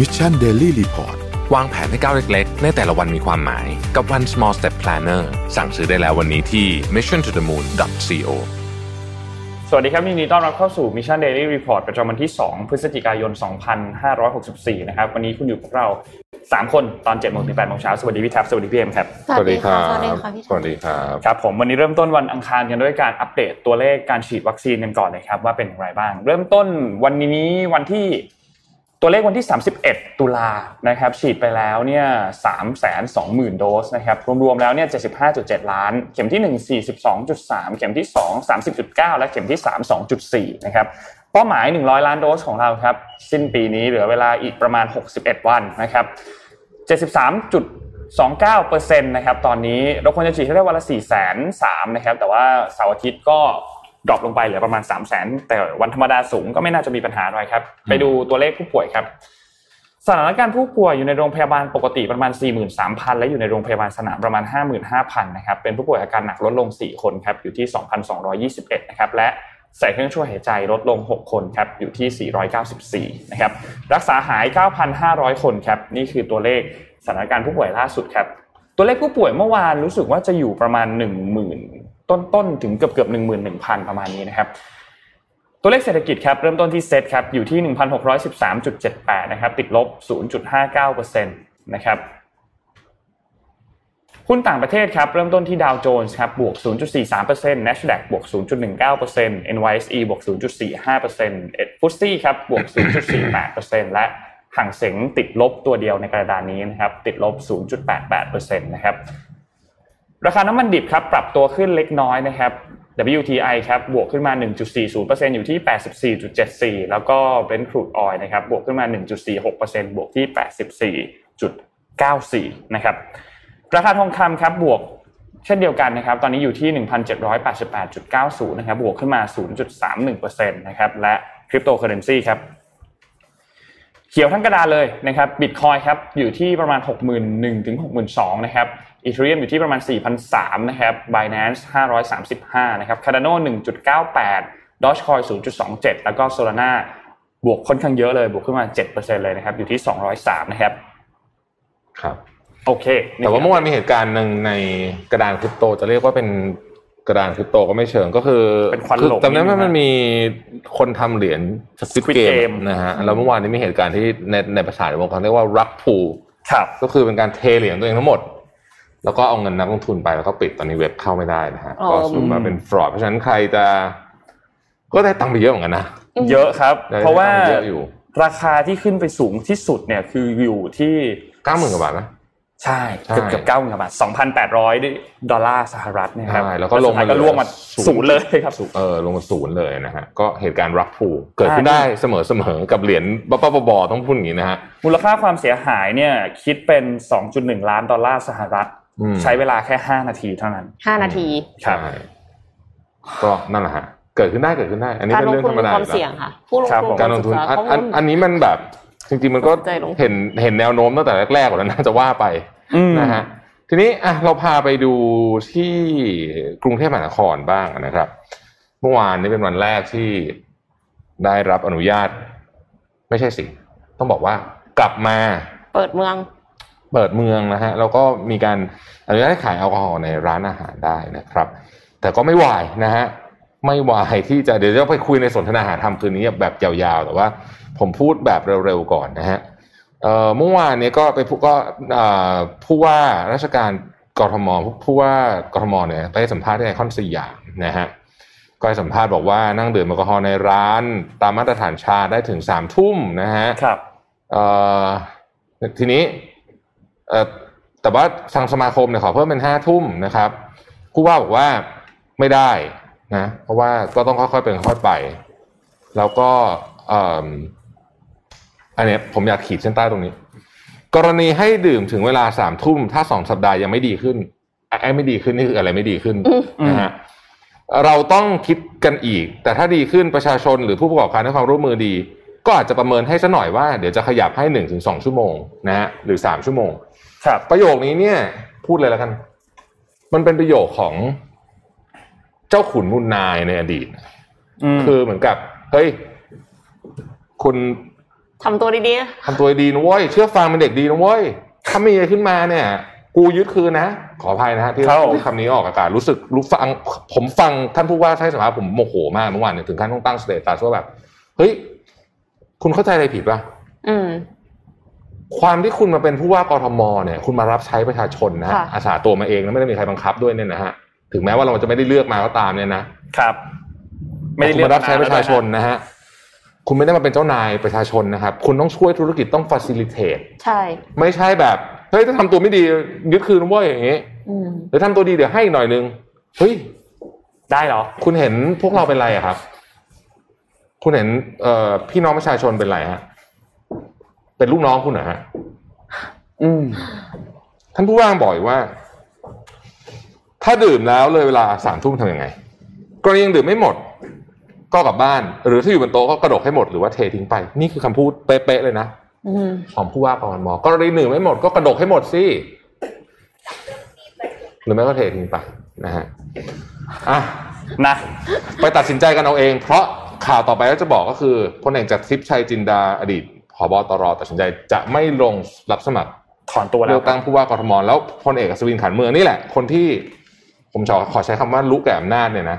Mission Daily Reportวางแผนให้ก้าวเล็กๆ ในแต่ละวันมีความหมายกับ One Small Step Planner สั่งซื้อได้แล้ววันนี้ที่ mission to the moon co สวัสดีครับยินดีต้อนรับเข้าสู่ Mission Daily Report ประจำวันที่ 2 พฤศจิกายน 2564 นะครับ วันนี้คุณอยู่กับเรา 3 คนตอน7โมงถึง8โมงเช้าสวัสดีพี่แท็บสวัสดีพี่เอ็มครับ สวัสดีค่ะสวัสดีค่ะพี่สวัสดีครับครับ ผมวันนี้เริ่มต้นวันอังคารกันด้วยการอัปเดตตัวเลขการฉีดวัคซีนกันก่อนเลยครับว่าเป็นอย่างไรบ้าง เริ่มต้นวันนี้วันที่ ตัวเลขวันที่ 31 ตุลานะครับฉีดไปแล้วเนี่ย320,000 โดสนะครับรวมๆแล้วเนี่ย75.7 ล้าน เข็มที่ 1 42.3 เข็มที่ 2 30.9 และเข็มที่ 3 2.4 นะครับเป้าหมาย 100 ล้านโดสของเราครับสิ้นปีนี้เหลือเวลาอีกประมาณ 61 วันนะครับ73.29%นะครับตอนนี้เราควรจะฉีดให้ได้วันละ4 3 0 0 0นะครับแต่ว่าเสาร์อาทิตย์ก็ ดรอปลงไปเหลือประมาณ 3 0 0 0 0 0แต่วันธรรมดาสูงก็ไม่น่าจะมีปัญหาอะไรครับ ไปดูตัวเลขผู้ป่วยครับ สถานการณ์ผู้ป่วยอยู่ในโรงพยาบาลปกติประมาณ 43,000 และอยู่ในโรงพยาบาลสนามประมาณ 55,000 นะครับ เป็นผู้ป่วยอาการหนักลดลง 4 คนครับ อยู่ที่ 2,221 นะครับ และใส่เครื่องช่วยหายใจลดลง 6 คนครับ อยู่ที่ 494 นะครับ รักษาหาย 9,500 คนครับ นี่คือตัวเลขสถานการณ์ผู้ป่วยล่าสุดครับ ตัวเลขผู้ป่วยเมื่อวานรู้สึกว่าจะอยู่ประมาณ 10,000 ต้นๆถึงเกือบเกือบ11,000ประมาณนี้นะครับตัวเลขเศรษฐกิจครับเริ่มต้นที่เซตครับอยู่ที่ 1,613.78 นะครับติดลบ 0.59%นะครับหุ้นต่างประเทศครับเริ่มต้นที่ดาวโจนส์ครับบวก 0.43% NASDAQ บวก 0.19% NYSE บวก 0.45%ฟุตซี่ครับบวก 0.48%และห่างเสงติดลบตัวเดียวในกระดานนี้นะครับติดลบ 0.88%นะครับ ราคาน้ำมันดิบครับปรับตัวขึ้นเล็กน้อยนะครับ WTI ครับบวกขึ้นมา 1.40%อยู่ที่ 84.74 แล้วก็ Brent crude oil นะครับบวกขึ้นมา 1.46%บวกที่ 84.94 นะครับราคาทองคำครับบวกเช่นเดียวกันนะครับ ตอนนี้อยู่ที่ 1,788.90 นะครับ บวกขึ้นมา 0.31%นะครับ และคริปโตเคอเรนซีครับ เขียวทั้งกระดานเลยนะครับ บิตคอยครับ อยู่ที่ประมาณ 61,000ถึง62,000 นะครับ อีเทเรียมอยู่ที่ประมาณ 4,003นะครับ Binance 535นะครับ Cardano 1.98 Dogecoin 0.27 แล้วก็ Solana บวกค่อนข้างเยอะเลย บวกขึ้นมา 7%เลยนะครับ อยู่ที่ 203 นะครับ ครับ โอเค แต่ว่าเมื่อวานมีเหตุการณ์หนึ่งในกระดานคริปโต จะเรียกว่าเป็นกระดานคริปโตก็ไม่เชิงก็คือเป็นควันหลงจำได้ไหมมันมีคนทำเหรียญสควิต Squid เก Game มนะฮะแล้วเมื่อวานนี้มีเหตุการณ์ที่ในในภาษาในวงการเรียกว่ารักพูครับก็คือเป็นการเทเหรียญตัวเองทั้งหมด แล้วก็เอาเงินนักลงทุนไปแล้วก็ปิดตอนนี้เว็บเข้าไม่ได้นะฮะอ๋อก็สรุปมาเป็นฟรอดเพราะฉะนั้นใครจะก็ได้ตังค์ไปเยอะเหมือนกันนะเยอะครับได้เพราะว่าตังค์เยอะอยู่ราคาที่ขึ้นไปสูงที่สุดเนี่ยคืออยู่ที่เก้าหมื่นกว่าบาทนะใช่ใช่เกือบเกือบเก้าหมื่นบาท2,800ดอลลาร์สหรัฐนะครับใช่แล้วก็ลงมาสุดท้ายก็ล่วงมาศูนย์เลยครับเออลงมาศูนย์เลยนะฮะก็เหตุการณ์รักพูเกิดขึ้นได้เสมอเสมอกับเหรียญบ้าๆบอๆต้องพูดอย่างนี้นะฮะมูลค่าความเสียหายเนี่ยคิดเป็น2.1ล้านดอลลาร์สหรัฐอืม ใช้เวลาแค่5นาทีเท่านั้นห้านาทีครับใช่ก็นั่นแหละฮะเกิดขึ้นได้เกิดขึ้นได้ อันนี้การเป็นลงเรื่องทุธนรรมมีดาความอยู่เสี่ยงแล้วค่ะผู้ลงครับทุนผมการลงทุนศึษอันข้ออันมูลอันนี้มันแบบ จริงๆมันก็ใจลงทุนเห็นเห็นแนวโน้มตั้งแต่แรกๆแล้วน่าจะว่าไปอืมนะฮะทีนี้อะเราพาไปดูที่กรุงเทพมหานครบ้างนะครับ เมื่อวานนี้เป็นวันแรกที่ได้รับอนุญาต ไม่ใช่สิ ต้องบอกว่ากลับมา เปิดเมือง เปิดเมืองนะฮะแล้วก็มีการอนุญาตให้ขายแอลกอฮอล์ในร้านอาหารได้นะครับ แต่ก็ไม่วายนะฮะไม่วายที่จะเดี๋ยวจะไปคุยในสนทนาหาธรรมคืนนี้แบบยาวๆ แต่ว่าผมพูดแบบเร็วๆก่อนนะฮะเอ่อเมื่อวานเนี้ก็ไปผู้ก็เอ่อผู้ว่าราชการกทมผู้ว่ากทมเนี่ยไปให้สัมภาษณ์ที่ไอคอนสยามนะฮะก็ให้สัมภาษณ์บอกว่านั่งดื่มแอลกอฮอล์ในร้านตามมาตรฐานชาได้ถึงสามทุ่มนะฮะครับเอ่อทีนี้เอ่อ แต่ว่าทางสมาคมเนี่ยขอเพิ่มเป็นห้าทุ่มนะครับผู้ว่าบอกว่าไม่ได้นะเพราะว่าก็ต้องค่อยๆเป็นค่อยๆไป แล้วก็เอ่ออันเนี้ยผมอยากขีดเส้นใต้ตรงนี้ กรณีให้ดื่มถึงเวลาสามทุ่มถ้าสองสัปดาห์ยังไม่ดีขึ้นไอ้ไม่ดีขึ้นนี่คืออะไรไม่ดีขึ้นอืมนะฮะเราต้องคิดกันอีก แต่ถ้าดีขึ้นประชาชนหรือผู้ประกอบการให้ความร่วมมือดี ก็อาจจะประเมินให้ซะหน่อยว่าเดี๋ยวจะขยับให้หนึ่งถึงสองชั่วโมงนะฮะหรือสามชั่วโมง ครับ ประโยคนี้เนี่ย พูดเลยแล้วกัน มันเป็นประโยคของเจ้าขุนมุนนายในอดีตอืมคือเหมือนกับ เฮ้ย คุณทำตัวดีๆนะทำตัวดีนะเว้ยเชื่อฟังเป็นเด็กดีนะเว้ยถ้ามีอะไรขึ้นมาเนี่ย กูยึดคืนนะ ขออภัยนะฮะที่ครับพูดคำนี้ออกอากาศรู้สึกรู้ฟัง ผมฟังท่านผู้ว่าใช้สมภาผมโมโหมากเมื่อวานเนี่ยถึงขั้นต้องตั้งสเตตัสว่าแบบ เฮ้ย คุณเข้าใจอะไรผิดป่ะอืม ความที่คุณมาเป็นผู้ว่ากทมเนี่ย คุณมารับใช้ประชาชนนะฮะค่ะอาสาตัวมาเองแล้วไม่ได้มีใครบังคับด้วยเนี่ยนะฮะถึงแม้ว่าเราจะไม่ได้เลือกมาก็ตามเนี่ยนะครับ ไม่ได้คุณเลือกมารับใช้ประชาชนมแล้วนะฮะคุณไม่ได้มาเป็นเจ้านายประชาชนนะครับ คุณต้องช่วยธุรกิจต้อง facilitate ใช่ ไม่ใช่แบบเฮ้ยถ้าทำตัวไม่ดียึดคืนนะเว้ยอย่างงี้อืมหรือทำตัวดีเดี๋ยวให้อีกหน่อยนึงเฮ้ยได้เหรอ คุณเห็นพวกเราเป็นไรอะครับ คุณเห็นเอ่อพี่น้องประชาชนเป็นไรฮะ เป็นลูกน้องคุณเหรอฮะอืม ท่านผู้ว่าบอกอีกว่า ถ้าดื่มแล้วเลยเวลาสามทุ่มทำยังไงกรณียังดื่มไม่หมด ก็กลับบ้าน หรือถ้าอยู่บนโต๊ะก็กระดกให้หมดหรือว่าเททิ้งไป นี่คือคำพูดเป๊ะๆเลยนะอืมของผู้ว่าปมกรณีหนึ่งไม่หมดก็กระดกให้หมดสิหรือไม่ก็เททิ้งไปนะฮะอะนะไปตัดสินใจกันเอาเอง เพราะข่าวต่อไปก็จะบอกก็คือพลเอกจากทิพย์ชัยจินดาอดีตผ บตรตัดสินใจจะไม่ลงรับสมัครถอนตัวแล้เลืวอกตั้งผู้ว่ากทมแล้วพลเอกอัศวินขันเมืองนี่แหละ คนที่ผมขอขอใช้คำว่ารู้แก่อำนาจเนี่ยนะ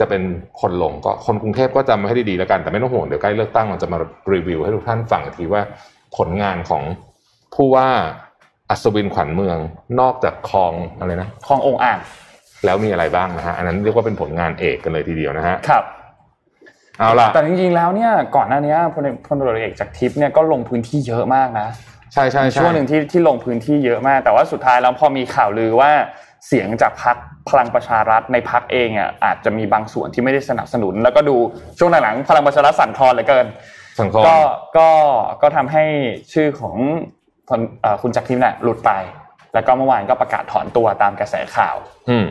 จะเป็นคนลงก็คนกรุงเทพก็จำไม่ให้ดีๆแล้วกันแต่ไม่ต้องห่วงเดี๋ยวใกล้เลือกตั้งเราจะมารีวิวให้ทุกท่านฟังอีกทีว่าผลงานของผู้ว่าอัศวินขวัญเมือง นอกจากคลองอะไรนะคลององค์อ่างแล้วมีอะไรบ้างนะฮะอันนั้นเรียกว่าเป็นผลงานเอกกันเลยทีเดียวนะฮะครับ เอาล่ะแต่จริงๆแล้วเนี่ยก่อนหน้านี้พลเอกพลตำรวจเอกจากทิพย์เนี่ยก็ลงพื้นที่เยอะมากนะใช่ใช่มีใช่ช่วงหนึ่งที่ที่ลงพื้นที่เยอะมาก แต่ว่าสุดท้ายแล้วพอมีข่าวลือว่าเสียงจากพรรคพลังประชารัฐในพรรคเองอะอาจจะมีบางส่วนที่ไม่ได้สนับสนุน แล้วก็ดูช่วงหลังๆพลังประชารัฐสั่นคลอนเหลือเกินสังคมก็ก็ก็ทำให้ชื่อของพลเอ่อคุณจักรทิพย์เนี่ยหลุดไป แล้วก็เมื่อวานก็ประกาศถอนตัวตามกระแสข่าว อืม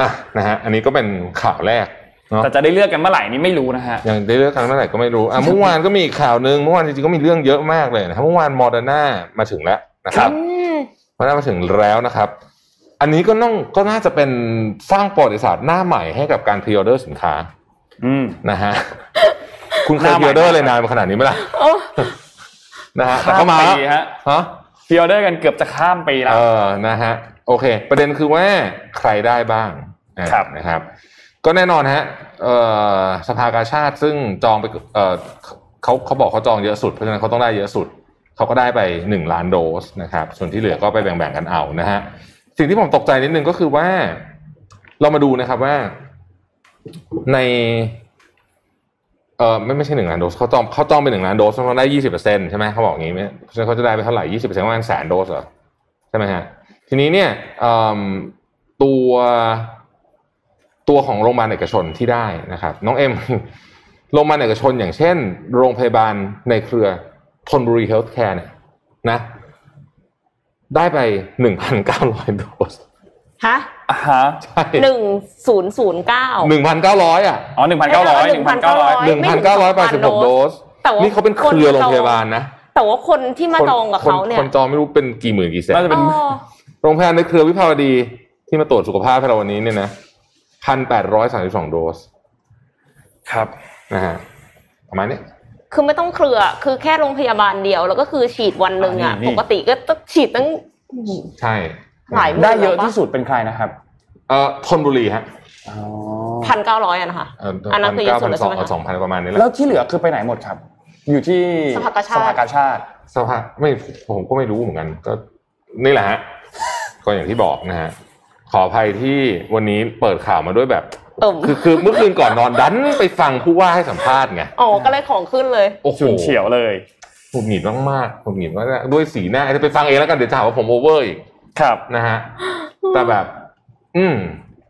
อะนะฮะอันนี้ก็เป็นข่าวแรกเนาะ แต่จะได้เลือกกันเมื่อไหร่นี่ไม่รู้นะฮะยังได้เลือกครั้งเมื่อไหร่ก็ไม่รู้อะเมื่อวานก็มีอีกข่าวหนึ่งเมื่อวานจริงๆก็มีเรื่องเยอะมากเลยนะครับเมื่อวานมอร์ดาน่ามาถึงแล้วนะครับอืมมอร์ดาน่ามาถึงแล้วนะครับ อันนี้ก็ต้องก็น่าจะเป็นสร้างประวัติศาสตร์หน้าใหม่ให้กับการพรีออเดอร์สินค้า อืมนะฮะคุณเคหยน้าพใหม่รีออเดอร์เลยนานมาขนาดนี้ไหมล่ะโอ้นะฮะแต่ก็มาข้แล้วปีฮะฮะพิออเดอร์กันเกือบจะข้ามปีแล้วเออนะฮะโอเค ประเด็นคือว่าใครได้บ้างอะครับนะครับ ก็แน่นอนฮะสภากาชาติซึ่งจองไปเขาเขาบอกเขาจองเยอะสุดเพราะฉะนั้นเขาต้องได้เยอะสุดเขาก็ได้ไปหนึ่งล้านโดสนะครับ ส่วนที่เหลือก็ไปแบ่งๆกันเอานะฮะสิ่งที่ผมตกใจนิดนึงก็คือว่า เรามาดูนะครับว่าในเออไม่ไม่ใช่หนึ่งล้านโดสเขาจองเขาจองไปหนึ่งล้านโดสเขาได้ยี่สิบเปอร์เซ็นต์ใช่ไหมเขาบอกอย่างนี้ไหมเพราะฉะนั้นเขาจะได้ไปเท่าไหร่ยี่สิบเปอร์เซ็นต์ประมาณแสนโดสเหรอใช่ไหมฮะทีนี้เนี่ยตัว ตัวของโรงพยาบาลเอกชนที่ได้นะครับ น้องเอ็มโรงพยาบาลเอกชนอย่างเช่น โรงพยาบาลในเครือธนบุรีเฮลท์แคร์เนี่ยนะ ได้ไปหนึ่งพันเก้าร้อยโดสฮะอ่าฮะใช่หนึ่งศูนย์ศูนย์เก้าหนึ่งพันเก้าร้อยอะอ๋อหนึ่งพันเก้าร้อยหนึ่งพันเก้าร้อย1,900หนึ่งพันเก้าร้อยแปดสิบหกโดสแต่ว่านี่เขาเป็นเครือโรงพยาบาลนะ แต่ว่าคนที่มาจองกับเขาเนี่ย คนจองไม่รู้เป็นกี่หมื่นกี่แสนน่าจะเป็นอ๋อโรงพยาบาลในเครือวิภาวดีที่มาตรวจสุขภาพให้เราวันนี้เนี่ยนะ พันแปดร้อยสามสิบสองโดส ครับนะฮะประมาณนี้คือไม่ต้องเครือคือแค่โรงพยาบาลเดียว แล้วก็คือฉีดวันหนึ่งอะอ่านี่ปกติก็ต้องฉีดตั้งใช่หลายได้เยอะที่สุดเป็นใครนะครับ เอ่อธนบุรีฮะอ๋อพันเก้าร้อยอะนะคะเอ่ออันนั้นคือเยเก้าอะสุพัดนแล้วสใช่องไหมคะสองพันประมาณนี้แหแล้ละวที่เหลือคือไปไหนหมดครับ อยู่ที่สภากาชาติสภากาชาติสภาไม่ผมก็ไม่รู้เหมือนกัน ก็นี่แหละฮะก็อย่างที่บอกนะฮะ ขออภัยที่วันนี้เปิดข่าวมาด้วยแบบตุ่มคือคือเมื่อคืนก่อนนอนดันไปฟังผู้ว่าให้สัมภาษณ์ไงอ๋อก็เลยของขึ้นเลยโอ้โหฉุนเฉียวเลยหงุดหงิดมากๆหงุดหงิดมากๆด้วยสีหน้าจะไปฟังเองแล้วกันเดี๋ยวจะหาว่าผมโอเวอร์อีกครับนะฮะแต่แบบ อืม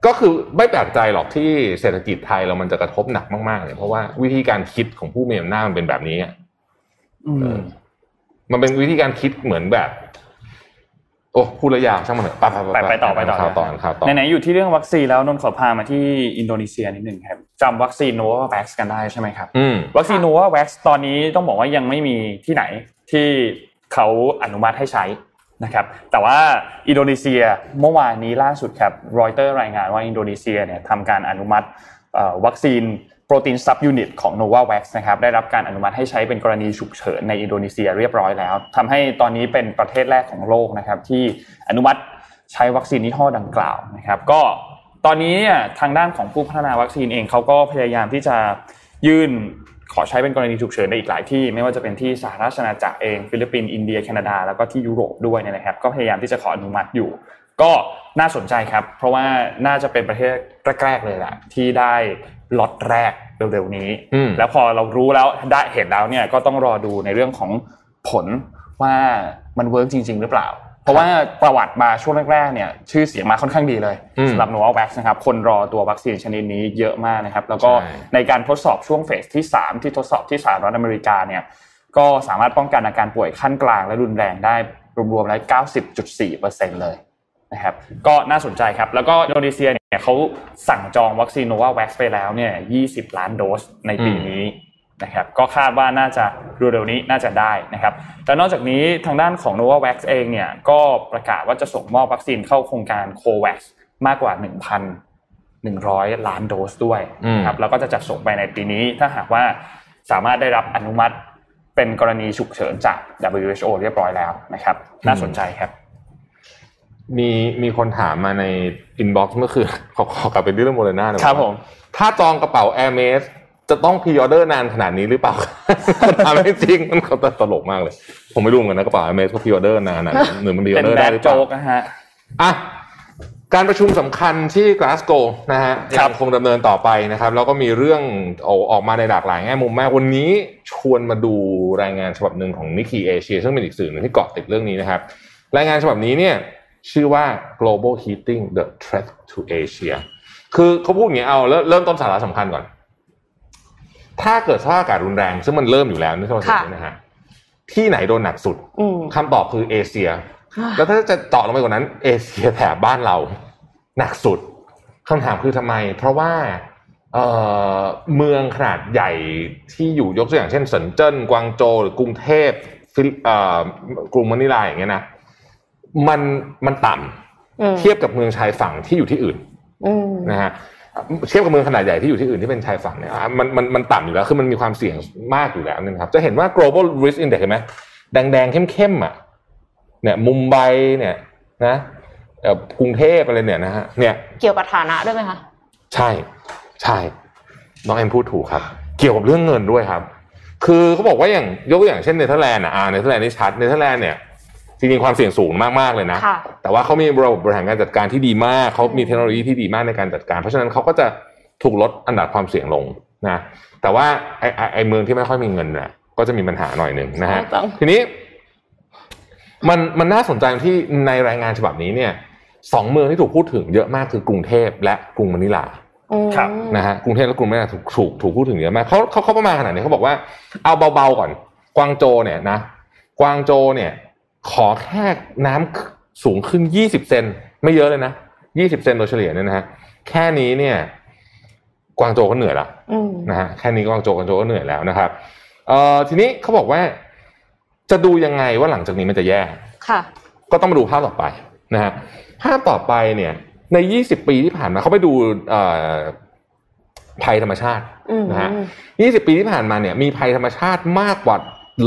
ก็คือไม่แปลกใจหรอกที่เศรษฐกิจไทยเรามันจะกระทบหนักมากๆเลยเพราะว่าวิธีการคิดของผู้มีอำนาจมันเป็นแบบนี้อะอืมมันเป็นวิธีการคิดเหมือนแบบ โอ้พูดระยาวช่างมันเถอะไปไปไปต่อไปต่อข่าวต่อข่าวต่อไหนๆอยู่ที่เรื่องวัคซีนแล้วนนท์ขอพามาที่อินโดนีเซียนิดหนึ่งครับจำวัคซีนโนวาแว็กซ์กันได้ใช่ไหมครับอืมวัคซีนโนวาแว็กซ์ตอนนี้ต้องบอกว่ายังไม่มีที่ไหนที่เขาอนุมัติให้ใช้นะครับแต่ว่าอินโดนีเซียเมื่อวานนี้ล่าสุดครับรอยเตอร์รายงานว่าอินโดนีเซียเนี่ยทำการอนุมัติเอ่อวัคซีน โปรตีนซับยูนิตของ Novavax นะครับได้รับการอนุมัติให้ใช้เป็นกรณีฉุกเฉินในอินโดนีเซียเรียบร้อยแล้วทำให้ตอนนี้เป็นประเทศแรกของโลกนะครับที่อนุมัติใช้วัคซีนยี่ห้อดังกล่าวนะครับก็ตอนนี้เนี่ยทางด้านของผู้พัฒนาวัคซีนเองเขาก็พยายามที่จะยื่นขอใช้เป็นกรณีฉุกเฉินในอีกหลายที่ ไม่ว่าจะเป็นที่สหราชอาณาจักรเองฟิลิปปินส์อินเดียแคนาดาแล้วก็ที่ยุโรปด้วยนะครับ ก็พยายามที่จะขออนุมัติอยู่ ก็น่าสนใจครับ เพราะว่าน่าจะเป็นประเทศแรกๆเลยแหละที่ได้ ล็อตแรกเร็วๆนี้อืมแล้วพอเรารู้แล้วได้เห็นแล้วเนี่ยก็ต้องรอดูในเรื่องของผลว่ามันเวิร์กจริง ๆ หรือเปล่า เพราะว่าประวัติมาช่วงแรกๆเนี่ยชื่อเสียงมาค่อนข้างดีเลยอืมสำหรับ Novavax นะครับคนรอตัววัคซีนชนิดนี้เยอะมากนะครับ แล้วก็ใช่ในการทดสอบช่วงเฟสที่ 3 ที่ทดสอบที่สหรัฐอเมริกาเนี่ยก็สามารถป้องกันอาการป่วยขั้นกลางและรุนแรงได้รวมๆแล้ว90.4%เลย นะครับก็น่าสนใจครับ แล้วก็อินโดนีเซียเนี่ยเขาสั่งจองวัคซีน Novavax ไปแล้วเนี่ย 20 ล้านโดสในปีนี้นะครับก็คาดว่าน่าจะเร็วๆนี้น่าจะได้นะครับแล้วนอกจากนี้ทางด้านของ Novavax เองเนี่ยก็ประกาศว่าจะส่งมอบวัคซีนเข้าโครงการ COVAX มากกว่า 1,100 ล้านโดสด้วยนะครับแล้วก็จะจัดส่งไปในปีนี้ถ้าหากว่าสามารถได้รับอนุมัติเป็นกรณีฉุกเฉินจาก WHO เรียบร้อยแล้วนะครับ น่าสนใจครับ มีมีคนถามมาในอินบ็อกซ์เมื่อคืนขอขอกลับไปที่เรื่องโมเดอร์นาหน่อยครับผมถ้าจองกระเป๋า Air m a s จะต้องพ r ออเดอร์นานขนาดนี้หรือเปล่าถามไม่จริงมันเขาตลกมากเลย ผมไม่รู้เหมือนกันนะกระเป๋า Air m a s เขาพ r ออเดอร์นานนะหรือมันพ r อเป็อนเดอร์แบได้ดหรือเปล่าโจ๊กนะฮะอะการประชุมสำคัญที่กลาสโกนะฮะครัยับงคงดำเนินต่อไปนะครับ แล้วก็มีเรื่องออกออกมาในหลากหลายแง่มุมมาก วันนี้ชวนมาดูรายงานฉบับหนึ่งของนิก k ีเอเชียซึ่งเป็นอีกสื่อหนึ่งที่เกาะติดเรื่องนี้นะครับ รายงานฉบับนี้เนี่ย ชื่อว่า global heating the threat to Asia คือเขาพูดอย่างนี้เอาเริ่มเริ่มต้นสาระสำคัญก่อน ถ้าเกิดสภาพอากาศรุนแรง ซึ่งมันเริ่มอยู่แล้วในช่วงนี้นะฮะที่ไหนโดนหนักสุดอืมคำตอบคือเอเชีย แล้วถ้าจะเจาะลงไปกว่านั้น เอเชียแถบบ้านเรา หนักสุดคำถามคือทำไม เพราะว่าเอ่อเมืองขนาดใหญ่ที่อยู่ยกตัวอย่างเช่นเซินเจิ้นกวางโจวหรือกรุงเทพฟิลิปเอ่อกรุงมะนิลาอย่างเงี้ยนะ มันมันต่ำอืมเทียบกับเมืองชายฝั่งที่อยู่ที่อื่นอืมนะฮะเทียบกับเมืองขนาดใหญ่ที่อยู่ที่อื่นที่เป็นชายฝั่งเนี่ยอะมันมันมันต่ำอยู่แล้วคือมันมีความเสี่ยงมากอยู่แล้วนะครับ จะเห็นว่า global risk index เห็นไหมแดงๆเข้มๆอะเนี่ยมุมไบเนี่ยนะเอ่อกรุงเทพอะไรเนี่ยนะฮะเนี่ยเกี่ยวกับฐานะด้วยไหมคะใช่ใช่น้องเอ็มพูดถูกครับ เกี่ยวกับเรื่องเงินด้วยครับ คือเขาบอกว่าอย่างยกตัวอย่างเช่นเนเธอร์แลนด์อะอ่าเนเธอร์แลนด์นี่ชัดเนเธอร์แลนด์เนี่ย จริงๆความเสี่ยงสูงมากๆเลยนะค่ะแต่ว่าเขามีระบบบริหารการจัดการที่ดีมากเขามีเทคโนโลยีที่ดีมากในการจัดการ เพราะฉะนั้นเขาก็จะถูกลดอันดับความเสี่ยงลงนะแต่ว่าไอ้ไอ้ไอ้เมืองที่ไม่ค่อยมีเงินน่ะก็จะมีปัญหาหน่อยหนึ่งนะฮะถูกต้องทีนี้ มันมันน่าสนใจที่ในรายงานฉบับนี้เนี่ยสองเมืองที่ถูกพูดถึงเยอะมากคือกรุงเทพและกรุงมะนิลาอืมครับนะฮะกรุงเทพและกรุงเทพถูกถูกถูกพูดถึงเยอะมากเขาเขาเขาประมาณขนาดนี้เขาบอกว่าเอาเบาๆก่อน กวางโจวเนี่ยนะ กวางโจวเนี่ย ขอแค่น้ำสูงขึ้น20เซนไม่เยอะเลยนะ20เซนโดยเฉลี่ยเนี่ยนะฮะแค่นี้เนี่ย กวางโจวก็เหนื่อยละอืมนะฮะแค่นี้กวางโจวกวางโจวก็เหนื่อยแล้วนะครับเอ่อทีนี้เขาบอกว่าจะดูยังไงว่าหลังจากนี้มันจะแย่ค่ะ ก็ต้องมาดูภาพต่อไปนะฮะภาพต่อไปเนี่ย ใน20ปีที่ผ่านมาเขาไปดูเอ่อภัยธรรมชาติอืมนะฮะ20ปีที่ผ่านมาเนี่ย มีภัยธรรมชาติมากกว่า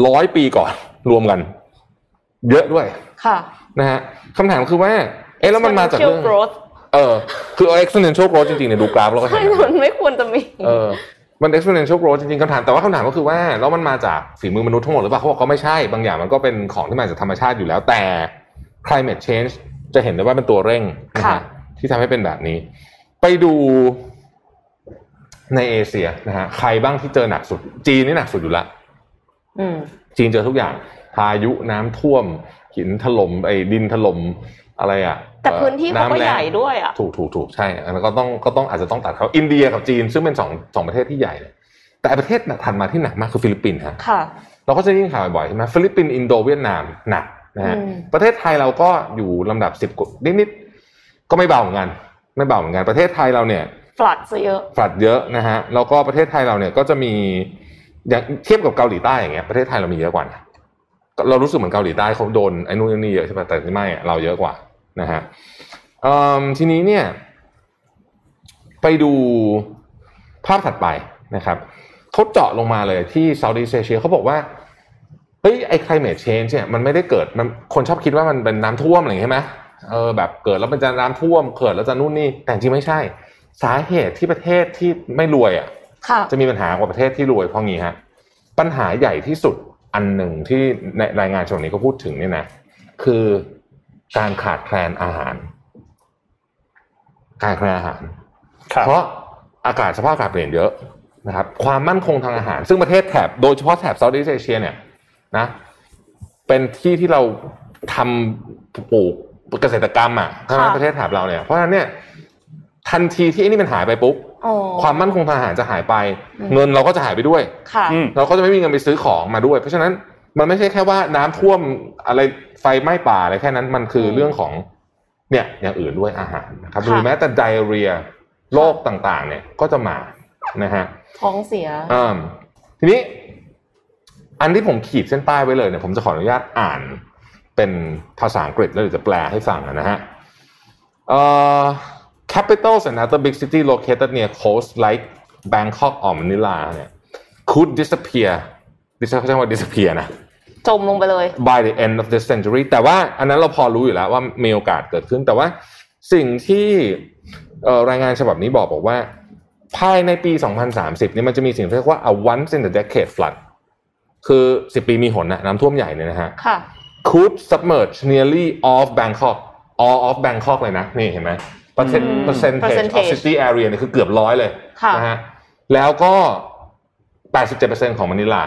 ร้อยปีก่อนรวมกัน เยอะด้วยค่ะนะฮะคำถามคือว่า เอ๊ะแล้วมันมาจากเรื่อง Exponential growth เออคือ exponential growth จริงๆเนี่ยดูกราฟแล้วก็เห็ใช่นนะมันไม่ควรจะมีเออมัน exponential growth จริงๆคำถามแต่ว่าคำถามก็คือว่าแล้วมันมาจากฝีมือมนุษย์ทั้งหมดหรือเปล่าเขาบอกก็ไม่ใช่บางอย่างมันก็เป็นของที่มาจากธรรมชาติอยู่แล้วแต่ climate change จะเห็นได้ว่าเป็นตัวเร่งนะค่ะฮะที่ทำให้เป็นแบบนี้ ไปดูในเอเชียนะฮะใครบ้างที่เจอหนักสุด จีนนี่หนักสุดอยู่ละอืมจีนเจอทุกอย่าง พายุน้ำท่วม หินถล่มไอ้ดินถล่มอะไรอะ แต่แล้งพื้นที่เขาก็ใหญ่ด้วยอะถูกถูกถูกใช่อันนั้นก็ต้องก็ต้องอาจจะต้องตัดเขาอินเดียกับจีน ซึ่งเป็นสองสองประเทศที่ใหญ่เลยแต่ประเทศถัดมาที่หนักมากคือฟิลิปปินส์ฮะค่ะเราก็จะได้ยินข่าวบ่อยๆใช่ไหมฟิลิปปินส์อินโดเวียดนามหนักนะฮะอืมประเทศไทยเราก็อยู่ลำดับสิบกว่านิดๆก็ไม่เบาเหมือนกัน ไม่เบาเหมือนกันประเทศไทยเราเนี่ย flood ซะเยอะ flood เยอะนะฮะแล้วก็ประเทศไทยเราเนี่ยก็จะมีอย่างเทียบกับเกาหลีใต้อย่างเงี้ยประเทศไทยเรามีเยอะกว่านะ เรารู้สึกเหมือนเกาหลีใต้เขาโดนไอ้นู่นไอ้นี่เยอะใช่ไหมแต่ไม่อะเราเยอะกว่านะฮะเอิ่มทีนี้เนี่ย ไปดูภาพถัดไปนะครับเขาเจาะลงมาเลยที่เซาท์อีสเอเชียเขาบอกว่าเฮ้ยไอ้ climate change เนี่ยมันไม่ได้เกิดมันคนชอบคิดว่ามันเป็นน้ำท่วมอะไรอย่างเงี้ยใช่ไหมเออแบบเกิดแล้วมันจะน้ำท่วมเกิดแล้วจะนู่นนี่แต่จริงไม่ใช่ สาเหตุที่ประเทศที่ไม่รวยอะค่ะจะมีปัญหากว่าประเทศที่รวยเพราะงี้ฮะปัญหาใหญ่ที่สุด อันหนึ่งที่ในรายงานฉบับนี้ก็พูดถึงเนี่ยนะคือการขาดแคลนอาหาร การขาดแคลนอาหารครับเพราะอากาศสภาพอากาศเปลี่ยนเยอะนะครับความมั่นคงทางอาหาร ซึ่งประเทศแถบโดยเฉพาะแถบเซาท์อีสเอเชียเนี่ยนะเป็นที่ที่เราทำปลูกเกษตรกรรมอะใช่ไหมค่ะประเทศแถบเราเนี่ยเพราะฉะนั้นเนี่ยทันทีที่ไอ้นี่มันหายไปปุ๊บอ๋อ ความมั่นคงทางอาหารจะหายไปอืมเงินเราก็จะหายไปด้วยค่ะอืมเราก็จะไม่มีเงินไปซื้อของมาด้วย เพราะฉะนั้นมันไม่ใช่แค่ว่าน้ำท่วมอะไรไฟไหม้ป่าอะไรแค่นั้นมันคือเรื่องของเนี่ยอย่างอื่นด้วยอาหารนะครับหรือแม้แต่ไดเรียโรคต่างๆ เนี่ยก็จะมานะฮะท้องเสียอ่าทีนี้ อันที่ผมขีดเส้นใต้ไว้เลยเนี่ยผมจะขออนุญาตอ่านเป็นภาษาอังกฤษแล้วเดี๋ยวจะแปลให้ฟังนะฮะเอ่อ capitals and other big city located near coast like Bangkok or Manila เนี่ย could disappear ดิฉันเขาใช้คำว่า disappear นะจมลงไปเลย by the end of this century แต่ว่าอันนั้นเราพอรู้อยู่แล้วว่ามีโอกาสเกิดขึ้น แต่ว่าสิ่งที่เอ่อรายงานฉบับนี้บอกบอกว่า ภายในปี 2030เนี่ยมันจะมีสิ่งที่เรียกว่า a once in a decade flood คือ 10 ปีมีหนนะน้ำท่วมใหญ่เนี่ยนะฮะค่ะ could submerge nearly all of Bangkok all of Bangkok เลยนะ นี่เห็นไหม percent อืม percentage of percentage city area เนี่ยคือเกือบร้อยเลยค่ะนะฮะแล้วก็ 87%ของมะนิลา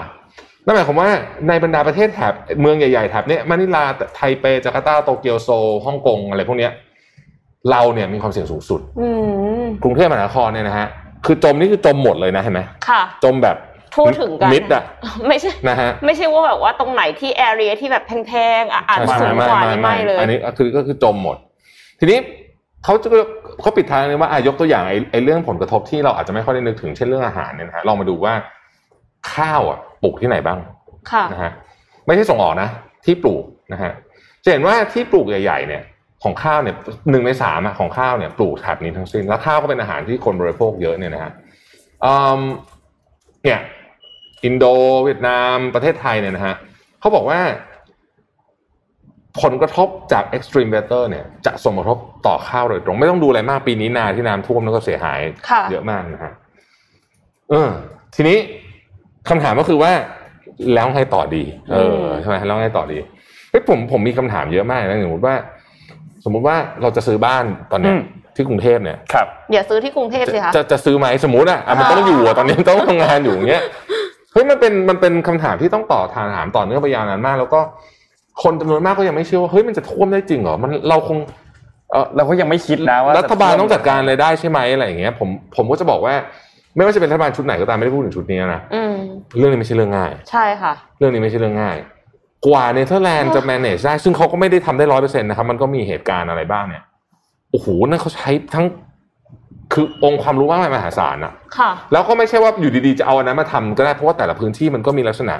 นั่นหมายความว่าในบรรดาประเทศแถบเมืองใหญ่ๆแถบเนี้ยมะนิลาไทเปจาการ์ตาโตเกียวโซลฮ่องกงอะไรพวกเนี้ยเราเนี่ยมีความเสี่ยงสูงสุดอืมกรุงเทพมหานครเนี่ยนะฮะคือจมนี่คือจมหมดเลยนะเห็นไหมค่ะจมแบบทั่วถึงกันมิดอะไม่ใช่นะฮะไม่ใช่ว่าแบบว่าตรงไหนที่แอเรียที่แบบแพงๆอะอาจจะสูงกว่านี่ไม่เลย อันนี้คือก็คือจมหมด ทีนี้ เขาจะเขาปิดท้ายเลยว่าอะยกตัวอย่างไอ้ไอ้เรื่องผลกระทบที่เราอาจจะไม่ค่อยได้นึกถึงเช่นเรื่องอาหารเนี่ยนะฮะลองมาดูว่าข้าวอะปลูกที่ไหนบ้างค่ะนะฮะไม่ใช่ส่งออกนะ ที่ปลูกนะฮะจะเห็นว่าที่ปลูกใหญ่ ๆ เนี่ย ของข้าวเนี่ยหนึ่งในสามอะของข้าวเนี่ยปลูกแถบนี้ทั้งสิ้นแล้วข้าวก็เป็นอาหารที่คนบริโภคเยอะเนี่ยนะฮะอืมเนี่ยอินโดเวียดนามประเทศไทยเนี่ยนะฮะเขาบอกว่า ผลกระทบจาก extreme weather เนี่ยจะส่งผลกระทบต่อข้าวโดยตรง ไม่ต้องดูอะไรมากปีนี้นาที่น้ำท่วมแล้วก็เสียหายค่ะเยอะมากนะฮะเออ ทีนี้คำถามก็คือว่าแล้วไงต่อดี เออมใช่ไหมแล้วไงต่อดีเฮ้ยผมผมมีคำถามเยอะมากนะสมมติว่า สมมุติว่าเราจะซื้อบ้านตอนเนี้ยอืมที่กรุงเทพเนี่ยครับอย่าซื้อที่กรุงเทพสิจะคะจะจะซื้อไหมสมมติอะอะมันต้องอยู่อะตอนนี้ต้องทำงานอยู่อย่างเงี้ยเฮ้ยมันเป็นมันเป็นคำถามที่ต้องต่อทานถามต่อเนื่องไปยาวนานมาก แล้วก็ คนจำนวนมากก็ยังไม่เชื่อว่าเฮ้ยมันจะท่วมได้จริงเหรอมันเราคงเออเราก็ยังไม่คิดนะว่ารัฐบาลต้องจัดการอะไรได้ใช่ไหมอะไรอย่างเงี้ยผมผมก็จะบอกว่า ไม่ว่าจะเป็นรัฐบาลชุดไหนก็ตามไม่ได้พูดถึงชุดนี้นะอืมเรื่องนี้ไม่ใช่เรื่องง่าย ใช่ค่ะ เรื่องนี้ไม่ใช่เรื่องง่าย กว่าเนเธอร์แลนด์จะ manage ได้ซึ่งเขาก็ไม่ได้ทำได้ร้อยเปอร์เซ็นต์นะครับมันก็มีเหตุการณ์อะไรบ้างเนี่ยโอ้โหนั่นเขาใช้ทั้งคือองค์ความรู้มากมายมหาศาลอะค่ะ แล้วก็ไม่ใช่ว่าอยู่ดีๆจะเอาอันนั้นมาทำก็ได้เพราะว่าแต่ละพื้นที่มันก็มีลักษณะ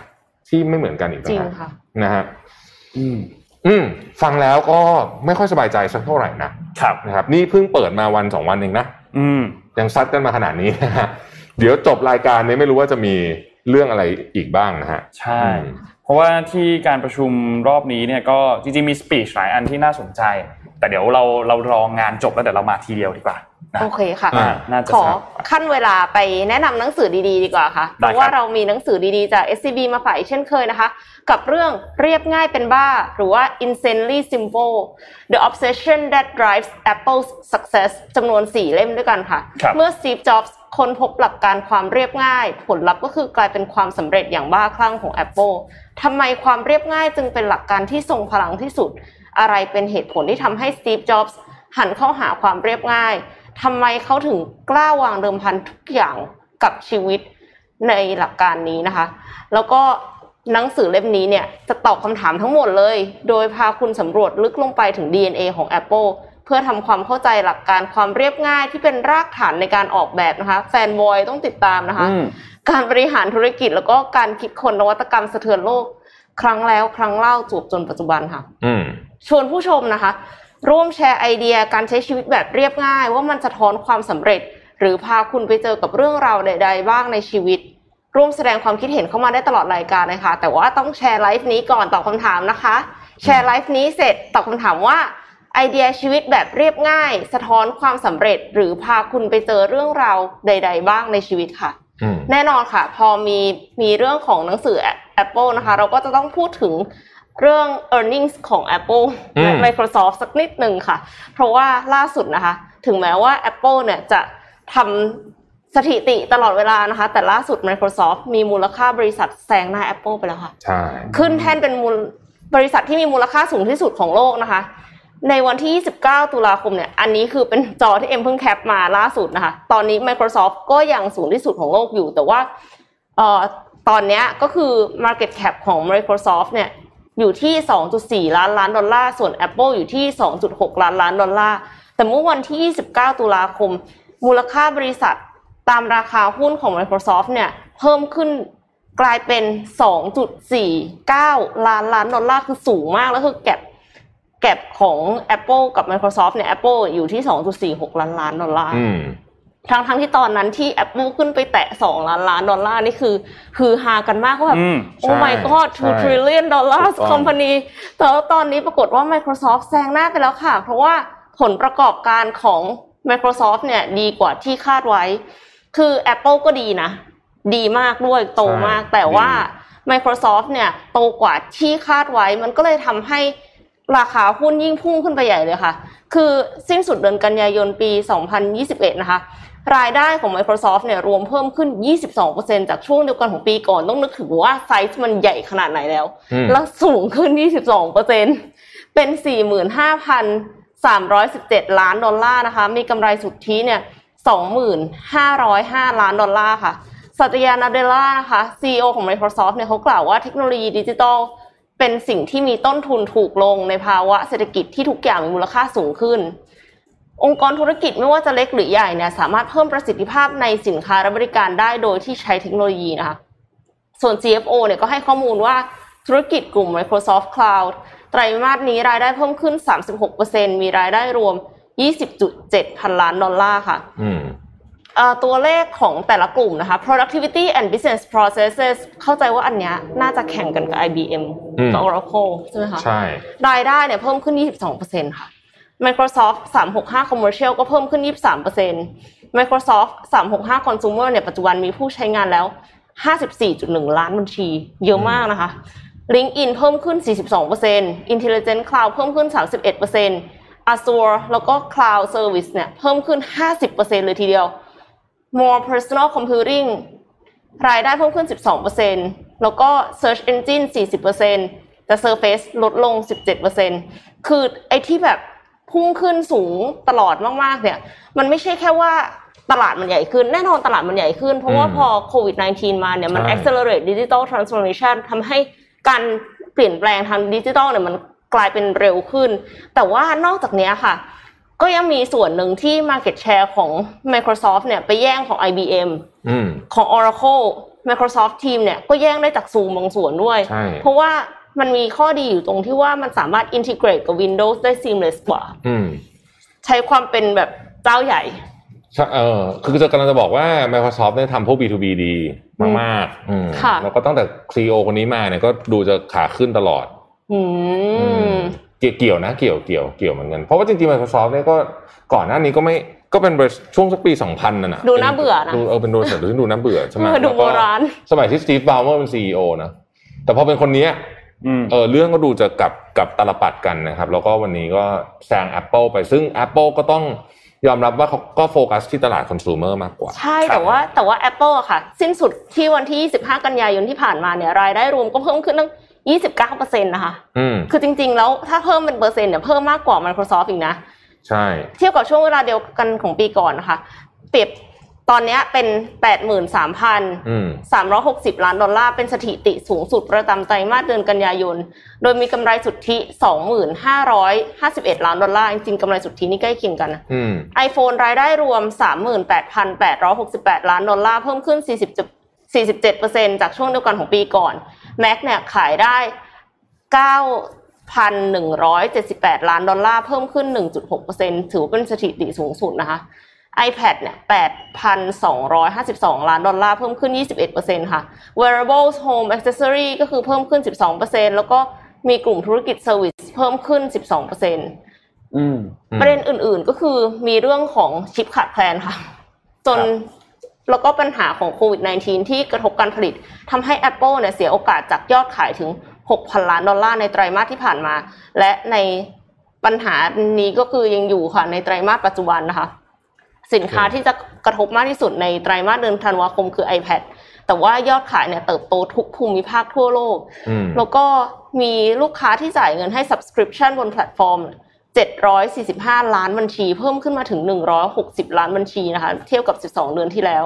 ที่ไม่เหมือนกันอีกจริงนะฮะค่ะนะฮะ อืมอืมฟังแล้วก็ไม่ค่อยสบายใจสักเท่าไหร่นะครับนะครับ นี่เพิ่งเปิดมาวันสองวันเองนะอืมยังซัดกันมาขนาดนี้นะฮะเดี๋ยวจบรายการนี้ไม่รู้ว่าจะมีเรื่องอะไรอีกบ้างนะฮะใช่อืมเพราะว่าที่การประชุมรอบนี้เนี่ยก็จริงๆมีสปีชหลายอันที่น่าสนใจ แต่เดี๋ยวเราเรารองานจบแล้วเดี๋ยวเรามาทีเดียวดีกว่านะ โอเคค่ะอ่าน่าจะขอทราบขั้นเวลาไปแนะนำหนังสือดีๆ ดีกว่าค่ะ เพได้ครับราะว่าเรามีหนังสือดีๆ จาก SCB มาฝากอีกเช่นเคยนะคะ กับเรื่องเรียบง่ายเป็นบ้า หรือว่า insanely simple the obsession that drives Apple's success จำนวน 4 เล่มด้วยกันค่ะครับเมื่อ Steve Jobs ค้นพบหลักการความเรียบง่าย ผลลัพธ์ก็คือกลายเป็นความสำเร็จอย่างบ้าคลั่งของ Apple ทำไมความเรียบง่ายจึงเป็นหลักการที่ทรงพลังที่สุด อะไรเป็นเหตุผลที่ทำให้ Steve Jobs หันเข้าหาความเรียบง่าย ทำไมเขาถึงกล้าวางเดิมพันทุกอย่างกับชีวิตในหลักการนี้นะคะ แล้วก็หนังสือเล่มนี้เนี่ยจะตอบคำถามทั้งหมดเลย โดยพาคุณสำรวจลึกลงไปถึง DNA ของ Apple เพื่อทำความเข้าใจหลักการความเรียบง่ายที่เป็นรากฐานในการออกแบบนะคะ แฟนบอยต้องติดตามนะคะอืมการบริหารธุรกิจแล้วก็การคิดค้นนวัตกรรมสะเทือนโลก ครั้งแล้วครั้งเล่าจวบจนปัจจุบันค่ะอืมชวนผู้ชมนะคะ ร่วมแชร์ไอเดียการใช้ชีวิตแบบเรียบง่าย ว่ามันสะท้อนความสำเร็จ หรือพาคุณไปเจอกับเรื่องราวใด ๆ บ้างในชีวิต ร่วมแสดงความคิดเห็นเข้ามาได้ตลอดรายการเลยค่ะแต่ว่าต้องแชร์ไลฟ์นี้ก่อนตอบคำถามนะคะ แชร์ไลฟ์นี้เสร็จตอบคำถามว่าไอเดียชีวิตแบบเรียบง่าย สะท้อนความสำเร็จ หรือพาคุณไปเจอเรื่องราวใด ๆ บ้างในชีวิตค่ะอืมแน่นอนค่ะ พอมีมีเรื่องของหนังสือ Apple นะคะ เราก็จะต้องพูดถึง เรื่อง earnings ของ Apple และอืม Microsoft สักนิดหนึ่งค่ะ เพราะว่าล่าสุดนะคะ ถึงแม้ว่า Apple เนี่ยจะทำสถิติตลอดเวลานะคะ แต่ล่าสุด Microsoft มีมูลค่าบริษัทแซงหน้า Apple ไปแล้วค่ะ ใช่ ขึ้นแท่นเป็นมูลบริษัทที่มีมูลค่าสูงที่สุดของโลกนะคะ ในวันที่ 29 ตุลาคมเนี่ย อันนี้คือเป็นจอที่เอ็มเพิ่งแคปมาล่าสุดนะคะ ตอนนี้ Microsoft ก็ยังสูงที่สุดของโลกอยู่ แต่ว่าเอ่อตอนเนี้ยก็คือ Market Cap ของ Microsoft เนี่ย อยู่ที่ 2.4 ล้านล้านดอลลาร์ส่วน Apple อยู่ที่ 2.6 ล้านล้านดอลลาร์แต่เมื่อวันที่ 29 ตุลาคม มูลค่าบริษัทตามราคาหุ้นของ Microsoft เนี่ยเพิ่มขึ้นกลายเป็น 2.49 ล้านล้านดอลลาร์คือสูงมากแล้วคือ gapแก็บของ Apple กับ Microsoft เนี่ย Apple อยู่ที่ 2.46 ล้านล้านดอลลาร์ ทั้งทั้งที่ตอนนั้นที่ Apple ขึ้นไปแตะ 2 ล้านล้านดอลลาร์นี่คือคือฮากันมากว่าแบบอืมโอ้ my god ใช่2 trillion dollars ถูกต้อง company แต่ว่าตอนนี้ปรากฏว่า Microsoft แซงหน้าไปแล้วค่ะ เพราะว่าผลประกอบการของ Microsoft เนี่ยดีกว่าที่คาดไว้ คือ Apple ก็ดีนะ ดีมากด้วยโตมากใช่แต่ว่าดี Microsoft เนี่ยโตกว่าที่คาดไว้มันก็เลยทำให้ราคาหุ้นยิ่งพุ่งขึ้นไปใหญ่เลยค่ะ คือสิ้นสุดเดือนกันยายนปี 2021 นะคะ รายได้ของ Microsoft เนี่ยรวมเพิ่มขึ้น 22%จากช่วงเดียวกันของปีก่อนต้องนึกถึงว่าไซส์มันใหญ่ขนาดไหนแล้วอืมแล้วสูงขึ้น 22%เป็น 45,317 ล้านดอลลาร์นะคะ มีกำไรสุทธิเนี่ย 2,505 ล้านดอลลาร์ค่ะสัตยานาเดล่านะคะ CEO ของ Microsoft เนี่ยเขากล่าวว่าเทคโนโลยีดิจิทัล เป็นสิ่งที่มีต้นทุนถูกลงในภาวะเศรษฐกิจที่ทุกอย่างมีมูลค่าสูงขึ้น องค์กรธุรกิจไม่ว่าจะเล็กหรือใหญ่เนี่ยสามารถเพิ่มประสิทธิภาพในสินค้าและบริการได้โดยที่ใช้เทคโนโลยีนะคะส่วน CFO เนี่ยก็ให้ข้อมูลว่าธุรกิจกลุ่ม Microsoft Cloud ไตรมาสนี้รายได้เพิ่มขึ้น 36%มีรายได้รวม 20.7 พันล้านดอลลาร์ค่ะ ตัวเลขของแต่ละกลุ่มนะคะ productivity and business processes เข้าใจว่าอันเนี้ยน่าจะแข่งกันกับ IBM อืมกับ Oracle ใช่ไหมคะใช่รายได้เนี่ยเพิ่มขึ้น 22%ค่ะ Microsoft 365 Commercial ก็เพิ่มขึ้น 23% Microsoft 365 Consumer เนี่ยปัจจุบันมีผู้ใช้งานแล้ว 54.1 ล้านบัญชี เยอะมากนะคะ LinkedIn เพิ่มขึ้น 42% Intelligent Cloud เพิ่มขึ้น 31% Azure แล้วก็ Cloud Service เนี่ยเพิ่มขึ้น 50%เลยทีเดียว More Personal Computing รายได้เพิ่มขึ้น 12%แล้วก็ Search Engine 40%แต่ Surface ลดลง 17%คือไอ้ที่แบบพุ่งขึ้นสูงตลอดมากๆ เนี่ย มันไม่ใช่แค่ว่าตลาดมันใหญ่ขึ้น แน่นอนตลาดมันใหญ่ขึ้น เพราะว่าอืมพอโควิด -19 มาเนี่ยมันใช่ accelerate digital transformation ทำให้การเปลี่ยนแปลงทางดิจิทัลเนี่ยมันกลายเป็นเร็วขึ้น แต่ว่านอกจากเนี้ยค่ะ ก็ยังมีส่วนหนึ่งที่ market share ของ Microsoft เนี่ยไปแย่งของ IBM อืมของ Oracle Microsoft Team เนี่ยก็แย่งได้จาก Zoom บางส่วนด้วยใช่เพราะว่ามันมีข้อดีอยู่ตรงที่ว่ามันสามารถ integrate กับ Windows ได้ seamless กว่าอืมใช้ความเป็นแบบเจ้าใหญ่ใช่เออคือจะกำลังจะบอกว่า Microsoft เนี่ยทำพวก B2B ดีมากๆอืมค่ะแล้วก็ตั้งแต่ CEO คนนี้มาเนี่ยก็ดูจะขาขึ้นตลอดอืม เกี่ยวเกี่ยวนะเกี่ยวเกี่ยวเกี่ยวเหมือนกันเพราะว่าจริงๆ Microsoft เนี่ยก็ก่อนหน้านี้ก็ไม่ก็เป็นบริษัทช่วงสักปี 2000นั่นน่ะดูน่าเบื่อนะดูเออเป็นบริษัทที่ดูน่าเบื่อใช่ไหมเออดูแล้วก็โบราณสมัยที่สตีฟบอลเมอร์เป็น CEO นะแต่พอเป็นคนเนี้ยอืมเออเรื่องก็ดูจะกลับกลับตาลปัตรกันนะครับ แล้วก็วันนี้ก็แซง Apple ไปซึ่ง Apple ก็ต้องยอมรับว่าเขาก็โฟกัสที่ตลาดคอน sumer มากกว่า ใช่แต่ว่าแต่ว่า Apple อะค่ะ สิ้นสุดที่วันที่ 25 กันยายนที่ผ่านมาเนี่ยรายได้รวมก็เพิ่มขึ้นตั้ง 29%นะคะอืมคือจริง ๆ แล้วถ้าเพิ่มเป็นเปอร์เซ็นต์เนี่ยเพิ่มมากกว่า Microsoft อีกนะ ใช่ เทียบกับช่วงเวลาเดียวกันของปีก่อนนะคะเปรียบตอนเนี้ยเป็น 83,000อืม360 ล้านดอลลาร์ เป็นสถิติสูงสุดประจำไตรมาสเดือนกันยายน โดยมีกำไรสุทธิ 2551 ล้านดอลลาร์ จริงๆกำไรสุทธินี่ใกล้เคียงกันนะอืม iPhone รายได้รวม 38,868 ล้านดอลลาร์ เพิ่มขึ้น 40 47%จากช่วงเดียวกันของปีก่อน Mac เนี่ยขายได้ 9,178 ล้านดอลลาร์เพิ่มขึ้น 1.6%ถือว่าเป็นสถิติสูงสุดนะคะ iPad เนี่ย 8,252 ล้านดอลลาร์ เพิ่มขึ้น 21%ค่ะ wearables home accessory ก็คือเพิ่มขึ้น 12%แล้วก็มีกลุ่มธุรกิจ service เพิ่มขึ้น 12%อืมประเด็นอื่นๆก็คือมีเรื่องของชิปขาดแคลนค่ะ จนครับ แล้วก็ปัญหาของโควิด -19 ที่กระทบการผลิตทำให้ Apple เนี่ยเสียโอกาสจากยอดขายถึง 6,000 ล้านดอลลาร์ในไตรมาสที่ผ่านมา และในปัญหานี้ก็คือยังอยู่ค่ะในไตรมาสปัจจุบันนะคะ สินค้าที่จะกระทบมากที่สุดในไตรมาสเดือนธันวาคมคือ iPad แต่ว่ายอดขายเนี่ยเติบโตทุกภูมิภาคทั่วโลกอืมแล้วก็มีลูกค้าที่จ่ายเงินให้ subscription บนแพลตฟอร์ม 745 ล้านบัญชี เพิ่มขึ้นมาถึง 160 ล้านบัญชีนะคะเทียบกับ 12 เดือนที่แล้ว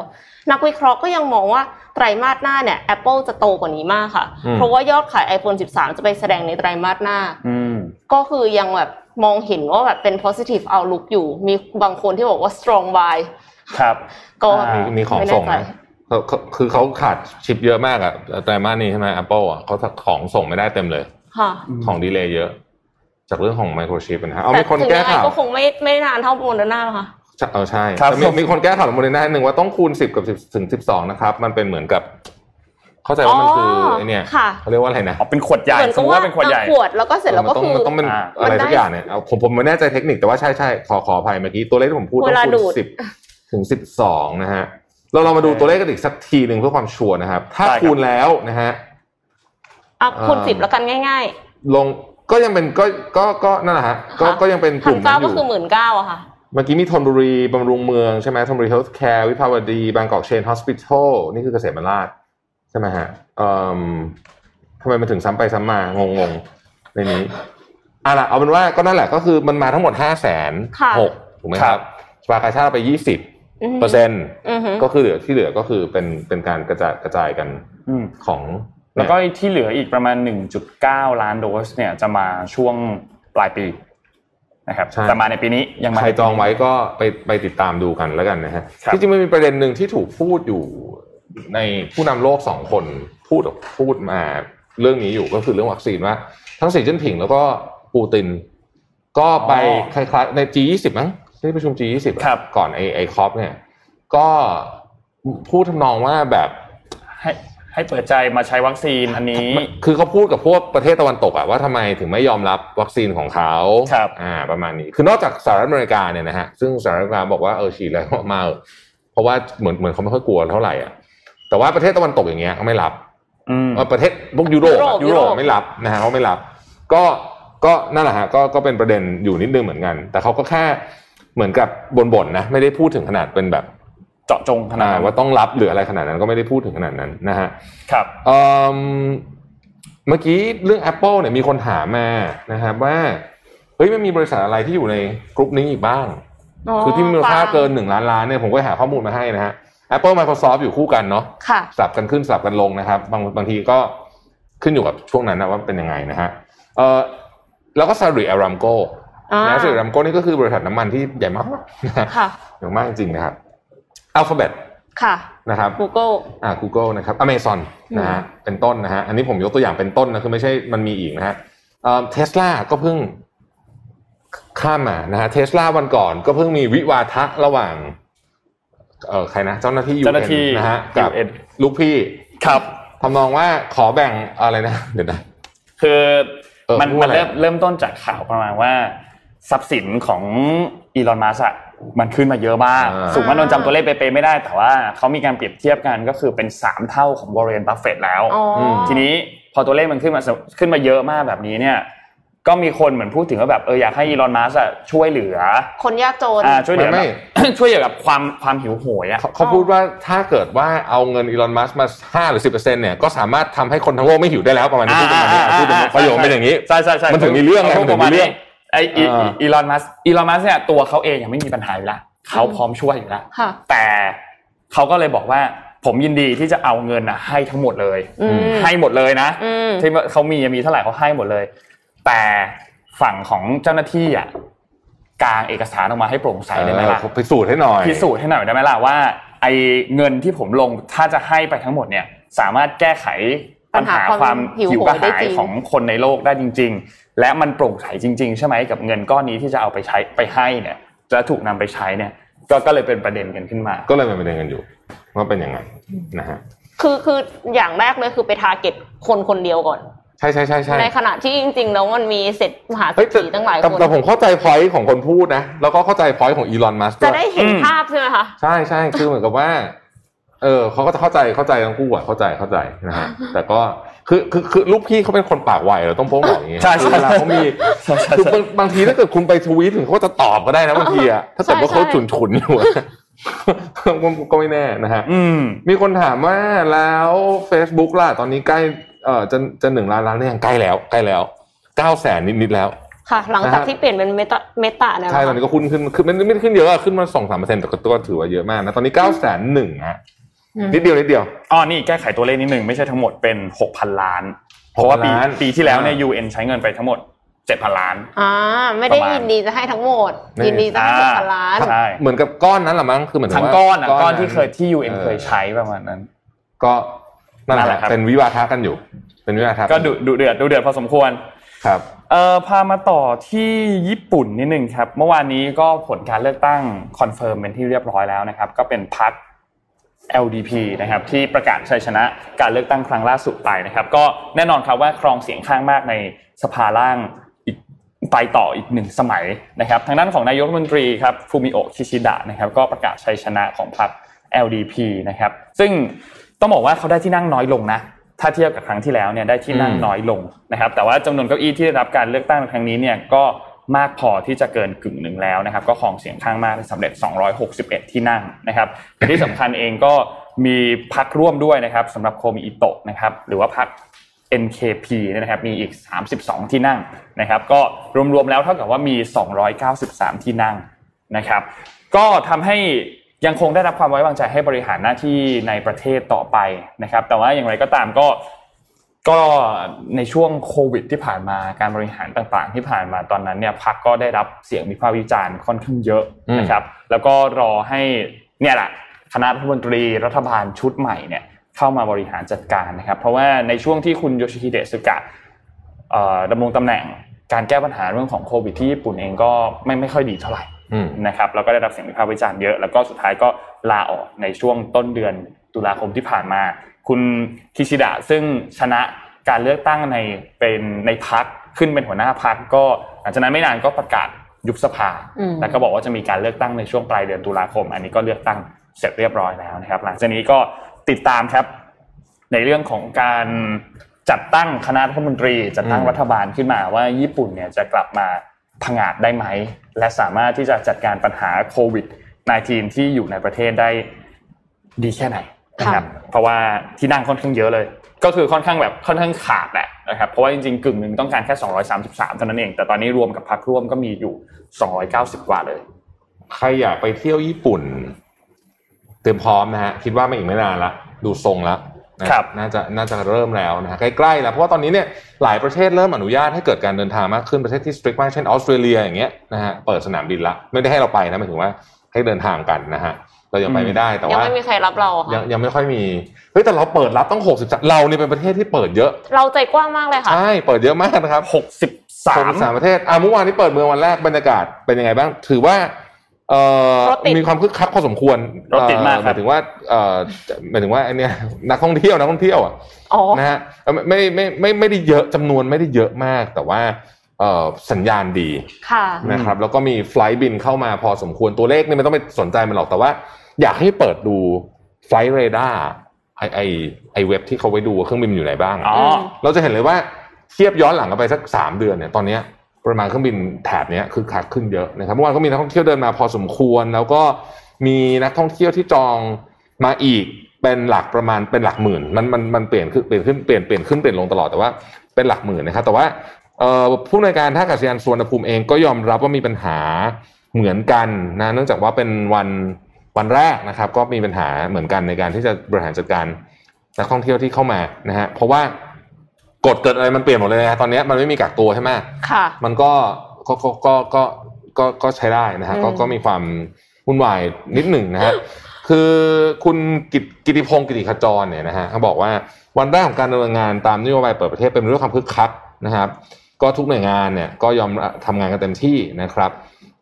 นักวิเคราะห์ก็ยังมองว่าไตรมาสหน้าเนี่ย Apple จะโตกว่านี้มากค่ะอืมเพราะว่ายอดขาย iPhone 13 จะไปแสดงในไตรมาสหน้าอืมก็คือยังแบบมองเห็นว่าแบบเป็น positive outlook อยู่ มีบางคนที่บอกว่า strong buy ครับ ก็อ่ามีมีของไม่แน่ส่งใจนะเขาเขาคือเขาขาดชิปเยอะมากอะไตรมาสนี้ใช่ไหม Apple อะเขาของส่งไม่ได้เต็มเลยค่ะของดีเลย์เยอะ จากเรื่องของไมโครชิปนะฮะเอาแต่มีคนถึงแก้ยังไงข่าวก็คงไม่ไม่นานเท่าโมเดอร์นาหรอกค่ะเออใช่ครับแต่มีมีคนแก้ข่าวโมเดอร์นาหนึ่งว่าต้องคูณสิบกับ10ถึงสิบสองนะครับ มันเป็นเหมือนกับ เข้าใจว่ามันคือไอเนี่ยค่ะเขาเรียกว่าอะไรนะอ๋อเป็นขวดใหญ่เหมือนสกัมบมติว่าว่าเป็นขวดใหญ่ขวดแล้วก็เสร็จแล้วก็มันต้องคือมันต้องเป็นอ่าอะไรมันได้สักอย่างเนี่ยเอาผมผมไม่แน่ใจเทคนิคแต่ว่าใช่ใช่ขอขออภัยเมื่อกี้ตัวเลขที่ผมพูดต้เวองลาคูดูณดสิบถึงสิบสองนะฮะเราเรามาดูตัวเลขกันอีกสักทีหนึ่งเพื่อความชัวร์นะครับ ถ้าได้ครับคูณแล้วนะฮะอะคูณเอ่อสิบแล้วกันง่ายลง ก็ยังเป็นก็ก็ก็นั่นแหละฮะก็ค่ะก็ยังเป็นๆกพันลุ่มนั้เก้านอก็ยู่คือหมื่นเก้าอะค่ะเมื่อกี้มีธนบุรีบำรุงเมืองใช่ไหมธนบุรีเฮลท์แคร์วิภาวดี บางกอกเชนฮอสพิทอลนี่คือเกษมราชใช่ไหมฮะเอ่อทำไมมันถึงซ้ำไปซ้ำมางงงๆในนี้อะล่ะเอาเป็นว่าก็นั่นแหละก็คือมันมาทั้งหมดห้าแสนค่ะหกถูกไหมครับสภากาชาติเอาไปยี่สิบอือฮึเปอร์เซ็นต์อือฮึก็คือเหลือที่เหลือก็คือเป็นเป็นการกระจายกระจายกันอืมของ แล้วก็ที่เหลืออีกประมาณ 1.9 ล้านโดสเนี่ยจะมาช่วงปลายปีนะครับใช่แต่มาในปีนี้ยังมาใครจองไว้ก็ไปไปติดตามดูกันแล้วกันนะฮะครับที่จริงมันมีประเด็นหนึ่งที่ถูกพูดอยู่ในผู้นำโลกสองคนพูดพูดมาเรื่องนี้อยู่ก็คือเรื่องวัคซีนว่า ทั้งสีจิ้นผิงแล้วก็ปูติน ก็ไปคล้ายๆใน G20 มั้งที่ประชุม G20 อะครับก่อนไอไอคอปเนี่ย ก็พูดทำนองว่าแบบ ให้ให้เปิดใจมาใช้วัคซีนอันนี้ คือเขาพูดกับพวกประเทศตะวันตกอะว่าทำไมถึงไม่ยอมรับวัคซีนของเขาครับอ่าประมาณนี้ คือนอกจากสหรัฐอเมริกาเนี่ยนะฮะซึ่งสหรัฐอเมริกาบอกว่าเออฉีดแล้วมาเถอะเพราะว่าเหมือนเหมือนเขาไม่ค่อยกลัวเท่าไหร่อะแต่ว่าประเทศตะวันตกอย่างเงี้ยเขาไม่รับอืมเออประเทศพวกยุโรปอะยุยุโรโรปปไม่รับนะฮะเขาไม่รับ ก็ก็นั่นแหละฮะก็ก็เป็นประเด็นอยู่นิดนึงเหมือนกัน แต่เขาก็แค่เหมือนกับบ่นๆนะ ไม่ได้พูดถึงขนาดเป็นแบบ เจาะจงขนาดอ่านั้นว่าต้องรับหรืออะไรขนาดนั้นก็ไม่ได้พูดถึงขนาดนั้นนะฮะครับเอิ่มเมื่อกี้เรื่อง Apple เนี่ยมีคนถามมานะครับว่าเฮ้ยมันมีบริษัทอะไรที่อยู่ในกลุ่มนี้อีกบ้างคือที่มีมูลค่าเกินหนึ่งล้านล้านเนี่ยผมก็หาข้อมูลมาให้นะฮะ Apple Microsoft อยู่คู่กันเนาะค่ะสลับกันขึ้นสลับกันลงนะครับ บางบางทีก็ขึ้นอยู่กับช่วงนั้นนะว่าเป็นยังไงนะฮะเออแล้วก็ Saudi Aramco อ่านะ Saudi Aramco นี่ก็คือบริษัทน้ำมันที่ใหญ่มากนะฮะค่ะใหญ่มากจริงๆนะครับ Alphabet ค่ะนะครับ Google อ่า Google นะครับ Amazon นะฮะเป็นต้นนะฮะอันนี้ผมยกตัวอย่างเป็นต้นนะคือไม่ใช่มันมีอีกนะฮะเอ่อเทสลาก็เพิ่งข้ามมานะฮะเทสลาวันก่อนก็เพิ่งมีวิวาทะระหว่างเอ่อใครนะเจ้าหน้าที่ U เจ้าหน้าที่นะฮะกับ UN ลูกพี่ครับทำนองว่าขอแบ่งอะไรนะเดี๋ยวนะคือเออมันพูดมันอะไรเริ่มเริ่มต้นจากข่าวประมาณว่า ทรัพย์สินของอีลอนมัสก์ มันขึ้นมาเยอะมากอ่าสูงมันนนจำตัวเลขเป๊ะๆไม่ได้ แต่ว่าเขามีการเปรียบเทียบกันก็คือเป็น 3 เท่าของวอร์เรนบัฟเฟตแล้วอ๋ออมทีนี้พอตัวเลขมันขึ้นมาขึ้นมาเยอะมากแบบนี้เนี่ยก็มีคนเหมือนพูดถึงว่าแบบเอออยากให้อีลอนมัสก์ช่วยเหลือ คนยากจนอ่าช่วยเหลือไม่แบบช่วยเหลือกับความความหิวโหยอะเขาเขาพูดว่าถ้าเกิดว่าเอาเงินอีลอนมัสมาห้าหรือสิบเปอร์เซ็นเนี่ยก็สามารถทำให้คนทั้งโลกไม่หิวได้แล้วประมาณนี้พูดประมาณนี้อะพูดเป็นประโยคเป็นอย่างนี้ใช่ใช่ใช่มันถึงมีเรื่องไงมันถึงมีเรื่อง ไออีอ่าอีลอนมัสอีลอนมัสเนี่ยตัวเขาเองยังไม่มีปัญหาอยู่แล้วเขาพร้อมช่วยอยู่แล้วค่ะแต่เขาก็เลยบอกว่าผมยินดีที่จะเอาเงินอะให้ทั้งหมดเลยอืมให้หมดเลยนะอืมที่เขามีมีเท่าไหร่เขาให้หมดเลย แต่ฝั่งของเจ้าหน้าที่อะกลางเอกสารออกมาให้โปร่งใสได้ไหมล่ะเออพิสูจน์ให้หน่อยพิสูจน์ให้หน่อยได้ไหมล่ะว่าไอ้เงินที่ผมลงถ้าจะให้ไปทั้งหมดเนี่ย สามารถแก้ไข ปัญหาปัญหาความความหิวหิวโหกระยได้หายจริงของคนในโลกได้จริง ๆ และมันโปร่งใสจริง ๆ ใช่ไหมกับเงินก้อนนี้ที่จะเอาไปใช้ไปให้เนี่ย จะถูกนำไปใช้เนี่ย ก็ก็เลยเป็นประเด็นกันขึ้นมา ก็เลยเป็นประเด็นกันอยู่ว่าเป็นยังไงนะฮะคือคืออย่างแรกเลยคือไป target คนคนเดียวก่อนใช่ใช่ใช่ใช่ในขณะที่จริงๆแล้วมันมีเศรษฐมหาเศรษฐีเฮ้ยแต่ตั้งหลายคนแต่แต่ผมเข้าใจ point ของคนพูดนะแล้วก็เข้าใจ point ของอีลอนมัสก์จะได้เห็นอืมภาพใช่ไหมคะใช่ใช่คือเหมือนกับว่า เออเขาก็จะเข้าใจเข้าใจทั้งคู่อะเข้าใจเข้าใจนะฮะแต่ก็คือคือคือลูกพี่เขาเป็นคนปากไวเราต้องโป้งบอกอย่างงี้ใช่ใช่คือเวลาเขามีใช่ใช่คือบางบางทีถ้าเกิดคุณไปทวีตถึงเขาจะตอบก็ได้นะบางทีอะถ้าเกิดว่าเขาฉุนฉุนๆอยู่อะก็ก็ไม่แน่นะฮะอืมมีคนถามว่าแล้ว Facebook ล่ะตอนนี้ใกล้เอ่อจะจะหนึ่งล้านล้านหรือยังใกล้แล้วใกล้แล้วเก้าแสนนิดๆแล้วค่ะ หลังจากนะฮะที่เปลี่ยนเป็นเมตาเมตาเนี่ยใช่ตอนนี้ก็ขึ้นขึ้นคือไม่ไม่ได้ขึ้นเยอะอะขึ้นมาสองสามเปอร์เซ็นต์แต่ก็ตัวถือว่าเยอะมากนะตอนนี้เก้าแสนหนึ่งฮะ นิดเดียวนิดเดียวอ๋อนี่แก้ไขตัวเลขนิดหนึ่งไม่ใช่ทั้งหมดเป็นหกพันล้าน เพราะว่าปีล้านปีที่แล้วเนี่ยอ่า UN ใช้เงินไปทั้งหมดเจ็ดพันล้านอ่าไม่ได้ประมาณยินดีจะให้ทั้งหมดนี่ยินดีจะให้อ่าหกพันล้านใช่เหมือนกับก้อนนั้นแหละมั้งคือเหมือนถึทั้งว่าก้อนอะก้อนที่นั้นเคยที่ UN ออเคยใช้ประมาณนั้น ก็นั่นนั่นแหแหละละครับเป็นวิวาทะกันอยู่ เป็นวิวาทะก็ดุดุเดือดดุเดือดพอสมควรครับเอ่อพามาต่อที่ญี่ปุ่นนิดนึงครับ เมื่อวานนี้ก็ผลการเลือกตั้ง confirm เป็นที่เรียบร้อยแล้วนะครับ ก็เป็นพรรค LDP นะครับที่ประกาศชัยชนะการเลือกตั้งครั้งล่าสุดไปนะครับ ก็แน่นอนครับว่าครองเสียงข้างมากในสภาล่างอีกไปต่ออีกหนึ่งสมัยนะครับ ทางด้านของนายกรัฐมนตรีครับฟูมิโอะคิชิดะนะครับ ก็ประกาศชัยชนะของพรรค LDP นะครับ ซึ่งต้องบอกว่าเขาได้ที่นั่งน้อยลงนะถ้าเทียบกับครั้งที่แล้วเนี่ยได้ที่นั่งอืมน้อยลงนะครับ แต่ว่าจำนวนเก้าอี้ที่ได้รับการเลือกตั้งในครั้งนี้เนี่ยก็ มากพอที่จะเกินกึ่งหนึ่งแล้วนะครับก็ครองเสียงข้างมากได้สำเร็จ 261 ที่นั่งนะครับแต่ที่สำคัญเองก็มีพักร่วมด้วยนะครับสำหรับโคมิอิโตะนะครับหรือว่าพัก NKP เนี่ยนะครับมีอีก 32 ที่นั่งนะครับก็รวมๆแล้วเท่ากับว่ามี 293 ที่นั่งนะครับก็ทำให้ยังคงได้รับความไว้วางใจให้บริหารหน้าที่ในประเทศต่อไปนะครับแต่ว่าอย่างไรก็ตามก็ ก็ในช่วงโควิดที่ผ่านมาการบริหารต่างๆ ที่ผ่านมาตอนนั้นเนี่ยพักก็ได้รับเสียงวิพากษ์วิจารณ์ค่อนข้างเยอะนะครับแล้วก็รอให้เนี่ยแหละคณะรัฐมนตรีรัฐบาลชุดใหม่เนี่ยเข้ามาบริหารจัดการนะครับ เพราะว่าในช่วงที่คุณโยชิฮิเดะสึกะเอ่อดำรงตำแหน่งการแก้ปัญหาเรื่องของโควิดที่ญี่ปุ่นเองก็ไม่ไม่ค่อยดีเท่าไหร่อืมนะครับแล้วก็ได้รับเสียงวิพากษ์วิจารณ์เยอะแล้วก็สุดท้ายก็ลาออกในช่วงต้นเดือนตุลาคมที่ผ่านมา คุณคิชิดะซึ่งชนะการเลือกตั้งในเป็นในพักขึ้นเป็นหัวหน้าพักก็หลังจากนั้นไม่นานก็ประกาศยุบสภาอืมแล้วก็บอกว่าจะมีการเลือกตั้งในช่วงปลายเดือนตุลาคม อันนี้ก็เลือกตั้งเสร็จเรียบร้อยแล้วนะครับ หลังจากนี้ก็ติดตามครับ ในเรื่องของการจัดตั้งคณะรัฐมนตรี จัดตั้งอืมรัฐบาลขึ้นมาว่าญี่ปุ่นเนี่ยจะกลับมาผงาดได้ไหม และสามารถที่จะจัดการปัญหาโควิด -19 ที่อยู่ในประเทศได้ดีแค่ไหน นะครับเพราะว่าที่นั่งค่อนข้างเยอะเลย ก็คือค่อนข้างแบบค่อนข้างขาดแหละนะครับเพราะว่าจริงๆกึ่งหนึ่งต้องการแค่ 233เท่านั้นเอง แต่ตอนนี้รวมกับพรรคร่วมก็มีอยู่ 290 กว่าเลย ใครอยากไปเที่ยวญี่ปุ่น เตรียมพร้อมนะฮะคิดว่าไม่อีกไม่นานละดูทรงละนะครับน่าจะน่าจะเริ่มแล้วนะฮะใกล้ๆแล้วเพราะว่าตอนนี้เนี่ยหลายประเทศเริ่มอนุญาตให้เกิดการเดินทางมากขึ้นประเทศที่ strict มากเช่นออสเตรเลียอย่างเงี้ยนะฮะเปิดสนามบินละไม่ได้ให้เราไปนะหมายถึงว่าให้เดินทางกันนะฮะ เรายังไปไม่ได้แต่ยังว่าไม่มีใครรับเราอะยังค่ะยังไม่ค่อยมีเฮ้ยแต่เราเปิดรับต้องหกสิบเราเนี่ยเป็นประเทศที่เปิดเยอะ เราใจกว้างมากเลยค่ะใช่เปิดเยอะมากนะครับ63สามประเทศอะเมื่อวานนี้เปิดเมืองวันแรกบรรยากาศเป็นยังไงบ้าง ถือว่าเอ่อรถติดมีความคึกคักพอสมควรรถติดมากเอ่อหครัมาบยถึงว่าเอ่อหมายถึงว่าไอเนี้ยนักท่องเที่ยวนักท่องเที่ยวอะอ๋อนะฮะเอ่อไม่ไม่ไม่ไม่ไม่ได้เยอะจำนวนไม่ได้เยอะมาก แต่ว่าเอ่อสัญญาณดีค่ะนะครับ แล้วก็มีไฟล์บินเข้ามาพอสมควรตัวเลขนี่ไม่ต้องไปสนใจมันหรอกแต่ว่า อยากให้เปิดดูไฟล์เรดาร์ไอไอไอเว็บที่เขาไว้ดูว่าเครื่องบินอยู่ไหนบ้างอ๋อเราจะเห็นเลยว่าเทียบย้อนหลังกันไปสักสามเดือนเนี่ยตอนเนี้ยประมาณเครื่องบินแถบเนี้ยคือคักขึ้นเยอะนะครับเมื่อวานก็มีนักท่องเที่ยวเดินมาพอสมควร แล้วก็มีนักท่องเที่ยวที่จองมาอีกเป็นหลักประมาณเป็นหลักหมื่น มันมันมันเปลี่ยนขึ้นเปลี่ยนขึ้นเปลี่ยนเปลี่ยนขึ้นเปลี่ยนลงตลอดแต่ว่าเป็นหลักหมื่นนะครับ แต่ว่าเอ่อผู้ในวยการท่าอากาศยานสุวรรณภูมิเองก็ยอมรับว่ามีปัญหาเหมือนกันนะเนื่องจากว่าเป็นวัน วันแรกนะครับ ก็มีปัญหาเหมือนกันในการที่จะบริหารจัดการนักท่องเที่ยวที่เข้ามานะฮะเพราะว่ากฎเกิดอะไรมันเปลี่ยนหมดเลยนะตอนนี้มันไม่มีกักตัวใช่ไหมค่ะ มันก็ก็ก็ก็ก็ก็ก็ใช้ได้นะฮะก็อืมก็มีความวุ่นวายนิดหนึ่งนะฮะคือคุณกิตกิติพงศ์กิติขจรเนี่ยนะฮะเขาบอกว่าวันแรกของการดำเนินงานตามนโยบายเปิดประเทศเป็นเรื่องความคึกคักนะครับ ก็ทุกหน่วยงานเนี่ยก็ยอมทำงานกันเต็มที่นะครับ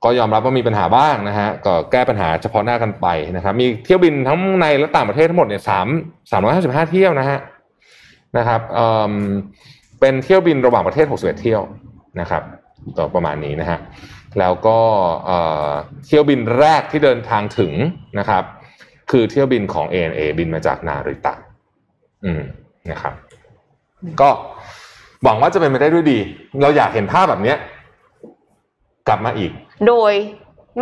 ก็ยอมรับว่ามีปัญหาบ้างนะฮะก็แก้ปัญหาเฉพาะหน้ากันไปนะครับ มีเที่ยวบินทั้งในและต่างประเทศทั้งหมดเนี่ยสามสามร้อยห้าสิบห้าเที่ยวนะฮะนะครับเอ่อเป็นเที่ยวบินระหว่างประเทศหกสิบเอ็ดเที่ยวนะครับต่อประมาณนี้นะฮะแล้วก็เอ่อเที่ยวบินแรกที่เดินทางถึงนะครับ คือเที่ยวบินของ ANA บินมาจากนาริตะ อืมนะครับ ก็หวังว่าจะเป็นไปได้ด้วยดี เราอยากเห็นภาพแบบเนี้ย กลับมาอีก โดย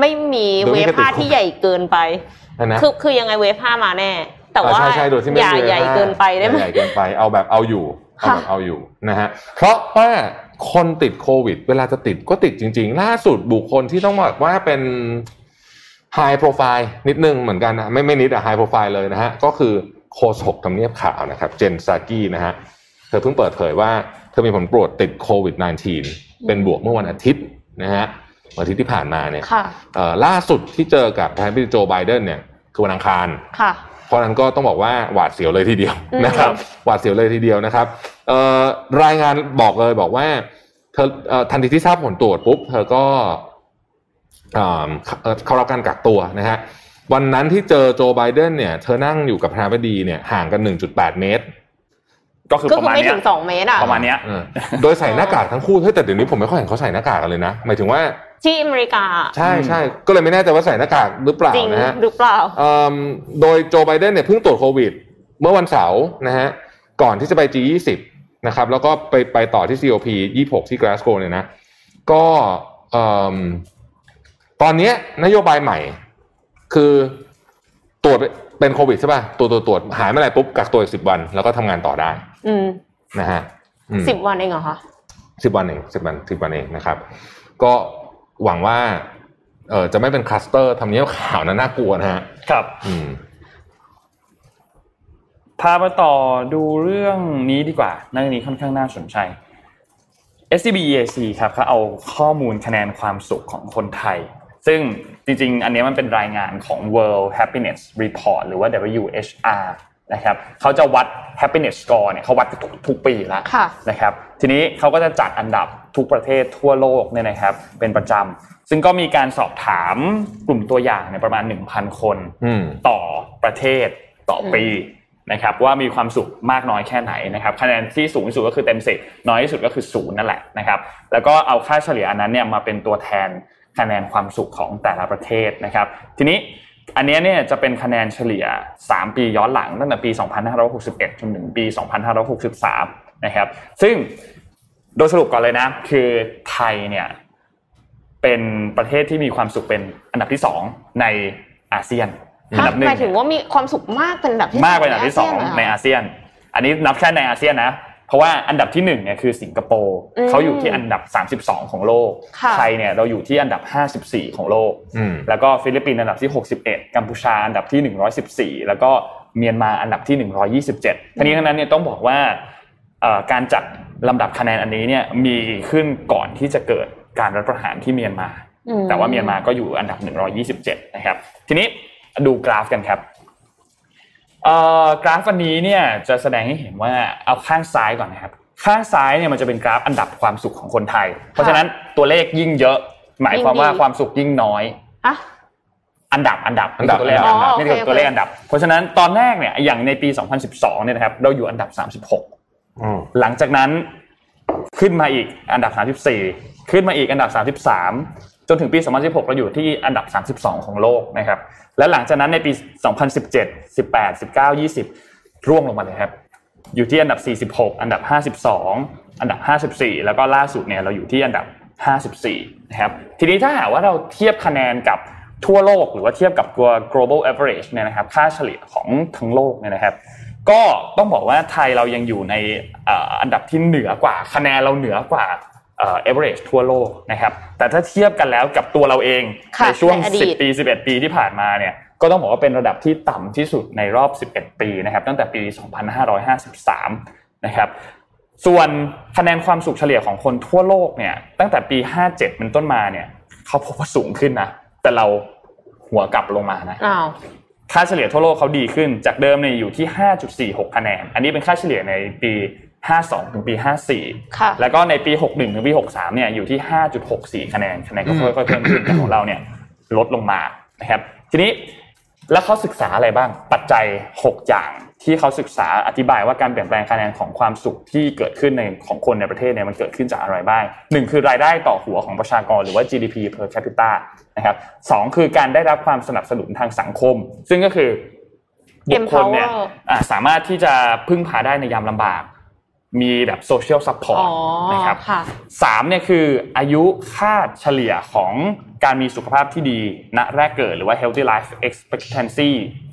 ไม่มีโดยเวไม่ฟกระตุกผ้าที่ใหญ่เกินไปนะคือคือยังไงเวฟผ้ามาแน่ แต่ว่าอ่ใช่ใช่โดยที่ไม่อย่ามีใหญ่เกินไปได้ไหมอย่าใหญ่เกินไปเอาแบบเอาอยู่เอาแบบค่ะเอาอยู่นะฮะเพราะว่าคนติดโควิด เวลาจะติดก็ติดจริง ๆ ล่าสุดบุคคลที่ต้องบอกว่าเป็นไฮโปรไฟล์นิดนึงเหมือนกันนะไม่ไม่นิดอะไฮโปรไฟล์เลยนะฮะก็คือโฆษกทำเนียบข่าวนะครับ เจนซากี้นะฮะเธอเพิ่งเปิดเผยว่า เธอมีผลตรวจติดโควิด -19 เป็นบวกเมื่อวันอาทิตย์ นะฮะวันอาทิตย์ที่ผ่านมาเนี่ยค่ะเอ่อล่าสุดที่เจอกับประธานาธิบดีโจไบเดนเนี่ยคือวันอังคารค่ะเพราะฉะนั้นก็ต้องบอกว่าหวาดเสียวเลยทีเดียวอืมนะครับ หวาดเสียวเลยทีเดียวนะครับเอ่อรายงานบอกเลยบอกว่า เธอเอ่อทันทีที่ทราบผลตรวจปุ๊บ เธอก็เอ่อเอ่อเข้ารับการกักตัวนะฮะวันนั้นที่เจอโจไบเดนเนี่ย เธอนั่งอยู่กับประธานาธิบดีเนี่ยห่างกัน 1.8 เมตร ก็คือก็ประคือมาณไม่เนี้ถึยงสองเมตรอะประมาณเนี้ยเออโดยใส่หน้ากากทั้งคู่เฮ้ยแต่เดี๋ยวนี้ผมไม่ค่อยเห็นเขาใส่หน้ากากกันเลยนะ หมายถึงว่าที่อเมริกา ใช่ใช่ก็เลยไม่แน่ใจว่าใส่หน้ากากหรือเปล่าจริงนะฮะหรือเปล่าเอิ่มโดยโจไบเดนเนี่ยเพิ่งตรวจโควิด เมื่อวันเสาร์นะฮะก่อนที่จะไป G20 นะครับ แล้วก็ไปไปต่อที่ COP 26 ที่กลาสโกว์เนี่ยนะ ก็เอิ่มตอนเนี้ยนโยบายใหม่ คือตรวจเป็นโควิดใช่ป่ะตรวจตรวจตรวจหายเมื่อไหร่ปุ๊บกักตัวอีกสิบวัน แล้วก็ทำงานต่อได้ อืมนะฮะอืมสิบวันเองเหรอคะสิบวันเองสิบวันสิบวันเองนะครับ ก็หวังว่าเออจะไม่เป็นคลัสเตอร์ทำเนียบข่าวนะน่ากลัวนะฮะครับ อืมพามาต่อดูเรื่องนี้ดีกว่าเรื่องนี้ค่อนข้างน่าสนใจ SCB EAC ครับเขาเอาข้อมูลคะแนนความสุขของคนไทย ซึ่งจริงๆ อันนี้มันเป็นรายงานของ World Happiness Report หรือว่า WHR นะครับเขาจะวัด happiness score เนี่ยเขาวัดทุกทุกปีแล้วค่ะนะครับทีนี้เขาก็จะจัดอันดับทุกประเทศทั่วโลกเนี่ยนะครับเป็นประจำซึ่งก็มีการสอบถามกลุ่มตัวอย่างเนี่ยประมาณ 1,000 คนอืมต่อประเทศต่อปีนะครับว่ามีความสุขมากน้อยแค่ไหนนะครับคะแนนที่สูงที่สุดก็คือเต็มสิบน้อยที่สุดก็คือศูนย์นั่นแหละนะครับแล้วก็เอาค่าเฉลี่ยอันนั้นเนี่ยมาเป็นตัวแทนคะแนนความสุขของแต่ละประเทศนะครับ ทีนี้ อันเนี้ยเนี่ยจะเป็นคะแนนเฉลี่ย 3 ปีย้อนหลังตั้งแต่ปี 2561 จนถึงปี 2563 นะครับ ซึ่งโดยสรุปก่อนเลยนะ คือไทยเนี่ยเป็นประเทศที่มีความสุขเป็นอันดับที่สองในอาเซียนอันดับหนึ่งหมายถึงว่ามีความสุขมากเป็นอันดับที่มากเป็นอันดับที่สองในอาเซียน อันนี้นับแค่ในอาเซียนนะ เพราะว่าอันดับที่หนึ่งเนี่ยคือสิงคโปร์อืมเขาอยู่ที่อันดับ 32 ของโลกค่ะไทยเนี่ยเราอยู่ที่อันดับ 54 ของโลกอืมแล้วก็ฟิลิปปินส์อันดับที่ 61 กัมพูชาอันดับที่ 114 แล้วก็เมียนมาอันดับที่ 127ทั้งนี้ทั้งนั้นเนี่ยต้องบอกว่าเอ่อการจัดลำดับคะแนนอันนี้เนี่ยมีขึ้นก่อนที่จะเกิดการรัฐประหารที่เมียนมาอืมแต่ว่าเมียนมาก็อยู่อันดับ 127 นะครับ ทีนี้ดูกราฟกันครับเอ่อ กราฟอันนี้เนี่ยจะแสดงให้เห็นว่าเอาข้างซ้ายก่อนนะครับ ข้างซ้ายเนี่ยมันจะเป็นกราฟอันดับความสุขของคนไทย เพราะฉะนั้นตัวเลขยิ่งเยอะ หมายความว่าความสุขยิ่งน้อยอะอันดับอันดับอันดับนี่คือตัวเลขอ๋อัอนดับโอเคนี่คือตัวเลขอันดับ เพราะฉะนั้นตอนแรกเนี่ยอย่างในปี 2012 เนี่ยนะครับเราอยู่อันดับ 36อืมหลังจากนั้นขึ้นมาอีกอันดับ 34 ขึ้นมาอีกอันดับ 33 จนถึงปี 2016 เราอยู่ที่อันดับ 32 ของโลกนะครับ และหลังจากนั้นในปี 2017 18 19 20 ร่วงลงมาเลยครับ อยู่ที่อันดับ 46 อันดับ 52 อันดับ 54 แล้วก็ล่าสุดเนี่ยเราอยู่ที่อันดับ 54 นะครับ ทีนี้ถ้าหากว่าเราเทียบคะแนนกับทั่วโลก หรือว่าเทียบกับตัว global average เนี่ยนะครับ ค่าเฉลี่ยของทั้งโลกเนี่ยนะครับ ก็ต้องบอกว่าไทยเรายังอยู่ในอันดับที่เหนือกว่า คะแนนเราเหนือกว่า เอ่อ average ทั่วโลกนะครับแต่ถ้าเทียบกันแล้วกับตัวเราเองค่ะในช่วงในอดีต10 ปี 11 ปีที่ผ่านมาเนี่ยก็ต้องบอกว่าเป็นระดับที่ต่ำที่สุดในรอบ 11 ปีนะครับตั้งแต่ปี 2553 นะครับส่วนคะแนนความสุขเฉลี่ยของคนทั่วโลกเนี่ยตั้งแต่ปี 57 เป็นต้นมาเนี่ยเขาพบว่าสูงขึ้นนะแต่เราหัวกลับลงมานะอ้าวค่าเฉลี่ยทั่วโลกเขาดีขึ้นจากเดิมเนี่ยอยู่ที่ 5.46 คะแนน อันนี้เป็นค่าเฉลี่ยในปี 52 ถึงปีค่ะ54 แล้วก็ในปี 61 ถึงปี 63 เนี่ยอยู่ที่ 5.64 คะแนนคะแนนก็ค่อยๆเพิ่มขึ้นแต่ของเราเนี่ยลดลงมานะครับ ทีนี้แล้วเขาศึกษาอะไรบ้าง ปัจจัย 6 อย่างที่เขาศึกษาอธิบายว่าการเปลี่ยนแปลงคะแนนของความสุขที่เกิดขึ้นในของคนในประเทศเนี่ยมันเกิดขึ้นจากอะไรบ้างหนึ่งคือรายได้ต่อหัวของประชากรหรือว่า GDP per capita นะครับสองคือการได้รับความสนับสนุนทางสังคม ซึ่งก็คือบุคคลเนี่ย Empower อ่าสามารถที่จะพึ่งพาได้ในยามลำบาก มีแบบ social support อ๋อนะครับค่ะสามเนี่ยคืออายุคาดเฉลี่ยของการมีสุขภาพที่ดีณแรกเกิดหรือว่า healthy life expectancy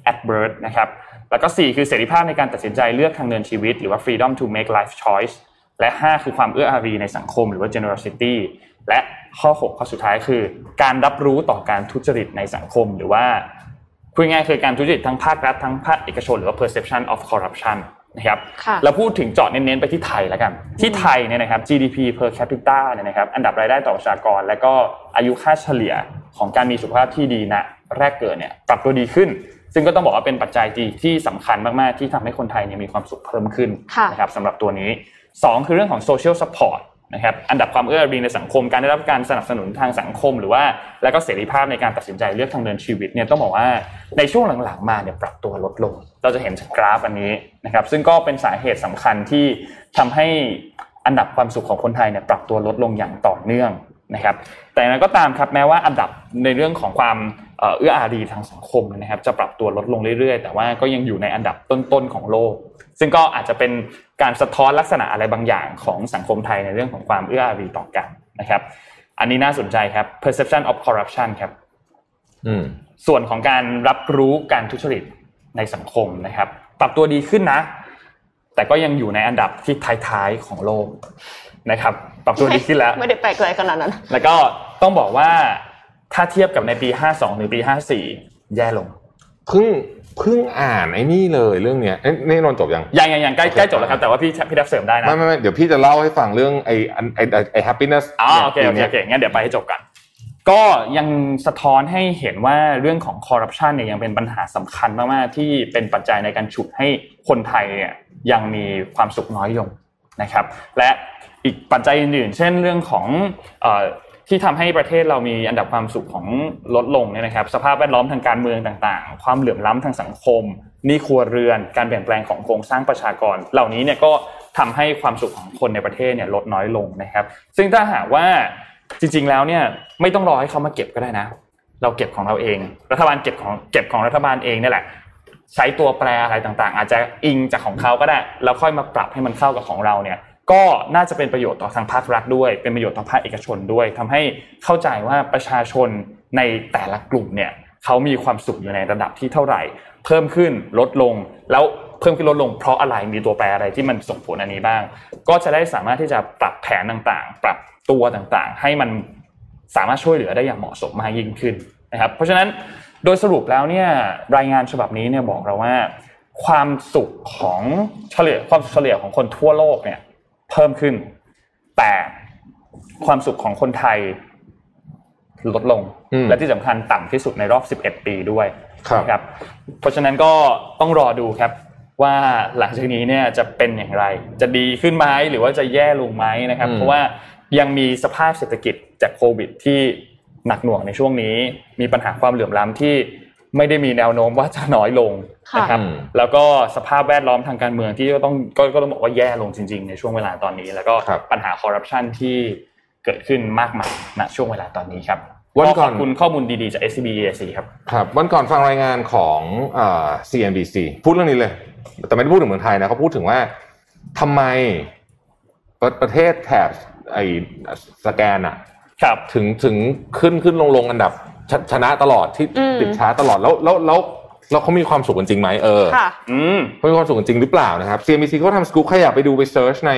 at birth นะครับแล้วก็ 4 คือเสรีภาพในการตัดสินใจเลือกทางเดินชีวิต หรือว่า freedom to make life choice และ 5 คือความเอื้ออารีในสังคมหรือว่า generosity และข้อ 6 ข้อสุดท้ายคือ การรับรู้ต่อการทุจริตในสังคม หรือว่าพูดง่ายๆคือการทุจริตทั้งภาครัฐทั้งภาคเอกชน หรือว่า perception of corruption นะครับค่ะเราพูดถึงเจาะเน้นๆไปที่ไทยแล้วกัน ที่ไทยเนี่ยนะครับ GDP per capita เนี่ยนะครับอันดับรายได้ต่อประชากร และก็อายุค่าเฉลี่ยของการมีสุขภาพที่ดีณแรกเกิดเนี่ยปรับตัวดีขึ้น ซึ่งก็ต้องบอกว่าเป็นปัจจัยที่ที่สำคัญมากๆ ที่ทำให้คนไทยเนี่ยมีความสุขเพิ่มขึ้นค่ะนะครับสำหรับตัวนี้ 2 คือเรื่องของ social support นะครับอันดับความเอื้ออารีในสังคมการได้รับการสนับสนุนทางสังคม หรือว่าแล้วก็เสรีภาพในการตัดสินใจเลือกทางเดินชีวิตเนี่ยต้องบอกว่าในช่วงหลังๆมาเนี่ยปรับตัวลดลง เราจะเห็นจากกราฟอันนี้นะครับซึ่งก็เป็นสาเหตุสำคัญที่ทำให้อันดับความสุขของคนไทยเนี่ยปรับตัวลดลงอย่างต่อเนื่องนะครับแต่นั้นก็ตามครับแม้ว่าอันดับในเรื่องของความ เอ่อเอื้ออารีทางสังคมนะครับจะปรับตัวลดลงเรื่อยๆ แต่ว่าก็ยังอยู่ในอันดับต้นๆของโลก ซึ่งก็อาจจะเป็นการสะท้อนลักษณะอะไรบางอย่างของสังคมไทยในเรื่องของความเอื้ออารีต่อกันนะครับ อันนี้น่าสนใจครับ perception of corruption ครับอืมส่วนของการรับรู้การทุจริตในสังคมนะครับ ปรับตัวดีขึ้นนะ แต่ก็ยังอยู่ในอันดับที่ท้ายๆของโลกนะครับ ปรับตัวดีขึ้นแล้วไม่ได้ไปไกลขนาดนั้น แล้วก็ต้องบอกว่า ถ้าเทียบกับในปี 52 หรือปี 54 แย่ลงเพิ่งเพิ่งอ่านไอ้นี่เลยเรื่องเนี้ยเอ้ยนี่นนท์จบยังยังยังยังใกล้ใกล้จบแล้วครับแต่ว่าพี่พี่ดับเสริมได้นะไม่ไม่ไม่เดี๋ยวพี่จะเล่าให้ฟังเรื่องไอ้อันไอ้ไอ้ไอ้ happiness อ๋อโอเคโอเคโอเคงั้นเดี๋ยวไปให้จบกัน ก็ยังสะท้อนให้เห็นว่าเรื่องของคอร์รัปชันเนี่ยยังเป็นปัญหาสำคัญมากๆที่เป็นปัจจัยในการฉุดให้คนไทยเนี่ยยังมีความสุขน้อยลงนะครับ และอีกปัจจัยอื่นๆ เช่นเรื่องของเอ่อ ที่ทำให้ประเทศเรามีอันดับความสุขของลดลงเนี่ยนะครับ สภาพแวดล้อมทางการเมืองต่างๆ ความเหลื่อมล้ำทางสังคมนี่ครัวเรือน การเปลี่ยนแปลงของโครงสร้างประชากร เหล่านี้เนี่ยก็ทำให้ความสุขของคนในประเทศเนี่ยลดน้อยลงนะครับ ซึ่งถ้าหากว่าจริง ๆ แล้วเนี่ยไม่ต้องรอให้เขามาเก็บก็ได้นะ เราเก็บของเราเอง รัฐบาลเก็บของเก็บของรัฐบาลเองนี่แหละใช้ตัวแปรอะไรต่างๆ อาจจะอิงจากของเขาก็ได้แล้วค่อยมาปรับให้มันเข้ากับของเราเนี่ย ก็น่าจะเป็นประโยชน์ต่อทางภาครัฐด้วย เป็นประโยชน์ต่อภาคเอกชนด้วยทำให้เข้าใจว่าประชาชนในแต่ละกลุ่มเนี่ยเขามีความสุขอยู่ในระดับที่เท่าไหร่ เพิ่มขึ้นลดลงแล้วเพิ่มขึ้นลดลง เพราะอะไรมีตัวแปรอะไรที่มันส่งผลอันนี้บ้าง ก็จะได้สามารถที่จะปรับแผนต่างๆ ปรับตัวต่างๆ ให้มันสามารถช่วยเหลือได้อย่างเหมาะสมมากยิ่งขึ้นนะครับ เพราะฉะนั้นโดยสรุปแล้วเนี่ยรายงานฉบับนี้เนี่ยบอกเราว่า ความสุขของเฉลี่ยความสุขเฉลี่ยของคนทั่วโลกเนี่ย เพิ่มขึ้น แต่ความสุขของคนไทยลดลงอืมและที่สำคัญต่ำที่สุดในรอบ 11 ปีด้วยครับนะครับ เพราะฉะนั้นก็ต้องรอดูครับว่าหลังจากนี้เนี่ยจะเป็นอย่างไร จะดีขึ้นไหมหรือว่าจะแย่ลงไหมนะครับอืมเพราะว่ายังมีสภาพเศรษฐกิจจากโควิดที่หนักหน่วงในช่วงนี้ มีปัญหาความเหลื่อมล้ำที่ ไม่ได้มีแนวโน้มว่าจะน้อยลงค่ะนะครับอืมแล้วก็สภาพแวดล้อมทางการเมืองที่ก็ต้องก็ก็ต้องบอกว่าแย่ลงจริง ๆ ในช่วงเวลาตอนนี้ แล้วก็ครับปัญหาคอร์รัปชันที่เกิดขึ้นมากมายณช่วงเวลาตอนนี้ครับวันก่ขอนอบคุณข้อมูลดีๆจาก SCB EAC ครับครับวันก่อนฟังรายงานของเอ่อ CNBC พูดเรื่องนี้เลย แต่ไม่ได้พูดถึงเมืองไทยนะเขาพูดถึงว่าทำไมประประเทศแถบไอ้สแกนอะครับถึงถึงขึ้นขึ้นลงลงอันดับ ชชนะตลอดที่อืมติดช้าตลอดแล้วแล้วแล้วแล้วเขามีความสุขกันจริงไหมเออค่ะอืมเขามีความสุขกันจริงหรือเปล่านะครับ CNBC เขาทำสกู๊ปใครอยากไปดูไป search ใน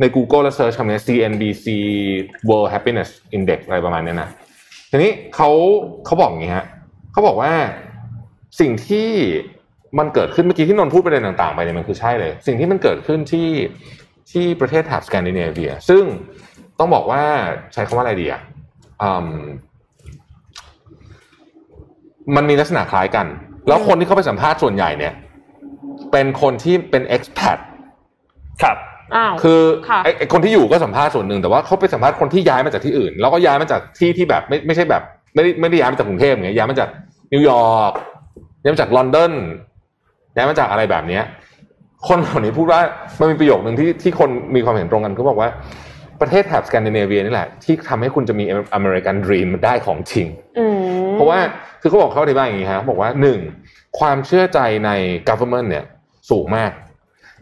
ใน Google แล้ว search คำนี้ CNBC World Happiness Index อะไรประมาณเนี้ยนะทีนี้เขาเขาบอกอย่างนี้ฮะเขาบอกว่าสิ่งที่มันเกิดขึ้นเมื่อกี้ที่นนท์พูดประเด็นต่างๆไปเนี่ยมันคือใช่เลย สิ่งที่มันเกิดขึ้นที่ที่ประเทศแถบสแกนดิเนเวีย ซึ่งต้องบอกว่าใช้คำว่าอะไรดีอะอื มมันมีลักษณะคล้ายกัน แล้วคนที่เข้าไปสัมภาษณ์ส่วนใหญ่เนี่ย เป็นคนที่เป็น expat ครับอ้าวคือค่ะไอ้ไอ้คนที่อยู่ก็สัมภาษณ์ส่วนหนึ่งแต่ว่าเขาไปสัมภาษณ์คนที่ย้ายมาจากที่อื่น แล้วก็ย้ายมาจากที่ที่แบบไม่ไม่ใช่แบบ ไม่ได้ไม่ได้ย้ายมาจากกรุงเทพอย่างเงี้ยย้ายมาจากนิวยอร์กย้ายมาจากลอนดอนย้ายมาจากอะไรแบบเนี้ย คนเหล่านี้พูดว่ามันมีประโยคหนึ่งที่ที่คนมีความเห็นตรงกันเขาบอกว่า ประเทศแถบสแกนดิเนเวียนี่แหละ ที่ทำให้คุณจะมี American Dream ได้ของจริงอืมเพราะว่าคือเขาบอกเขาอธิบายอย่างนี้ฮะเขาบอกว่าหนึ่งความเชื่อใจใน government เนี่ยสูงมาก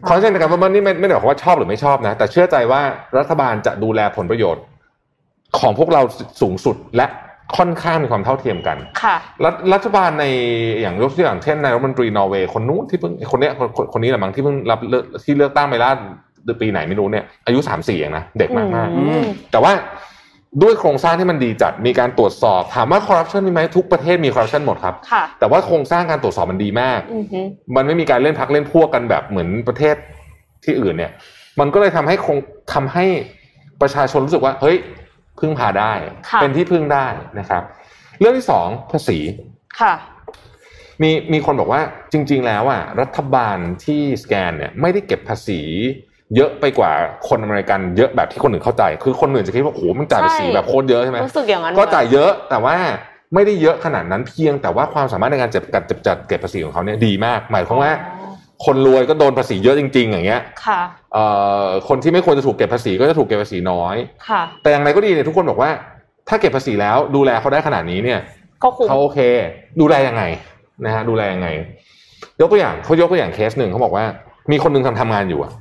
ความเชื่อใจใน government นี่ไม่ไม่ได้บอกว่าชอบหรือไม่ชอบนะ แต่เชื่อใจว่ารัฐบาลจะดูแลผลประโยชน์ ของพวกเราสูงสุดและค่อนข้างมีความเท่าเทียมกัน ค่ะ รัฐรัฐบาลในอย่างยกตัวอย่างเช่นนายรัฐมนตรีนอร์เวย์คนนู้นที่เพิ่งคนเนี้ยคนคนคนนี้แหละมั้งที่เพิ่งรับเลือกที่เลือกตั้งไปล่า ปีไหนไม่รู้เนี่ยอายุสามสี่เองนะเด็กมากมากๆอืมแต่ว่าด้วยโครงสร้างที่มันดีจัดมีการตรวจสอบถามว่าคอร์รัปชันมีไหมทุกประเทศมีคอร์รัปชันหมดครับค่ะแต่ว่าโครงสร้างการตรวจสอบมันดีมากอือฮึมันไม่มีการเล่นพักเล่นพวกกันแบบเหมือนประเทศที่อื่นเนี่ย มันก็เลยทำให้คงทำให้ประชาชนรู้สึกว่าเฮ้ยพึ่งพาได้ค่ะเป็นที่พึ่งได้นะครับ เรื่องที่สองภาษีค่ะมีมีคนบอกว่าจริง ๆ แล้วอะรัฐบาลที่สแกนเนี่ยไม่ได้เก็บภาษี เยอะไปกว่าคนอเมริกันเยอะแบบที่คนอื่นเข้าใจ คือคนอื่นจะคิดว่าโอ้โหมันจ่ายภาษีใช่แบบโคตรเยอะใช่ไหมรู้สึกอย่างนั้นก็จ่ายเยอะแต่ว่าไม่ได้เยอะขนาดนั้นเพียงแต่ว่าความสามารถในการจัดจัดจัดจัดเก็บภาษีของเขาเนี่ยดีมาก หมายความว่าอ๋อคนรวยก็โดนภาษีเยอะจริง ๆ อย่างเงี้ยค่ะเอ่อคนที่ไม่ควรจะถูกเก็บภาษีก็จะถูกเก็บภาษีน้อยค่ะ แต่อย่างไรก็ดีเนี่ยทุกคนบอกว่า ถ้าเก็บภาษีแล้วดูแลเขาได้ขนาดนี้เนี่ยก็คุ้มเขาโอเค ดูแลยังไงนะฮะดูแลยังไงยกตัวอย่างเขายกตัวอย่างเคสหนึ่งเขาบอกว่า มีคนหนึงทำทำงานอยู่อะ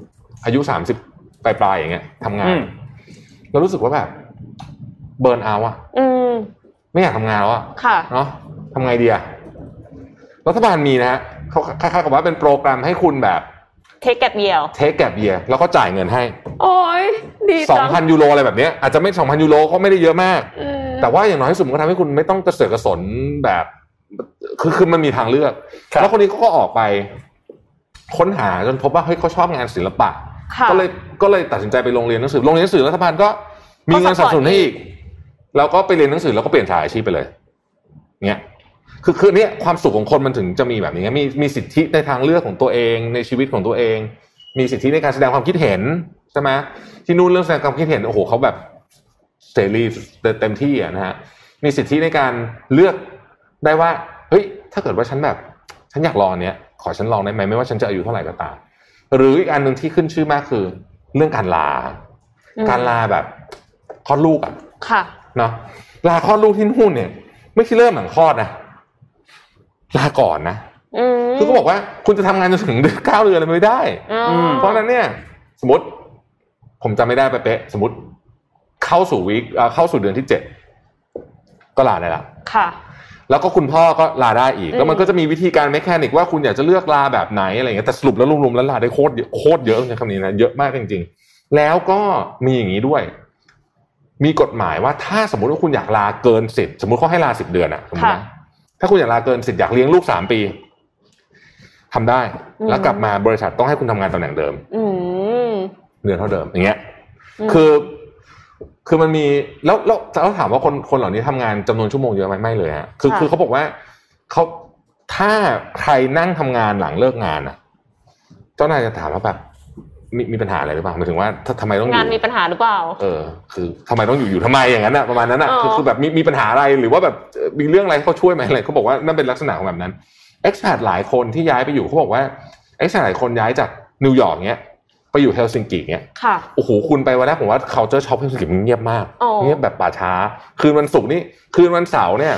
อายุสามสิบปลายปลายๆอย่างเงี้ยทำงาอืนมแล้วรู้สึกว่าแบบเบิร์นเอาอะอืมไม่อยากทำงานแล้วอะค่ะเนาะทำไงดีอะรัฐบาลมีนะฮะเขาคล้ายๆกับว่าเป็นโปรแกรมให้คุณแบบเทคแกบเยียวเทคแก p เ e ียแล้วก็จ่ายเงินให้ โอ้ยดีสอจังงพันยูโรอะไรแบบเนี้ยอาจจะไม่สองพันยูโรก็ไม่ได้เยอะมากอืมแต่ว่าอย่างน้อยที่สุดมันก็ทำให้คุณไม่ต้องกระเสือกกระสนแบบ คือคือมันมีทางเลือกครับแล้วคนนี้เขาก็ออกไป ค้นหาจนพบว่าเฮ้ยเขาชอบงานศิลปะค่ะ ก็เลยก็เลยตัดสินใจไปโรงเรียนหนังสือโรงเรียนหนังสือรัฐบาลก็มีเงินสนับสนุนให้อีกแล้วก็ไปเรียนหนังสือแล้วก็เปลี่ยนสายอาชีพไปเลย เนี้ยคือคือเนี่ยความสุขของคนมันถึงจะมีแบบนี้มีมีสิทธิในทางเลือกของตัวเองในชีวิตของตัวเอง มีสิทธิในการแสดงความคิดเห็นใช่ไหมที่นู่นเรื่องแสดงความคิดเห็นโอ้โหเขาแบบเสรีเต็มที่อะนะฮะมีสิทธิในการเลือกได้ว่าเฮ้ยถ้าเกิดว่าฉันแบบ ฉันอยากลองเนี้ยขอฉันลองได้ไหมไม่ว่าฉันจะอายุเท่าไหร่ก็ตาม หรืออีกอันหนึ่งที่ขึ้นชื่อมากคือ เรื่องการลาอืมการลาแบบคลอดลูกอะค่ะเนาะลาคลอดลูกที่นู่นเนี่ย ไม่ใช่เริ่มหลังคลอดนะลาก่อนนะอืมคือเขาบอกว่าคุณจะทำงานจนถึงเดือนเก้าเดือนอะไรไม่ได้อืมเพราะฉะนั้นเนี่ย สมมติ ผมจำไม่ได้เป๊ะๆสมมติ เข้าสู่วีคเอ่อเข้าสู่เดือนที่เจ็ดก็ลาได้ละค่ะ แล้วก็คุณพ่อก็ลาได้อีกอืมแล้วมันก็จะมีวิธีการแมคานิกว่าคุณอยากจะเลือกลาแบบไหนอะไรอย่างเงี้ยแต่สรุปแล้วรวมๆแล้วลาได้โคตรเยอะโคตรเยอะในคำนี้นะเยอะมากจริง ๆ แล้วก็มีอย่างนี้ด้วย มีกฎหมายว่าถ้าสมมติว่าคุณอยากลาเกินสิทธิ์สมมติเขาให้ลาสิบเดือนอะสมมตินะถ้าคุณอยากลาเกินสิทธิ์อยากเลี้ยงลูกสามปีทำได้ แล้วกลับมาบริษัทต้องให้คุณทำงานตำแหน่งเดิมอืมเดือนเท่าเดิมอย่างเงี้ยอืมคือ คือมันมีแล้วแล้วแล้วถามว่าคนคนเหล่านี้ทำงานจำนวนชั่วโมงเยอะไหมไม่เลยฮะคือค่ะคือเขาบอกว่าเขาถ้าใครนั่งทำงานหลังเลิกงานอะ เจ้านายจะถามว่าแบบมีมีปัญหาอะไรหรือเปล่าหมายถึงว่าถ้าทำไมต้องอยู่งานมีปัญหาหรือเปล่า เออ คือทำไมต้องอยู่อยู่ทำไมอย่างนั้นอะประมาณนั้นอะอ๋อคือคือแบบมีมีปัญหาอะไรหรือว่าแบบเอ่อมีเรื่องอะไรให้เขาช่วยไหมอะไรเขาบอกว่านั่นเป็นลักษณะของแบบนั้น expat หลายคนที่ย้ายไปอยู่เขาบอกว่า expat หลายคนย้ายจากนิวยอร์กเนี้ย ไปอยู่เฮลซิงกิเนี้ยค่ะโอ้โหคุณไปวันแรกผมว่า culture shock ที่สุดมันเงียบมากอ๋อเงียบแบบป่าช้า คืนวันศุกร์นี่คืนวันเสาร์เนี่ย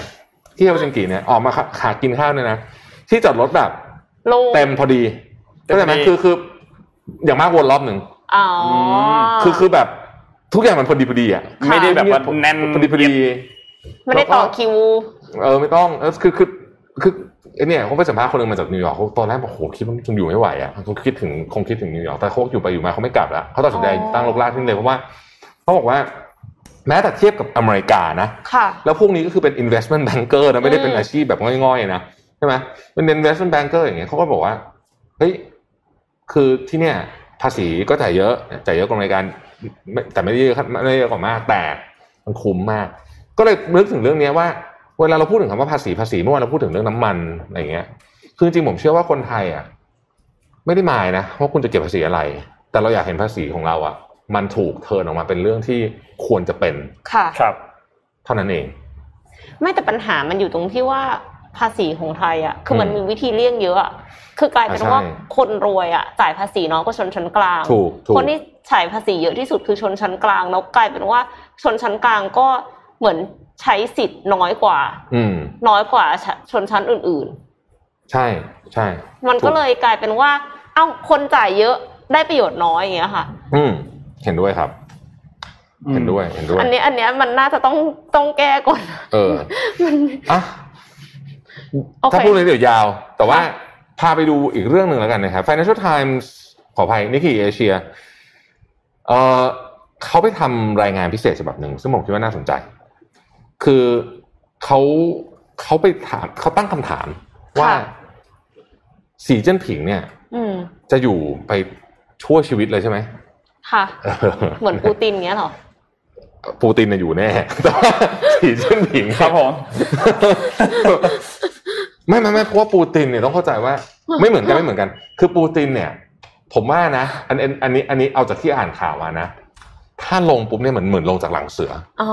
ที่เฮลซิงกิเนี่ยออกมาหากินข้าวเนี่ยนะที่จอดรถแบบโลงเต็มพอดีเต็มพอดีเข้าใจไหมคือคือ อย่างมากวนรอบหนึ่งอ๋ออคือคือแบบทุกอย่างมันพอดีพอดีอะค่ะไม่ได้แบบว่าแน่นพอดีพอดีไม่ได้ต่อคิว เออไม่ต้องเออคือคือคือไอ เนี่ยเขาไปสัมภาษณ์คนหนึ่งมาจากนิวยอร์กเขาตอนแรกบอกโหคิดว่ามันอยู่ไม่ไหวอะเขาคิดถึงคงคิดถึงนิวยอร์กแต่เขาอยู่ไปอยู่มาเขาไม่กลับแล้วเขาตัดสินใจอ๋อตั้งโลกลากที่นี่เลยเพราะว่าเขาบอกว่าแม้แต่เทียบกับอเมริกานะค่ะแล้วพวกนี้ก็คือเป็น investment banker นะไม่ได้เป็นอืมอาชีพแบบง่อยๆนะใช่ไหมเป็น investment banker อย่างเงี้ยเขาก็บอกว่าเฮ้ยคือที่เนี่ยภาษีก็จ่ายเยอะจ่ายเยอะกว่าอเมริกันไม่แต่ไม่ได้เยอะไม่ได้เยอะกว่ามากแต่มันคุ้มมาก ก็เลยนึกถึงเรื่องเนี้ยว่า เวลาเราพูดถึงคำว่าภาษีภาษีเมื่อวานเราพูดถึงเรื่องน้ำมันอะไรอย่างเงี้ย คือจริงๆผมเชื่อว่าคนไทยอะไม่ได้หมายนะว่าคุณจะเก็บภาษีอะไร แต่เราอยากเห็นภาษีของเราอะมันถูกเทิร์นออกมาเป็นเรื่องที่ควรจะเป็นค่ะครับ เท่านั้นเอง ไม่แต่ปัญหามันอยู่ตรงที่ว่าภาษีของไทยอะคือมันอืมมีวิธีเลี่ยงเยอะอะคือกลายเป็นอ่าใช่ว่าคนรวยอะจ่ายภาษีน้อยกว่าชนชั้นกลางถูกถูกคนที่จ่ายภาษีเยอะที่สุดคือชนชั้นกลางแล้วกลายเป็นว่าชนชั้นกลางก็เหมือน ใช้สิทธิ์น้อยกว่า อืม น้อยกว่าชนชั้นอื่นใช่ใช่ๆมันก็เลยกลายเป็นว่า เอ้าคนจ่ายเยอะได้ประโยชน์น้อยอย่างเงี้ยค่ะ อืม เห็นด้วยครับ เห็นด้วยเห็นด้วย อันนี้ อันเนี้ยมันน่าจะต้องต้องแก้ก่อน เออมันอะโอเคถ้าพูดเลยเดี๋ยวยาว แต่ว่าค่ะพาไปดูอีกเรื่องหนึ่งแล้วกันนะครับ Financial Times ขออภัยนิกกี้เอเชียเออเขาไปทำรายงานพิเศษฉบับหนึ่งซึ่งผมคิดว่าน่าสนใจ คือเขาเขาไปถามเขาตั้งคำถามว่าค่ะสีเจิ้นผิงเนี่ยอืมจะอยู่ไปชั่วชีวิตเลยใช่ไหมค่ะ เหมือนปูตินเงี้ยเหรอปูตินน่ะอยู่แน่แต่ว่าสีเจิ้นผิงครับผมไม่ไม่ไม่เพราะว่าปูตินเนี่ยต้องเข้าใจว่า ไม่เหมือนกันไม่เหมือนกัน คือปูตินเนี่ย ผมว่านะ อันอันอันนี้อันนี้เอาจากที่อ่านข่าวมานะ ถ้าลงปุ๊บเนี่ยเหมือนเหมือนลงจากหลังเสืออ๋อ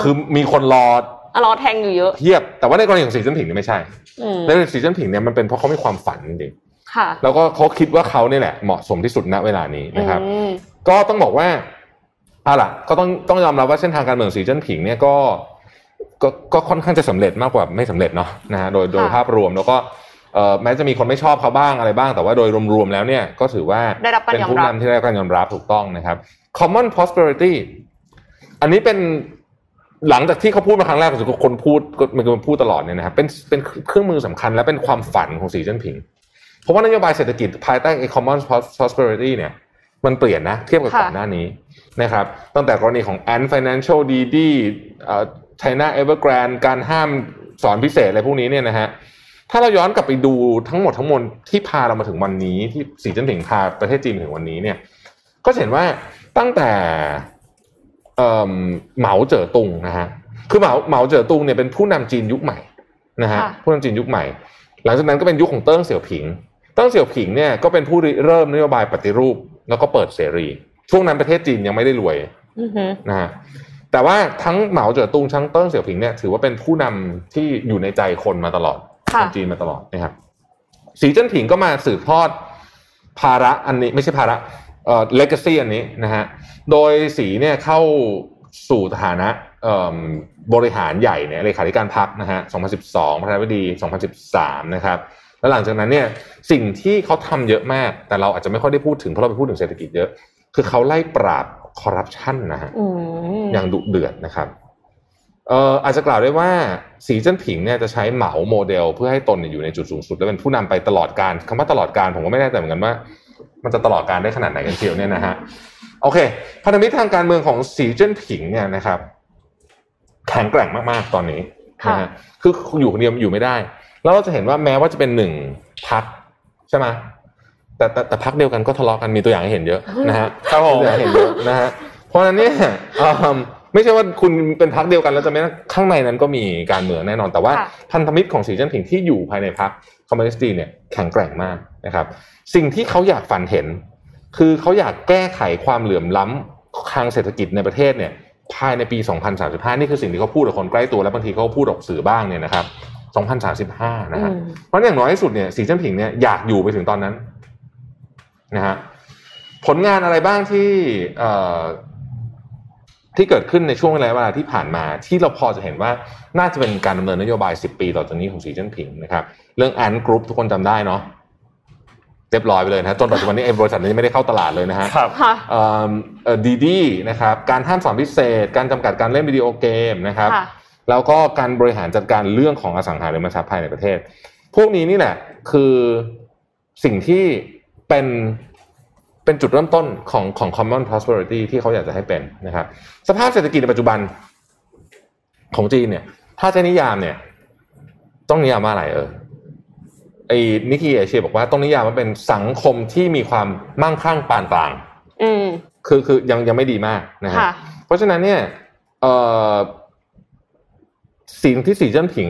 คือมีคนรออะรอแทงอยู่เยอะเพียบแต่ว่าในกรณีของสีเจิ้นผิงเนี่ยไม่ใช่อืมในกรณีของสีเจิ้นผิงเนี่ยมันเป็นเพราะเขามีความฝันจริงค่ะๆแล้วก็เขาคิดว่าเขาเนี่ยแหละเหมาะสมที่สุดณเวลานี้นะครับอืมก็ต้องบอกว่าเอาล่ะก็ต้องต้องยอมรับว่าเส้นทางการเมืองสีเจิ้นผิงเนี่ยก็ก็ก็ค่อนข้างจะสำเร็จมากกว่าไม่สำเร็จเนาะนะฮะโดยโดยภาพรวมแล้วก็เอ่อแม้จะมีคนไม่ชอบเขาบ้างอะไรบ้าง แต่ว่าโดยรวมๆแล้วเนี่ยก็ถือว่าได้รับการเป็นยอมผู้รับนำที่ได้รับการยอมรับถูกต้องนะครับ common prosperity อันนี้เป็นหลังจากที่เขาพูดมาครั้งแรกก็คนพูดก็มีคนพูดตลอดเนี่ยนะครับเป็นเป็นเครื่องมือสำคัญและเป็นความฝันของสีเจิ้นผิง เพราะว่านโยบายเศรษฐกิจภายใต้ไอ้ common prosperity เนี่ยมันเปลี่ยนนะ เทียบกับค่ะก่อนหน้านี้นะครับตั้งแต่กรณีของ Ant Financial DD เอ่อ China Evergrande การห้ามสอนพิเศษอะไรพวกนี้เนี่ยนะฮะถ้าเราย้อนกลับไปดูทั้งหมดทั้งมวลที่พาเรามาถึงวันนี้ที่สีจิ้นผิงพาประเทศจีนมาถึงวันนี้เนี่ย ก็จะเห็นว่า ตั้งแต่เอ่อเหมาเจ๋อตุงนะฮะคือเหมาเหมาเจ๋อตุงเนี่ยเป็นผู้นำจีนยุคใหม่นะฮะค่ะผู้นำจีนยุคใหม่ หลังจากนั้นก็เป็นยุคของเติ้งเสี่ยวผิง เติ้งเสี่ยวผิงเนี่ยก็เป็นผู้ริเริ่มนโยบายปฏิรูป แล้วก็เปิดเสรี ช่วงนั้นประเทศจีนยังไม่ได้รวยอือหือนะฮะแต่ว่าทั้งเหมาเจ๋อตุงทั้งเติ้งเสี่ยวผิงเนี่ยถือว่าเป็นผู้นำที่อยู่ในใจคนมาตลอดค่ะคนจีนมาตลอดนะครับสีเจิ้นผิงก็มาสืบทอดภาระอันนี้ไม่ใช่ภาระ เอ่อเลกาซีอันนี้นะฮะโดยสีเนี่ยเข้าสู่ฐานะเอิ่มบริหารใหญ่เนี่ยเลขาธิการพรรคนะฮะ 2012 ประธานาธิบดี 2013 นะครับ แล้วหลังจากนั้นเนี่ยสิ่งที่เขาทำเยอะมาก แต่เราอาจจะไม่ค่อยได้พูดถึง เพราะเราไปพูดถึงเศรษฐกิจเยอะ คือเขาไล่ปราบคอร์รัปชันนะฮะอืมอย่างดุเดือดนะครับเอ่ออาจจะกล่าวได้ว่าสีเจิ้นผิงเนี่ยจะใช้เหมาโมเดล เพื่อให้ตนเนี่ยอยู่ในจุดสูงสุด และเป็นผู้นำไปตลอดการคำว่าตลอดการผมก็ไม่แน่ใจเหมือนกันว่า มันจะตลอดการได้ขนาดไหนกันเชียวเนี่ยนะฮะโอเคพันธมิตรทางการเมืองของสีเจิ้นผิงเนี่ยนะครับแข็งแกร่งมากๆตอนนี้นะฮะคืออยู่คนเดียวอยู่ไม่ได้ แล้วเราจะเห็นว่าแม้ว่าจะเป็นหนึ่งพักใช่ไหมแต่แต่แต่พักเดียวกันก็ทะเลาะกันมีตัวอย่างให้เห็นเยอะนะฮะครับผมมีตัวอย่างให้เห็นเยอะนะฮะเพราะฉะนั้นเนี่ยเอิ่มไม่ใช่ว่าคุณเป็นพักเดียวกันแล้วจะไม่ข้างในนั้นก็มีการเมืองแน่นอนแต่ว่าค่ะพันธมิตรของสีเจิ้นผิงที่อยู่ภายในพรรคค อมมิวนิสต์จีนเนี่ยแข็งแกร่งมากนะครับ สิ่งที่เขาอยากฝันเห็น คือเขาอยากแก้ไขความเหลื่อมล้ำทางเศรษฐกิจในประเทศเนี่ยภายในปี 2035 นี่คือสิ่งที่เขาพูดกับคนใกล้ตัวและบางทีเขาก็พูดออกสื่อบ้างเนี่ยนะครับ 2035 นะฮะอืมเพราะอย่างน้อยที่สุดเนี่ยสีเจิ้นผิงเนี่ยอยากอยู่ไปถึงตอนนั้นนะฮะผลงานอะไรบ้างที่เอ่อ ที่เกิดขึ้นในช่วงเวลาที่ผ่านมา ที่เราพอจะเห็นว่าน่าจะเป็นการดำเนินนโยบาย 10 ปีต่อจากนี้ของสีเจิ้นผิงนะครับเรื่อง Ant Group ทุกคนจำได้เนาะเรียบร้อยไปเลยนะฮะจนปัจจุบันนี้ไอ้บริษัทนี้ไม่ได้เข้าตลาดเลยนะฮะครับค่ะดีดีนะครับการห้ามสอนพิเศษ การจำกัดการเล่นวิดีโอเกมนะครับค่ะแล้วก็การบริหารจัดการเรื่องของอสังหาริมทรัพย์ภายในประเทศ พวกนี้นี่แหละคือสิ่งที่เป็น เป็นจุดเริ่มต้นของของ common prosperity ที่เขาอยากจะให้เป็นนะครับ สภาพเศรษฐกิจในปัจจุบันของจีนเนี่ย ถ้าจะนิยามเนี่ย ต้องนิยามว่าอะไรเออไอ้นิกกี้เอเชียบอกว่าต้องนิยามว่าเป็นสังคมที่มีความมั่งคั่งปานกลางอืมคือคือยังยังไม่ดีมากนะฮะค่ะเพราะฉะนั้นเนี่ยเอ่อสิ่งที่สีเจิ้นผิง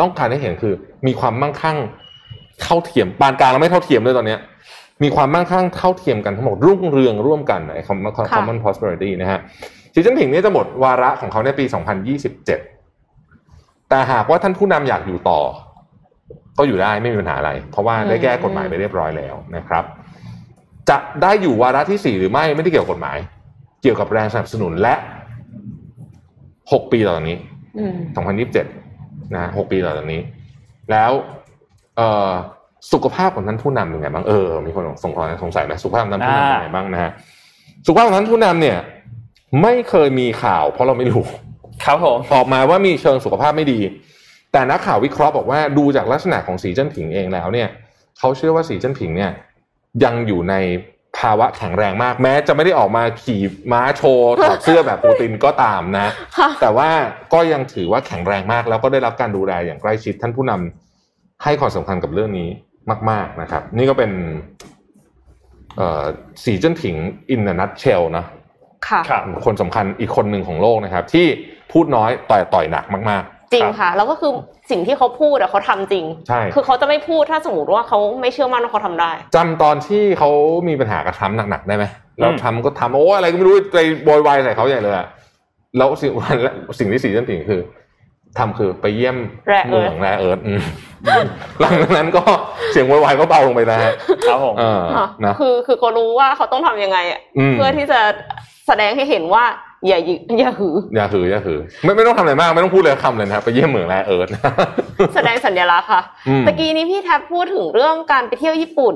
ต้องการให้เห็นคือ มีความมั่งคั่งเท่าเทียมปานกลางแล้วไม่เท่าเทียมด้วยตอนเนี้ย มีความมั่งคั่งเท่าเทียมกันทั้งหมดรุ่งเรืองร่วมกันไอ้ common common prosperity นะฮะสีจิ้นผิงเนี่ยจะหมดวาระของเขาในปี 2027 แต่หากว่าท่านผู้นำอยากอยู่ต่อ ก็อยู่ได้ไม่มีปัญหาอะไร เพราะว่าได้แก้กฎหมายไปเรียบร้อยแล้วนะครับ จะได้อยู่วาระที่สี่หรือไม่ไม่ได้เกี่ยวกับกฎหมาย เกี่ยวกับแรงสนับสนุนและหกปีต่อจากนี้อืม2027 นะหกปีต่อจากนี้ แล้ว เอ่อ สุขภาพของท่านผู้นำเป็นไงบ้างเออมีคนสงสัยสงสัยไหมสุขภาพของท่านผู้นำเป็นไงบ้างนะฮะสุขภาพของท่านผู้นำเนี่ย ไม่เคยมีข่าว เพราะเราไม่รู้ครับผมออกมาว่ามีเชิงสุขภาพไม่ดี แต่นักข่าววิเคราะห์บอกว่าดูจากลักษณะของสีเจิ้นผิงเองแล้วเนี่ยเขาเชื่อว่าสีเจิ้นผิงเนี่ย ยังอยู่ในภาวะแข็งแรงมากแม้ จะไม่ได้ออกมาขี่ม้าโชว์ถอดเสื้อแบบปูตินก็ตามนะค่ะแต่ว่าก็ยังถือว่าแข็งแรงมาก แล้วก็ได้รับการดูแลอย่างใกล้ชิดท่านผู้นำให้ความสำคัญกับเรื่องนี้ มาก ๆนะครับ นี่ก็เป็นเอ่อสีเจิ้นผิงอินนัทเชลนะค่ะครับคนสำคัญอีกคนหนึ่งของโลกนะครับ ที่พูดน้อยต่อยต่อยหนักมากจริงค่ะ แล้วก็คือสิ่งที่เขาพูดอะเขาทำจริงใช่คือเขาจะไม่พูดถ้าสมมติว่าเขาไม่เชื่อมั่นว่าเขาทำได้ๆจำตอนที่เขามีปัญหากับทรัมป์หนักๆได้ไหมแล้วอืมทรัมป์ก็ทำโอ้อะไรก็ไม่รู้ไปโวยวายใส่เขาใหญ่เลยอะแล้วสิ่งวันและสิ่งที่สีเจิ้นผิงคือ ทำคือไปเยี่ยมแร่เอิเมืร์ธองแร่เอิร์ธอืมหลังจากนั้นก็เสียงโวยวายก็เบาลงไปนะฮะครับผมเออค่ะนะคือคือเขารู้ว่าเขาต้องทำยังไงอะมเพื่อที่จะแสดงให้เห็นว่าอย่ายึอย่าหือ อย่าหืออย่าหือ ไม่ไม่ต้องทำอะไรมากไม่ต้องพูดเลยคำเลยนะครับไปเยี่ยมเมืองแร่เอิร์ธแสดงสัญลักษณ์ค่ะอืมตะกี้นี้พี่แท็บพูดถึงเรื่องการไปเที่ยวญี่ปุ่น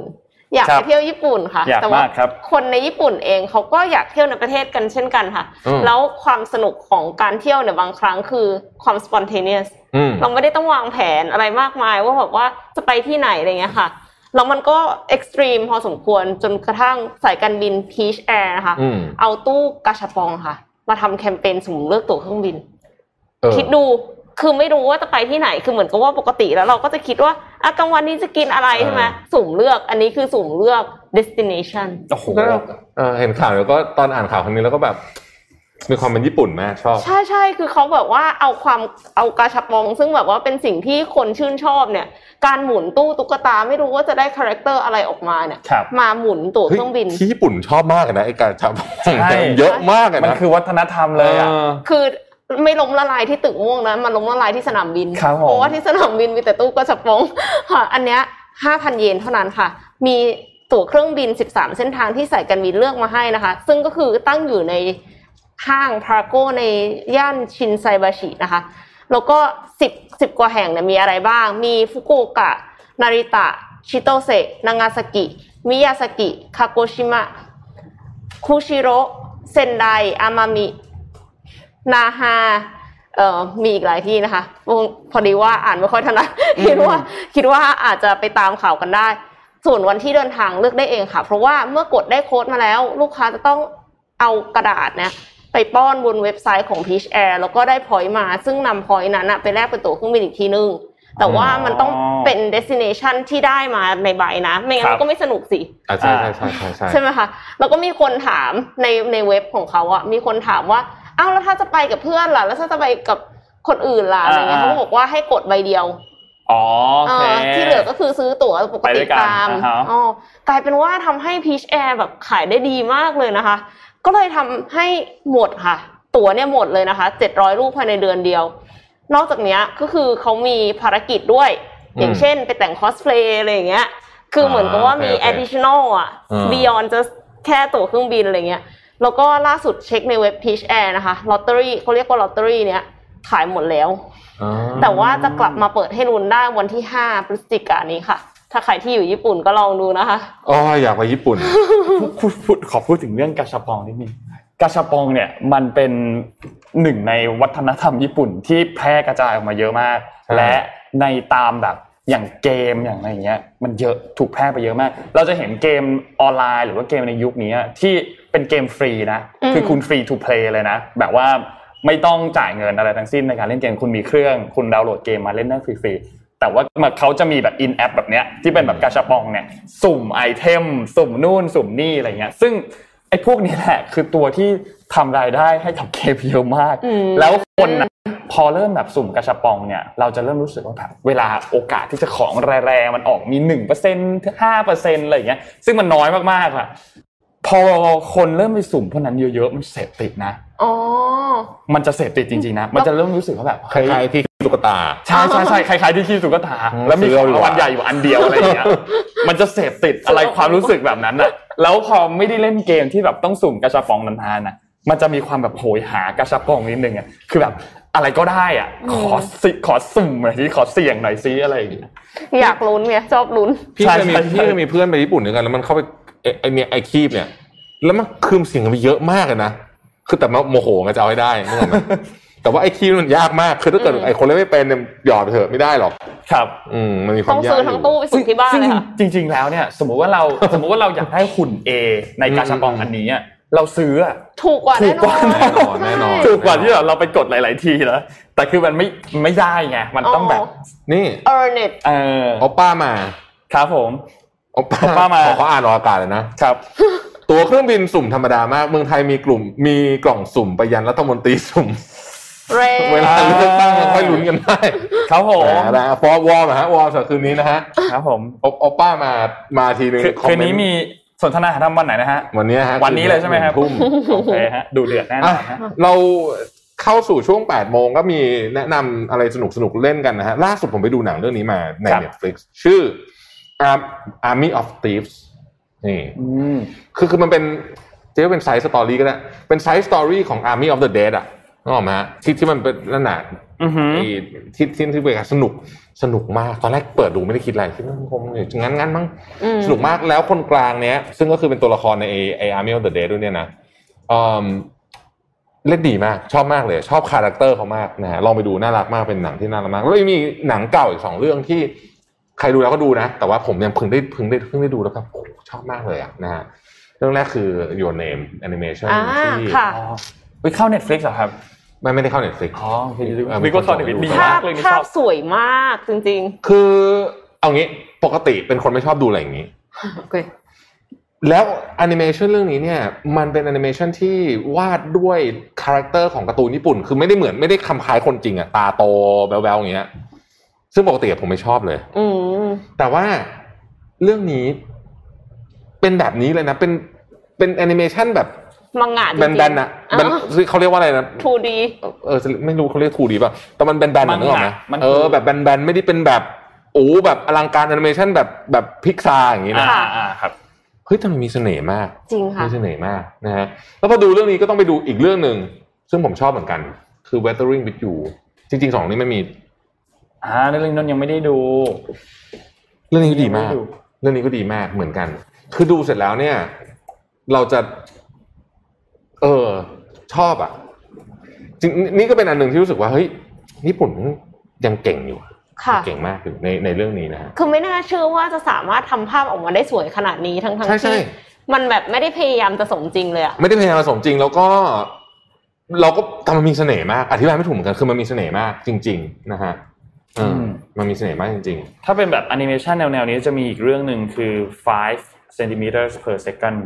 อยากไปครับเที่ยวญี่ปุ่นค่ะอยากแต่ว่ามากครับคนในญี่ปุ่นเองเขาก็อยากเที่ยวในประเทศกันเช่นกันค่ะอืมแล้วความสนุกของการเที่ยวเนี่ยบางครั้งคือความ spontaneous อืมเราไม่ได้ต้องวางแผนอะไรมากมายว่าแบบว่าจะไปที่ไหนอะไรเงี้ยค่ะแล้วมันก็ extreme พอสมควรจนกระทั่งสายการบิน Peach Air นะคะอืมเอาตู้กาชาปองค่ะ มาทำแคมเปญสุ่มเลือกตั๋วเครื่องบินเออคิดดู คือไม่รู้ว่าจะไปที่ไหนคือเหมือนกับว่าปกติแล้วเราก็จะคิดว่าอะกลางวันนี้จะกินอะไรใช่ไหมอ่าสุ่มเลือกอันนี้คือสุ่มเลือก destination โอ้โหก็เออเห็นข่าวแล้วก็ตอนอ่านข่าวครั้งนี้แล้วก็แบบมีความเป็นญี่ปุ่นมากชอบ ใช่ใช่คือเขาแบบว่าเอาความเอากาชาปอง ซึ่งแบบว่าเป็นสิ่งที่คนชื่นชอบเนี่ย การหมุนตู้ตุ๊กตาไม่รู้ว่าจะได้ character อะไรออกมาเนี่ยครับมาหมุนตั๋วเฮ้เคยรื่องบินเฮ้ยที่ญี่ปุ่นชอบมากเลยนะไอ้การจับใช่เยอะมากเลยมันนะคือวัฒนธรรมเลยอะออคือ ไม่ล้มละลายที่ตึกม่วงนะมันล้มละลายที่สนามบินครับผมเพราะว่าที่สนามบินมีแต่ตู้กระชับปองค่ะ อันเนี้ยห้าพันเยนเท่านั้นค่ะ มีตั๋วเครื่องบิน 13 เส้นทางที่สายการบินเลือกมาให้นะคะ ซึ่งก็คือตั้งอยู่ในห้างพาโกในย่านชินไซบาชินะคะ แล้วก็ 10 10 กว่าแห่งเนี่ยมีอะไรบ้าง มีฟุกุโอกะ นาริตะ ชิโตเซะ นางาซากิ มิยาซากิ คาโกชิมะ คุชิโร่ เซนได อามามิ นาฮาเอ่อมีอีกหลายที่นะคะพอดีว่าอ่านไม่ค่อยถนัดคิดว่าคิดว่าอาจจะไปตามข่าวกันได้ ส่วนวันที่เดินทางเลือกได้เองค่ะ เพราะว่าเมื่อกดได้โค้ดมาแล้ว ลูกค้าจะต้องเอากระดาษเนี่ยไปป้อนบนเว็บไซต์ของ Peach Air แล้วก็ได้ point มา ซึ่งนำ point นั้นอะไปแลกเป็นตั๋วเครื่องบินอีกทีนึง แต่ว่ามันต้องเป็น destination ที่ได้มาในใบนะ ไม่งั้นครับมันก็ไม่สนุกสิอะใช่ใช่ใช่ใช่ใช่ใช่ไหมคะแล้วก็มีคนถามในในเว็บของเขาอะมีคนถามว่า อ้าวแล้วถ้าจะไปกับเพื่อนล่ะ แล้วถ้าจะไปกับคนอื่นล่ะอะไรเงี้ยอ่าเขาบอกว่าให้กดใบเดียวอ๋อโอเคเออที่เหลือก็คือซื้อตั๋วปกไปด้ติวยกันตามอ่าฮะอ๋อกลายเป็นว่าทำให้ Peach Air แบบขายได้ดีมากเลยนะคะ ก็เลยทำให้หมดค่ะ ตั๋วเนี่ยหมดเลยนะคะ700ลูกภายในเดือนเดียว นอกจากเนี้ยก็คือเขามีภารกิจด้วย อย่างเช่น ไปแต่งคอสเพลย์อะไรอย่างเงี้ย คือเหมือนกับว่ามีโอเคโอเค additional อะอ่า beyond just แค่ตั๋วเครื่องบินอะไรเงี้ย แล้วก็ล่าสุดเช็คในเว็บ Peach Air นะคะลอตเตอรี่เขาเรียกว่าลอตเตอรี่เนี้ยขายหมดแล้วอ๋อแต่ว่าจะกลับมาเปิดให้ลุ้นได้วันที่ 5 พฤศจิกายนนี้ค่ะ ถ้าใครที่อยู่ญี่ปุ่นก็ลองดูนะคะอ๋ออยากไปญี่ปุ่นพูดพูดขอพูดถึงเรื่องกาชาปองนิดนึงกาชาปองเนี่ยมันเป็นหนึ่งในวัฒนธรรมญี่ปุ่นที่แพร่กระจายออกมาเยอะมากใช่และในตามแบบ อย่างเกมอย่างอะไรอย่างเงี้ยมันเยอะถูกแพร่ไปเยอะมาก เราจะเห็นเกมออนไลน์ หรือว่าเกมในยุคนี้ที่เป็นเกมฟรีนะอืมคือคุณ free to play เลยนะ แบบว่าไม่ต้องจ่ายเงินอะไรทั้งสิ้นในการเล่นเกมคุณมีเครื่อง คุณดาวน์โหลดเกมมาเล่นได้ฟรีๆแต่ว่ามันเขาจะมีแบบ in-app แบบเนี้ยที่เป็นแบบกาชาปองเนี่ยสุ่มไอเทมสุ่มนู่นสุ่มนี่อะไรเงี้ยซึ่งไอ้พวกนี้แหละคือตัวที่ทำรายได้ให้กับเกมเยอะมากอืมแล้วคนน่ะ พอเริ่มแบบสุ่มกระชับปองเนี่ยเราจะเริ่มรู้สึกว่าแบบเวลาโอกาสที่จะของแรงๆมันออกมีหนึ่งเปอร์เซ็นห้าเปอร์เซ็นอะไรอย่างเงี้ยซึ่งมันน้อยมากๆอะพอคนเริ่มไปสุ่มพวกนั้นเยอะๆมันเสพติดนะอ๋อมันจะเสพติดจริงๆนะมันจะเริ่มรู้สึกว่าแบบคล้ายๆที่ตุ๊กตาใช่ใช่ใช่คล้ายๆที่ขี้สุกตาอืมแล้วมีซื้อขเอาองดีกว่ารางวัลใหญ่อยู่อันเดียวอะไรอย่างเงี้ยมันจะเสพติดอะไรความรู้สึกแบบนั้นอะแล้วพอไม่ได้เล่นเกมที่แบบต้องสุ่มกระชับปองนานๆน่ะมันจะมีความแบบโหยหากระชับปองนิดนึงอะคือแบบ อะไรก็ได้อะ ขอสิขอสุ่มหน่อยสิขอเสี่ยงหน่อยซิอะไรอย่างเงี้ยอยากลุ้นไงชอบลุ้นพี่ใช่เคยมีใช่พี่เคยมีเพื่อนไปญี่ปุ่นด้วยกันแล้วมันเข้าไปไอ้ไอเนี่ยไอคีบเนี่ย แล้วมันคืมเสียงกันไปเยอะมากเลยนะคือแต่มาโมโหไงจะเอาให้ได้นึกออกไหมแต่ว่าไอคีบมันยากมากคือถ้าเกิดอืมไอคนเล่นไม่เป็นเนี่ยหยอดไปเถอะไม่ได้หรอกครับ อืมมันมีควาต้อมงยากซื้อทั้งตู้ไปสุ่มที่บ้านซึ่งเลยค่ะจริง ๆ แล้วเนี่ย สมมุติว่าเราสมมุติว่าเราอยากได้หุ่น A ในกาชาปองอันนี้อะ เราซื้ออะถูกกว่าถูแน่กนกว่าอนแน่นอนแน่นอนถูกกว่าที่แบบเราไปกดหลาย ๆ ทีแล้วแต่คือมันไม่ไม่ได้ไงมันต้องแบบนี่เออร์เน็ตเออโอป้ามาครับผมโอป้าโอป้ามาขอเขาอ่านออกอากาศเลยนะครับ ตัวเครื่องบินสุ่มธรรมดามากเมืองไทยมีกลุ่ม มีกล่องสุ่มไปยันรัฐมนตรีสุ่มเรเวลาเลือกตั้งเราค่อยลุ้นกันได้ครับผมนะนะฟอวอร์มอะฮะวอร์มสำหรับคืนนี้นะฮะครับผมโอโอป้ามามาทีนึงคือคอมคืนเมนนี้ต์มี สนทนาหาธรรมวันไหนนะฮะ วันนี้ฮะวันนี้เลยใช่ไหมครับทุ่มโอเคฮะดูเดือดแน่นอะอนฮะเราเข้าสู่ช่วง 8 โมงก็มีแนะนำอะไรสนุกสนุกๆเล่นกันนะฮะ ล่าสุดผมไปดูหนังเรื่องนี้มาในครับ Netflix ชื่อ Ar- Army of Thieves นี่อืมคือคือมันเป็นจะเรียกว่าเป็น side story ก็ได้เป็น side story ของ Army of the Dead อะ นึกออกไหมฮะที่ที่มันเป็นนั่นน่ะอือหือไอ้ที่ที่ที่เป็นสนุกสนุกมากตอนแรกเปิดดูไม่ได้คิดอะไรคิดว่ามันคงงั้นงั้นมั้งอืมสนุกมากแล้วคนกลางเนี้ย ซึ่งก็คือเป็นตัวละครในไอ้ไอ้ Army of the Dead ด้วยเนี่ยนะอืมเล่นดีมากชอบมากเลย ชอบ character เขามากนะฮะลองไปดูน่ารักมากเป็นหนังที่น่ารักมากแล้วยังมีหนังเก่าอีกสองเรื่องที่ใครดูแล้วก็ดูนะ แต่ว่าผมยังเพิ่งได้เพิ่งได้เพิ่งได้ดูแล้วครับโอ้โหชอบมากเลยอะนะฮะเรื่องแรกคือ Your Name Animation อ่าที่ค่ะอ๋อไปเข้า Netflix เหรอครับ ไม่ไม่ได้เข้า Netflix อ๋อโอเคเออนึกว่าเข้า Netflix ดีภามากเลยนี่ภาชพอบสวยมากจริงคือเอางี้ปกติเป็นคนไม่ชอบดูอะไรอย่างนี้ๆโอเคแล้วแอนิเมชันเรื่องนี้เนี่ย มันเป็นแอนิเมชันที่วาดด้วยคาแรคเตอร์ของการ์ตูนญี่ปุ่น คือไม่ได้เหมือนไม่ได้ทำคล้ายคนจริงอะตาโตแบ๊วๆอย่างเงี้ย ซึ่งปกติผมไม่ชอบเลยอืมแต่ว่าเรื่องนี้เป็นแบบนี้เลยนะ เป็นเป็นแอนิเมชันแบบ มังงะจริงๆแบนๆอะแบนเขาเรียกว่าอะไรนะ 2Dเออไม่รู้เขาเรียก 2D ป่ะแต่มันเป็นแบนๆอะมังงะนึกออกไหมมันคือเออแบบแบนๆไม่ได้เป็นแบบโอ้แบบอลังการแอนิเมชันแบบแบบพิกซาอย่างงี้นะอ่าอ่าครับเฮ้ยแต่มันมีเสน่ห์มาก จริงค่ะมีเสน่ห์มากนะฮะแล้วพอดูเรื่องนี้ก็ต้องไปดูอีกเรื่องหนึ่งซึ่งผมชอบเหมือนกัน คือ Weathering with You จริงๆสองนี้ไม่มี อ่าเรื่องนั้นยังไม่ได้ดู เรื่องนี้ก็ดีมากยังไม่ดูเรื่องนี้ก็ดีมากเหมือนกัน คือดูเสร็จแล้วเนี่ย เราจะเออ ชอบอะจริงนี่ก็เป็นอันหนึ่งที่รู้สึกว่าเฮ้ยญี่ปุ่นยังเก่งอยู่ค่ะเก่งมากอยู่ในในเรื่องนี้นะฮะคือไม่น่าเชื่อว่าจะสามารถทำภาพออกมาได้สวยขนาดนี้ทั้งทั้งใช่ใช่ที่มันแบบไม่ได้พยายามจะสมจริงเลยอะไม่ได้พยายามจะสมจริงแล้วก็ เราก็ทำมันมีเสน่ห์มาก อธิบายไม่ถูกเหมือนกันคือมันมีเสน่ห์มากจริง ๆ นะฮะเอออืมมันมีเสน่ห์มากจริงถ้าเป็นแบบแอนิเมชันแนวๆนี้จะมีอีกเรื่องหนึ่งคือ5 centimeters per second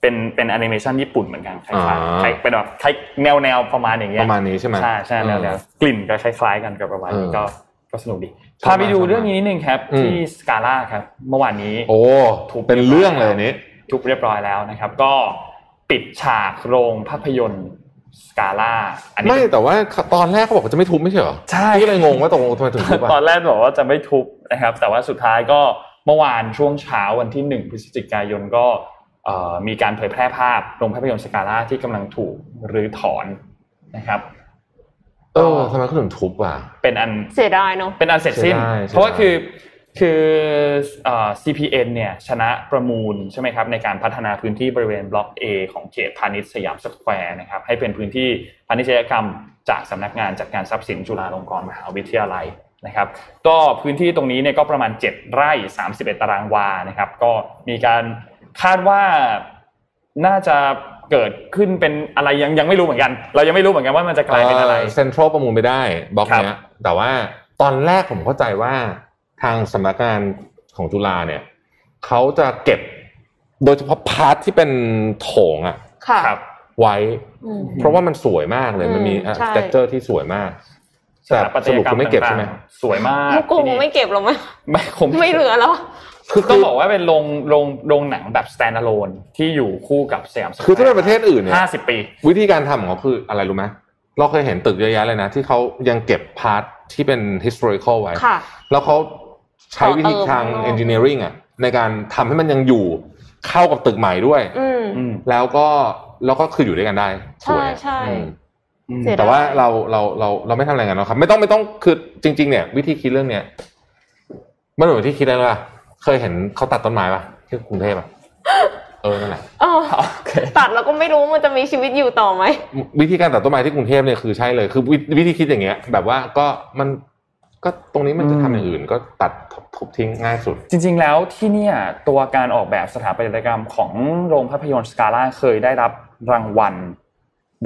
เป็นเป็นแอนิเมชันญี่ปุ่นเหมือนกันคล้ายอ่าๆคล้ายเป็นแบบคล้ายแนวแนวๆประมาณอย่างเงี้ยประมาณนี้ใช่ไหมใช่ใช่แนวแนวกลิ่นก็คล้ายๆกันกับประมาณนี้เออก็ก็สนุกดีชอบพาไปดูมากเรื่องนี้นิดนึงครับอืมที่สกาล่าครับ เมื่อวานนี้ โอ้ถูกเป็นเรื่องเลยอันนี้ทุบเรียบร้อยแล้วนะครับ ก็ปิดฉากโรงภาพยนตร์สกาล่าอันนี้ไม่แต่ว่าตอนแรกเขาบอกว่าจะไม่ทุบไม่ใช่เหรอใช่พี่ก็เลยงงว่าตกลงทำไมถึงทุบตออะนแรกบอกว่าจะไม่ทุบนะครับ แต่ว่าสุดท้ายก็เมื่อวานช่วงเช้าวันที่หนึ่งพฤศจิกายนก็เอ่อ มีการเผยแพร่ภาพโรงภาพยนตร์สกาล่าที่กำลังถูกรื้อถอนนะครับเออทำไมเขาถึงทุบอะเป็นอันเสียดายเนาะเป็นอันเสร็จสิ้นเสียดายเพราะว่าเสียดายคือคือเอ่อ CPN เนี่ยชนะประมูลใช่ไหมครับในการพัฒนาพื้นที่บริเวณบล็อก A ของเขตพาณิชย์สยามสแควร์นะครับให้เป็นพื้นที่พาณิชยกรรมจากสำนักงานจัดการทรัพย์สินจุฬาลงกรณ์มหาวิทยาลัยนะครับ ก็พื้นที่ตรงนี้เนี่ยก็ประมาณ 7 ไร่ 31 ตารางวานะครับ ก็มีการ คาดว่าน่าจะเกิดขึ้นเป็นอะไรยังยังไม่รู้เหมือนกัน เรายังไม่รู้เหมือนกันว่ามันจะกลายเป็นอะไรเซ็นทรัลประมูลไม่ได้บล็อกครับเนี้ยแต่ว่าตอนแรกผมเข้าใจว่าทางสำนักงานของจุฬาเนี่ยเขาจะเก็บโดยเฉพาะพาร์ทที่เป็นโถงอะค่ะครับไว้อืมเพราะว่ามันสวยมากเลยอืมมันมีใช่สเต c เจอร์ที่สวยมากสถาปัตสยรุปกรรคุมณไม่เก็บใช่ไหมต่างๆสวยมากกูกูที่นี่ไม่เก็บหรอกมั้ยไม่ผมไม่เหลือแล้ว คือคือต้องบอกว่าเป็นโรงโรงโรงหนังแบบ standalone ที่อยู่คู่กับสยามสแควร์คือถ้าเป็นประเทศอื่นเนี่ยห้าสิบปี วิธีการทำของเขาคืออะไรรู้ไหมเราเคยเห็นตึกเยอะแยะเลยนะ ที่เขายังเก็บ part ที่เป็น historical ไว้ค่ะแล้วเขาใช้วิธีต่อเติมทางข้างนอก engineering อะในการทำให้มันยังอยู่เข้ากับตึกใหม่ด้วยอืมอืมแล้วก็แล้วก็คืออยู่ด้วยกันได้สวยใช่อืมเสียดายแต่ว่าเราเราเราเราไม่ทำอะไรกันเนาะครับ ไม่ต้องไม่ต้องคือจริง ๆ เนี่ย วิธีคิดเรื่องเนี้ยมันเหมือนที่คิดอะไรป่ะ เคยเห็นเขาตัดต้นไม้ป่ะที่กรุงเทพอะเออนั่นแหละเออโอเคตัดแล้วก็ไม่รู้มันจะมีชีวิตอยู่ต่อไหมวิธีการตัดต้นไม้ที่กรุงเทพเนี่ยคือใช่เลยคือวิวิธีคิดอย่างเงี้ย แบบว่าก็มันก็ตรงนี้มันจะทำอย่างอื่น ก็ตัดทุบทิ้งง่ายสุด จริง ๆ แล้วที่เนี่ยตัวการออกแบบสถาปัตยกรรมของโรงภาพยนตร์สกาล่าเคยได้รับรางวัล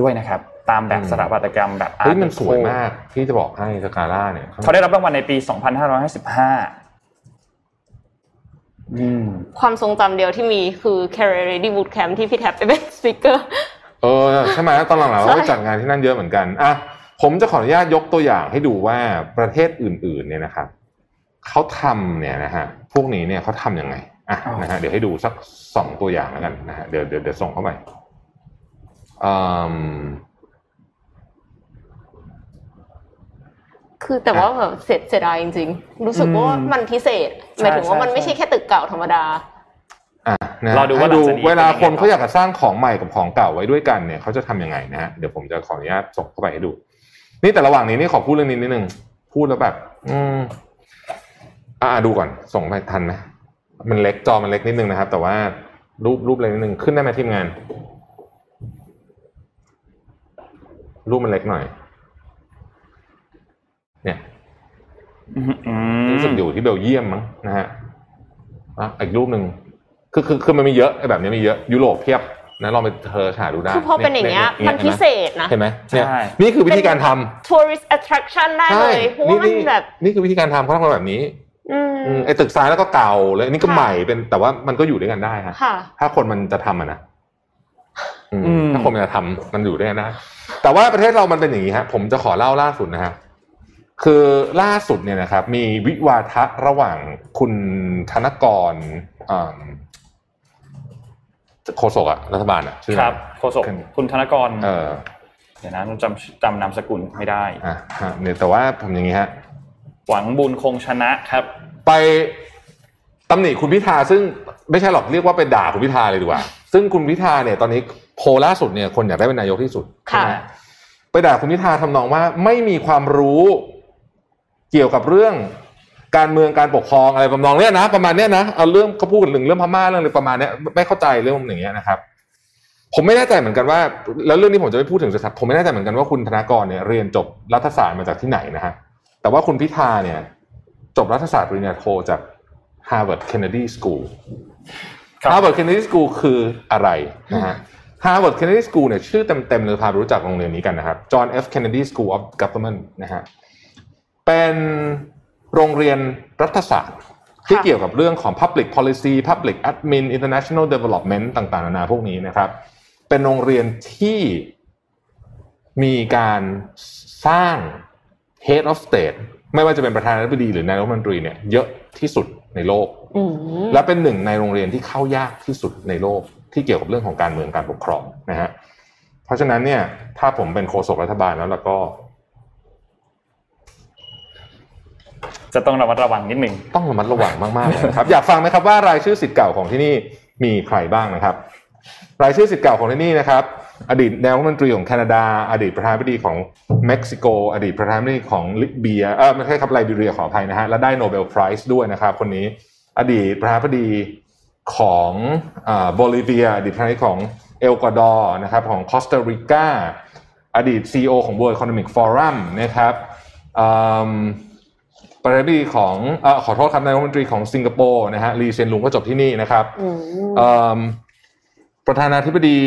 ด้วยนะครับ ตามแบบอืมสถาปัตยกรรมแบบเฮ้ย Art มันสวย Deco มาก ที่จะบอกให้สกาล่าเนี่ยเขาได้รับรางวัลในปี 2555อืม ความทรงจำเดียวที่มีคือ Career Ready Bootcamp ที่พี่แท็บไปเป็นสปิเกอร์เออใช่ไหมตอนหลังๆเราก็จัดงานที่นั่นเยอะเหมือนกันอะผมจะขออนุญาตยกตัวอย่างให้ดูว่าประเทศอื่น ๆ เนี่ยนะครับเขาทำเนี่ยนะฮะพวกนี้เนี่ยเขาทำยังไงอะอ๋อนะฮะเดี๋ยวให้ดูสักสองตัวอย่างแล้วกันนะฮะเดี๋ยวเดี๋ยวเดี๋ยวส่งเข้าไปอืม คือแต่ว่าแบบเสร็จเสียดายจริง ๆ รู้สึกว่ามันพิเศษหมายถึงว่ามันไม่ใช่แค่ตึกเก่าธรรมดาอะนะฮะรอดูว่าให้ดูหลังจากนี้เวลาเป็นยังไงคนเขาต่อออยากจะสร้างของใหม่กับของเก่าไว้ด้วยกันเนี่ยเขาจะทำยังไงนะฮะเดี๋ยวผมจะขออนุญาตส่งเข้าไปให้ดู นี่แต่ระหว่างนี้นี่ขอพูดเรื่องนี้นิดนึงพูดแล้วแบบ อืมอ่าดูก่อน ส่งไปทันไหมมันเล็กจอมันเล็กนิดนึงนะครับ แต่ว่ารูปรูปเล็กนิดนึงขึ้นได้ไหมทีมงาน รูปมันเล็กหน่อยเนี่ย อืมอืม รู้สึกอยู่ที่เบลเยียมมั้งนะฮะอะอีกรูปหนึ่งคือคือคือมันมีเยอะไอ้แบบนี้มีเยอะยุโรปเพียบนะลองไปเธอหาดูได้คือพอเป็นอย่างเงี้ยมันพิเศษนะเห็นไหมเนี่ยใช่นี่คือวิธีการทำ tourist attraction ได้ใช่เลยเพราะว่ามันนี่แบบนี่คือวิธีการทำเขาทำมาแบบนี้อืมอืมไอ้ตึกซ้ายแล้วก็เก่าเลยอันนี้ก็ค่ะใหม่เป็นแต่ว่ามันก็อยู่ด้วยกันได้ฮะค่ะถ้าคนมันจะทำอะนะอืมอืมถ้าคนมันจะทำมันอยู่ด้วยกันได้แต่ว่าประเทศเรามันเป็นอย่างนี้ฮะผมจะขอเล่าล่าสุดนะฮะ คือล่าสุดเนี่ยนะครับมีวิวาทะระหว่างคุณธนกรอ่าโฆษกอะรัฐบาลอะชื่อคอะรับไรโฆษกคุณธนกรเออเดี๋ยวนะจำจำนามสกุลไม่ได้อะฮะเนี่ยแต่ว่าผมอย่างนี้ฮะหวังบุญคงชนะครับ ไปตำหนิคุณพิธาซึ่งไม่ใช่หรอกเรียกว่าไปด่าคุณพิธาเลยดีกว่า ซึ่งคุณพิธาเนี่ยตอนนี้โพลล่าสุดเนี่ยคนอยากได้เป็นนายกที่สุดค่ะใช่ไหมไปด่าคุณพิธาทำนองว่าไม่มีความรู้ เกี่ยวกับเรื่องการเมืองการปกครองอะไรประมาณเนี้ยนะ ประมาณเนี้ยนะเอาเรื่องเขาพูดถึงเรื่องพม่าเรื่องอะไรประมาณเนี้ยไม่เข้าใจเรื่องอย่างเงี้ยนะครับ ผมไม่แน่ใจเหมือนกันว่า แล้วเรื่องนี้ผมจะไม่พูดถึงสักผมไม่แน่ใจเหมือนกันว่าคุณธนากรเนี่ยเรียนจบรัฐศาสตร์มาจากที่ไหนนะฮะแต่ว่าคุณพิธาเนี่ย จบรัฐศาสตร์ปริญญาโทจาก Harvard Kennedy School ครับ Harvard Kennedy School คืออะไรนะฮะ Harvard Kennedy School เนี่ยชื่อเต็มๆเลยพาไปรู้จักโรงเรียนนี้กันนะครับ John F Kennedy School of Government นะฮะ เป็นโรงเรียนรัฐศาสตร์ ที่เกี่ยวกับเรื่องของ Public Policy Public Admin International Development ต่างๆนานาพวกนี้นะครับ เป็นโรงเรียนที่มีการสร้าง Head of State ไม่ว่าจะเป็นประธานาธิบดีหรือนายกรัฐมนตรีเนี่ยเยอะที่สุดในโลกอืมและเป็นหนึ่งในโรงเรียนที่เข้ายากที่สุดในโลกที่เกี่ยวกับเรื่องของการเมืองการปกครองนะฮะเพราะฉะนั้นเนี่ยถ้าผมเป็นโฆษกรัฐบาลแล้วแล้วก็ จะต้องระมัดระวังนิดหนึ่งต้องระมัดระวังมากๆเลยครับ อยากฟังไหมครับว่ารายชื่อสิทธิ์เก่าของที่นี่มีใครบ้างนะครับ รายชื่อศิษย์เก่าของที่นี่นะครับ อดีตนายกรัฐมนตรีของแคนาดา อดีตประธานาธิบดีของเม็กซิโก อดีตประธานาธิบดีของลิเบียเออไม่ใช่ครับไลบีเรียขออภัยนะฮะและได้ Nobel Prize ด้วยนะครับ คนนี้อดีตประธานาธิบดีของโบลิเวีย อดีตประธานาธิบดีของเอกวาดอร์นะครับของคอสตาริกาอดีต CEO ของ World Economic Forum นะครับอืม ประธานาธิบดีของเออขอโทษครับนายกรัฐมนตรีของสิงคโปร์นะฮะลีเซียนลุงก็จบที่นี่นะครับอืมเอิ่มประธานาธิบดี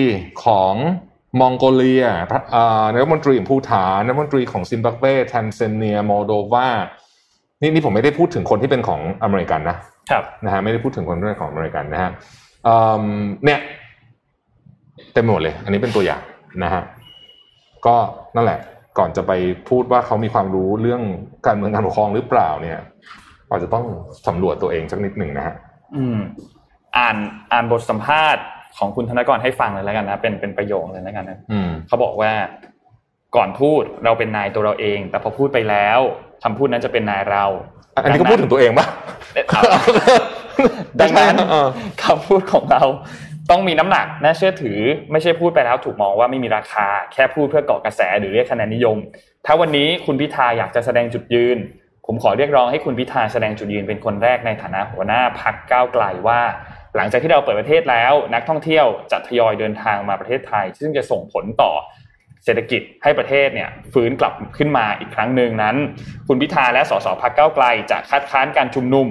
ของมองโกเลียพระเอ่อนายกรัฐมนตรีของภูฐานนายกรัฐมนตรีของซิมบับเวแทนซาเนียมอลโดวานี่นี่ผมไม่ได้พูดถึงคนที่เป็นของอเมริกันนะครับนะฮะไม่ได้พูดถึงคนที่เป็นของอเมริกันนะฮะเอิ่มเนี่ยเต็มไปหมดเลย อันนี้เป็นตัวอย่างนะฮะก็นั่นแหละ ก่อนจะไปพูดว่าเขามีความรู้เรื่องการเมืองการปกครองหรือเปล่าเนี่ยอาจจะต้องสำรวจตัวเองสักนิดหนึ่งนะฮะอืม อ่านอ่านบทสัมภาษณ์ของคุณธนกรให้ฟังเลยแล้วกันนะเป็นเป็นประโยคเลยแล้วกันนะอืมเขาบอกว่าก่อนพูดเราเป็นนายตัวเราเอง แต่พอพูดไปแล้วคำพูดนั้นจะเป็นนายเรา อันนี้ก็พูดถึงตัวเองปะเอาดังนั้นเออคำพูดของเรา ต้องมีน้ำหนักน่าเชื่อถือ ไม่ใช่พูดไปแล้วถูกมองว่าไม่มีราคา แค่พูดเพื่อกาะกระแสหรือเรียกคะแนนนิยม ถ้าวันนี้คุณพิธาอยากจะแสดงจุดยืน ผมขอเรียกร้องให้คุณพิธาแสดงจุดยืนเป็นคนแรกในฐานะหัวหน้าพักก้าวไกลว่า หลังจากที่เราเปิดประเทศแล้ว นักท่องเที่ยวจะทยอยเดินทางมาประเทศไทย ซึ่งจะส่งผลต่อเศรษฐกิจให้ประเทศเนี่ยฟื้นกลับขึ้นมาอีกครั้งหนึ่งนั้น คุณพิธาและสสพักก้าวไกลจะคัดค้านการชุมนุม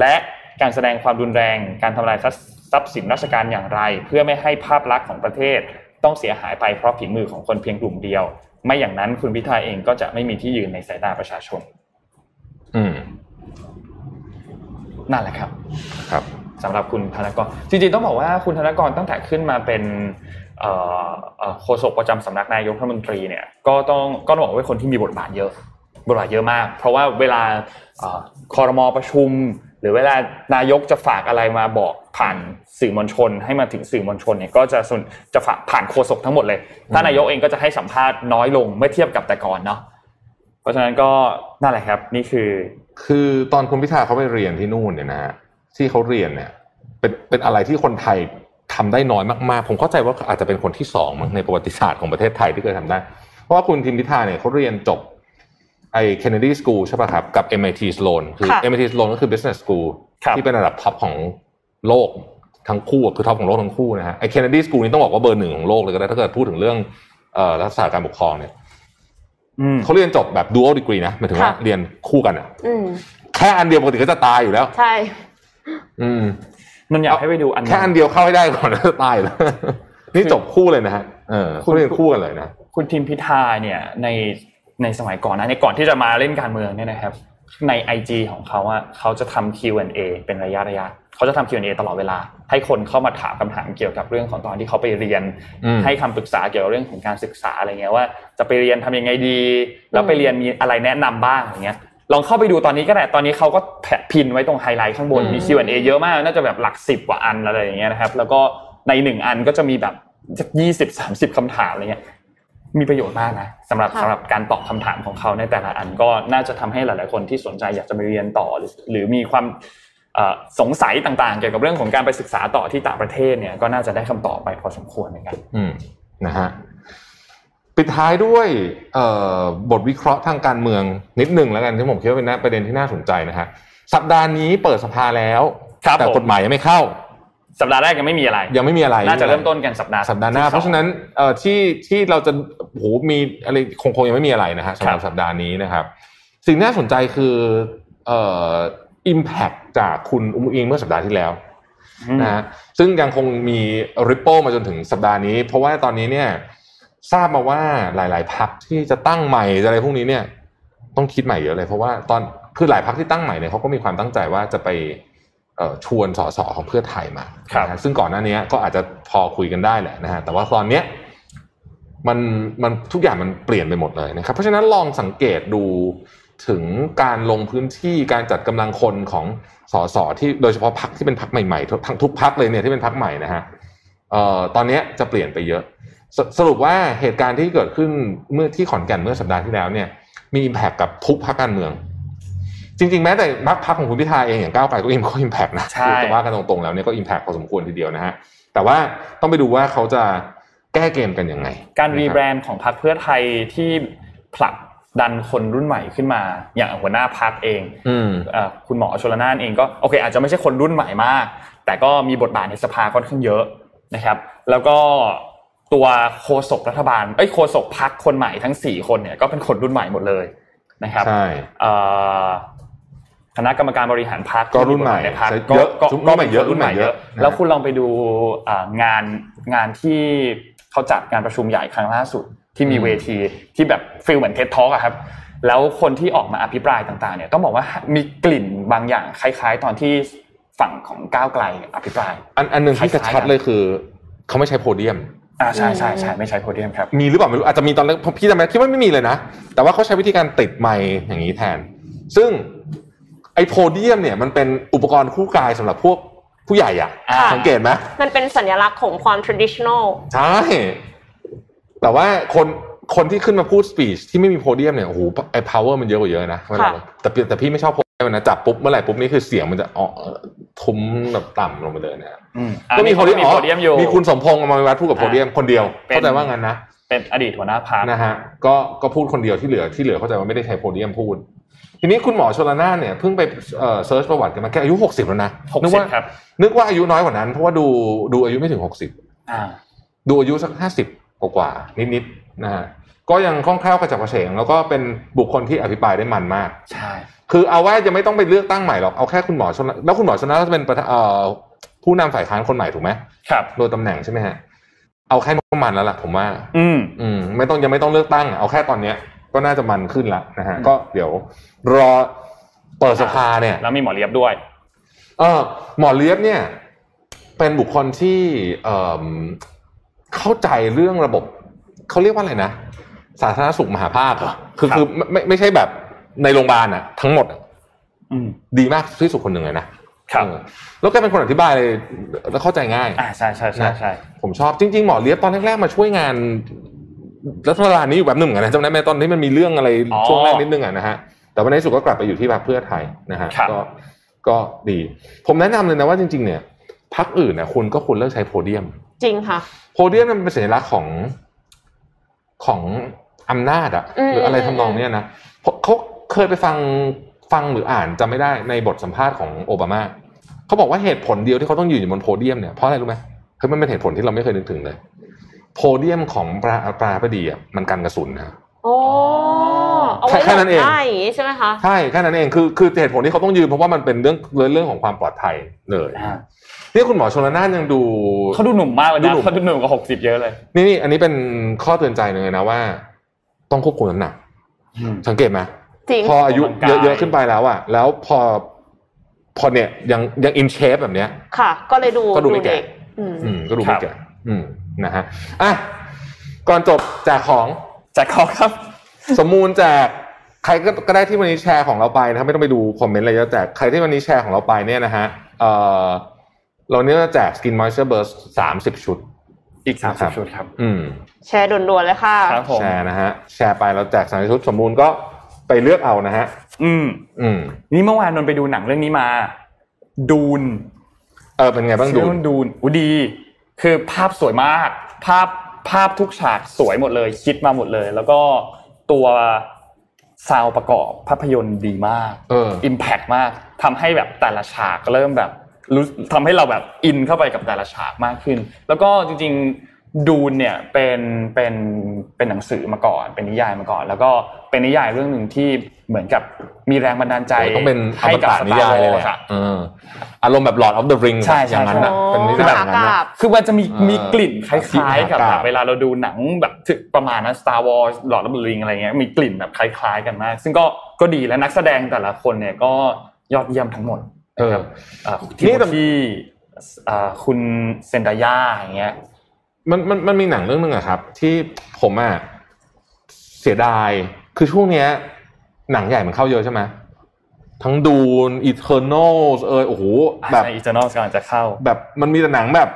และการแสดงความรุนแรง การทำลายทรัพย์ ทรัพย์สินราชการอย่างไร เพื่อไม่ให้ภาพลักษณ์ของประเทศ ต้องเสียหายไปเพราะฝีมือของคนเพียงกลุ่มเดียว ไม่อย่างนั้นคุณพิธาเองก็จะไม่มีที่ยืนในสายตาประชาชน อืมนั่นแหละครับ ครับสำหรับคุณธนกรจริงๆต้องบอกว่าคุณธนกรตั้งแต่ขึ้นมาเป็นเอ่อเอ่อโฆษกประจำสำนักนายกรัฐมนตรีเนี่ยก็ต้องก็ต้องบอกว่าเป็นคนที่มีบทบาทเยอะ บทบาทเยอะมาก เพราะว่าเวลาเอ่อคอรมอประชุม หรือเวลานายกจะฝากอะไรมาบอกผ่านสื่อมวลชน ให้มาถึงสื่อมวลชนเนี่ยก็จะส่วนจะฝากผ่านโฆษกทั้งหมดเลยถ้านายกเองก็จะให้สัมภาษณ์น้อยลงเมื่อเทียบกับแต่ก่อนเนาะเพราะฉะนั้นก็นั่นแหละครับ นี่คือ คือตอนคุณพิธาเขาไปเรียนที่นู่นเนี่ยนะฮะที่เขาเรียนเนี่ยเป็นเป็นอะไรที่คนไทยทำได้น้อยมากๆ ผมเข้าใจว่าอาจจะเป็นคนที่สองมั้งในประวัติศาสตร์ของประเทศไทยที่เคยทำได้ เพราะว่าคุณทิมพิธาเนี่ยเขาเรียนจบ ไอ้ Kennedy School ใช่ป่ะครับ กับ MIT Sloan คือค่ะ MIT Sloan ก็คือ business school ครับที่เป็นระดับท็อปของโลกทั้งคู่คือท็อปของโลกทั้งคู่นะฮะไอ้ Kennedy School นี่ต้องบอกว่าเบอร์หนึ่งของโลกเลยก็ได้ถ้าเกิดพูดถึงเรื่องเอ่อรัฐศาสตร์การปกครองเนี่ยอืมเขาเรียนจบแบบ dual degree นะหมายถึงว่าค่ะเรียนคู่กันอะอืมแค่อันเดียวปกติก็จะตายอยู่แล้ว ใช่ อืมนนท์อยากให้ไปดูอันแค่อันเดียวเข้าให้ได้ก่อนแล้วจะตายแล้วนี่จบคู่เลยนะฮะเออคุณเขาเรียนคู่กันเลยนะคุณทิมพิธาเนี่ยใน ในสมัยก่อนนะในก่อนที่จะมาเล่นการเมืองเนี่ยนะครับ ใน IG ของเขาอะเขาจะทำ Q&A เป็นระยะระยะเขาจะทำ Q&A ตลอดเวลา ให้คนเข้ามาถามคำถามเกี่ยวกับเรื่องของตอนที่เขาไปเรียนอืมให้คำปรึกษาเกี่ยวกับเรื่องของการศึกษาอะไรเงี้ยว่าจะไปเรียนทำยังไงดี แล้วไปเรียนมีอะไรแนะนำบ้างอย่างเงี้ยลองเข้าไปดูตอนนี้ก็ได้ ตอนนี้เขาก็แปะพินไว้ตรงไฮไลท์ข้างบน มี Q&A เยอะมาก น่าจะแบบหลักสิบกว่าอันอะไรอย่างเงี้ยนะครับ แล้วก็ในหนึ่งอันก็จะมีแบบยี่สิบสามสิบคำถามอะไรเงี้ย มีประโยชน์มากนะสำหรับค่ะสำหรับการตอบคำถามของเขาในแต่ละอันก็น่าจะทำให้หลาย ๆ คนที่สนใจอยากจะไปเรียนต่อหรือหรือมีความเอ่อสงสัยต่าง ๆ เกี่ยวกับเรื่องของการไปศึกษาต่อที่ต่างประเทศเนี่ยก็น่าจะได้คำตอบไปพอสมควรเหมือนกันอืมนะฮะปิดท้ายด้วยเอ่อบทวิเคราะห์ทางการเมืองนิดหนึ่งแล้วกันที่ผมคิดว่าเป็นประเด็นที่น่าสนใจนะฮะสัปดาห์นี้เปิดสภาแล้วครับแต่ผมกฎหมายยังไม่เข้า สัปดาห์แรกยังไม่มีอะไร ยังไม่มีอะไร น่าจะเริ่มต้นกันสัปดาห์สัปดาห์หน้าที่สองเพราะฉะนั้นเอ่อที่ที่เราจะโอ้โหมีอะไรคงคงยังไม่มีอะไรนะฮะสำหรับครับสัปดาห์นี้นะครับ สิ่งที่น่าสนใจคือเอ่อ impact จากคุณอุ้งอิงเมื่อสัปดาห์ที่แล้วอืมนะฮะซึ่งยังคงมี ripple มาจนถึงสัปดาห์นี้ เพราะว่าตอนนี้เนี่ยทราบมาว่าหลาย ๆพักที่จะตั้งใหม่อะไรพวกนี้เนี่ย ต้องคิดใหม่เยอะเลย เพราะว่าตอนคือหลายพักที่ตั้งใหม่เนี่ยเขาก็มีความตั้งใจว่าจะไปเอ่อ ชวนสสของเพื่อไทยมาครับนะฮะซึ่งก่อนหน้านี้ก็อาจจะพอคุยกันได้แหละนะฮะแต่ว่าตอนเนี้ยมันมันทุกอย่างมันเปลี่ยนไปหมดเลยนะครับ เพราะฉะนั้นลองสังเกตดูถึงการลงพื้นที่การจัดกำลังคนของสสที่โดยเฉพาะพักที่เป็นพักใหม่ๆทุกทั้งทุกพักเลยเนี่ยที่เป็นพักใหม่นะฮะเอ่อตอนเนี้ยจะเปลี่ยนไปเยอะสสรุปว่าเหตุการณ์ที่เกิดขึ้นเมื่อที่ขอนแก่นเมื่อสัปดาห์ที่แล้วเนี่ยมีอิมแพคกับทุกพักการเมือง จริงๆ แม้แต่พรรคพรรคของคุณพิธาเองอย่างก้าวไกลก็อิมก็อิมแพคนะใช่คือจะว่ากันตรงๆแล้วเนี่ยก็อิมแพคพอสมควรทีเดียวนะฮะแต่ว่าต้องไปดูว่าเขาจะแก้เกมกันยังไง การรีนะคบแบรนด์ของพรรคเพื่อไทยที่ผลักดันคนรุ่นใหม่ขึ้นมา อย่างหัวหน้าพรรคเองอืมเอ่อคุณหมอชลนานเองก็โอเค อาจจะไม่ใช่คนรุ่นใหม่มาก แต่ก็มีบทบาทในสภาค่อนข้างเยอะนะครับ แล้วก็ตัวโฆษกรัฐบาลเอ้ยโฆษกพรรคคนใหม่ทั้งสี่คนเนี่ยก็เป็นคนรุ่นใหม่หมดเลยนะครับใช่เอ่อ คณะกรรมการบริหารพรรคก็รุ่นใหม่ในพรรคเยอะก็รุ่นก็ใหม่เป็นเยอะคนรุ่นใหม่รุ่นใหม่เยเยอะอะ แล้วคุณลองไปดูอ่างานงานที่เขาจัดงานประชุมใหญ่ครั้งล่าสุดที่มีเวทีที่แบบฟิลเหมือนเท็ดท็อกอะครับแล้วคนที่ออกมาอภิปรายต่างๆเนี่ยต้องบอกว่ามีกลิ่นบางอย่างคล้าย ๆ ตอนที่ฝั่งของก้าวไกลอภิปราย อันอันหนึ่งที่คล้ายๆชัดกันๆเลยคือเขาไม่ใช้โพเดียมอ่าใช่ใช่ใช่ไม่ใช้โพเดียมครับมีหรือเปล่าไม่รู้อาจจะมีตอนแรกพี่จำไม่คิดว่าไม่มีเลยนะ แต่ว่าเขาใช้วิธีการติดไมค์อย่างนี้แทน ซึ่ง ไอ้โพเดียมเนี่ยมันเป็นอุปกรณ์คู่กายสำหรับพวกผู้ใหญ่อะอ่าสังเกตไหมมันเป็นสัญลักษณ์ของความ traditional ใช่ แต่ว่าคนคนที่ขึ้นมาพูด speech ที่ไม่มีโพเดียมเนี่ยโอ้โหไอ้ power มันเยอะกว่าเยอะนะเวลาค่ะแต่พี่แต่พี่ไม่ชอบโพเดียมนะจับปุ๊บเมื่อไหร่ปุ๊บนี่คือเสียงมันจะออกทุ้มแบบต่ำลงไปเลยนะอืมก็มีอันนี้โพเดียมมีโพเดียมอยู่มีคุณสมพงษ์เอามาวัดพูดกับโพเดียมคนเดียวเป็นเข้าใจว่างั้นนะเป็นอดีตหัวหน้าพรรคนะฮะก็ก็พูดคนเดียวที่เหลือที่เหลือเข้าใจว่าไม่ได้ใช้โพเดียมพูด ทีนี้คุณหมอชลน่านเนี่ยเพิ่งไปเอ่อ search ประวัติกันมาแกอายุหกสิบแล้วนะหกนึกสิบว่าครับ นึกว่าอายุน้อยกว่านั้น เพราะว่าดูดูอายุไม่ถึงหกสิบอ่าดูอายุสักห้าสิบกว่าๆนิดๆนะฮะก็ยังคล่องแคล่วกระจับกระเฉงแล้วก็เป็นบุคคลที่อภิปรายได้มันมาก ใช่ คือเอาว่าจะไม่ต้องไปเลือกตั้งใหม่หรอกเอาแค่คุณหมอชลนานแล้วคุณหมอชลนานก็จะเป็นประธานเอ่อผู้นำฝ่ายค้านคนใหม่ถูกไหมครับโดยตำแหน่งใช่ไหมฮะเอาแค่ประมาณแล้วล่ะผมว่า อืมอืมไม่ต้องยังไม่ต้องเลือกตั้งเอาแค่ตอนเนี้ย ก็น่าจะมันขึ้นละนะฮะอืมก็เดี๋ยวรอเปิดสภาเนี่ย แล้วมีหมอเลียบด้วย เออหมอเลียบเนี่ย เป็นบุคคลที่เอ่อเข้าใจเรื่องระบบเขาเรียกว่าอะไรนะสาธารณสุขมหาภาคเหรอคือครับคือไม่ไม่ไม่ใช่แบบในโรงพยาบาลอะทั้งหมดอะอืมดีมากที่สุดคนหนึ่งเลยนะครับเออแล้วแกเป็นคนอธิบายแล้วเข้าใจง่ายอ่าใช่ใช่ใช่ใช่ผมชอบจริง ๆ หมอเลียบตอนแรกๆมาช่วยงาน รัฐบาลนี้อยู่แบบหนึ่งเหมือนกันนะจำได้ไหมตอนที่มันมีเรื่องอะไรช่วงแรกนิดนึงอะนะฮะแต่ว่าในที่สุดก็กลับไปอยู่ที่พรรคเพื่อไทยนะฮะก็ก็ดี ผมแนะนำเลยนะว่าจริง ๆ เนี่ยพรรคอื่นเนี่ยคุณก็ควรเลิกใช้โพเดียม จริงค่ะ โพเดียมมันเป็นสัญลักษณ์ของของอำนาจอะอืมหรืออะไรทำนองเนี้ยนะเขาเขาเคยไปฟังฟังหรืออ่านจำไม่ได้ในบทสัมภาษณ์ของโอบามาเขาบอกว่าเหตุผลเดียวที่เขาต้องยืนอยู่บนโพเดียมเนี่ยเพราะอะไรรู้ไหมเฮ้ยมันเป็นเหตุผลที่เราไม่เคยนึกถึงเลย โพเดียมของปราปราบดีอะมันกันกระสุนนะโอ้เอาไว้แค่นั้นเองหลบได้อย่างงี้ใช่ไหมคะใช่แค่นั้นเองคือคือเหตุผลที่เขาต้องยืนเพราะว่ามันเป็นเรื่องเรื่องของความปลอดภัยเลยอ่านี่คุณหมอชลนานยังดูเขาดูหนุ่มมากเลยดูนะหนุ่มเขาดูหนุ่มกว่าหกสิบเยอะเลย นี่นี่อันนี้เป็นข้อเตือนใจหนึ่งเลยนะว่า ต้องควบคุมน้ำหนักสังเกตไหมจริงพออายุออกกำลังกายเยอะๆขึ้นไปแล้วอะแล้วพอพอเนี่ยยังยังอินเชฟแบบเนี้ย ค่ะ ก็เลยดูก็ดูไม่แก่เด็กอืมอืมก็ดูไม่แก่อืม นะฮะอะก่อนจบแจกของแจ็คคอครับ สมมูลแจกใครก็ก็ได้ที่วันนี้แชร์ของเราไปนะครับไม่ต้องไปดูคอมเมนต์อะไรเยอะแจกใครที่วันนี้แชร์ของเราไปเนี่ยนะฮะเออเราเนี่ยจะแจก Skin Moisture Burst สามสิบชุด อีกสามครัสิบบชุดครับ อืม แชร์ด่วนๆเลยค่ะครับผมแชร์นะฮะแชร์ไปเราแจกสามสิบชุดสมมูลก็ไปเลือกเอานะฮะ อืม อืม นี่เมื่อวานนนท์ไปดูหนังเรื่องนี้มา Dune เออเป็นไงบ้างดูชื่อเรื่อง Dune อุ๊ยดี คือภาพสวยมาก ภาพภาพทุกฉากสวยหมดเลย คิดมาหมดเลย แล้วก็ตัว sound ประกอบภาพยนตร์ดีมากเออ impact มากทำให้แบบแต่ละฉากเริ่มแบบรู้ทำให้เราแบบอินเข้าไปกับแต่ละฉากมากขึ้น แล้วก็จริงๆ Dune เนี่ยเป็นเป็นเป็นหนังสือมาก่อน เป็นนิยายมาก่อน แล้วก็เป็นนิยายเรื่องหนึ่งที่ เหมือนกับมีแรงบันดาลใจโอ้ต้องเป็นอให้มกับตะนิยายเลยแหละ Star Wars อะเอออารมณ์แบบ Lord of the Ring ใช่ใช่อย่างนั้นนะใช่เป็นนิคือยายอย่างนั้นมหากานะพย์คือมันจะมีเออมีกลิ่นคล้ายๆกับมหากาพย์แบบเวลาเราดูหนังแบบถึกประมาณนั้น Star Wars Lord of the Ring อะไรเงี้ยมีกลิ่นแบบคล้ายๆกันมาก ซึ่งก็ก็ดีและนักแสดงแต่ละคนเนี่ยก็ยอดเยี่ยมทั้งหมดเออเอ่อนี่ที่แต่ที่เอ่อคุณเซนดายาอย่างเงี้ยมันมันมันมีหนังเรื่องหนึงอะครับ ที่ผมอะเสียดายคือช่วงเนี้ย หนังใหญ่มันเข้าเยอะใช่ไหมทั้ง Dune Eternals เอยโอ้โหแบบใน Eternals กำลังจะเข้า แบบมันมีแต่หนังแบบ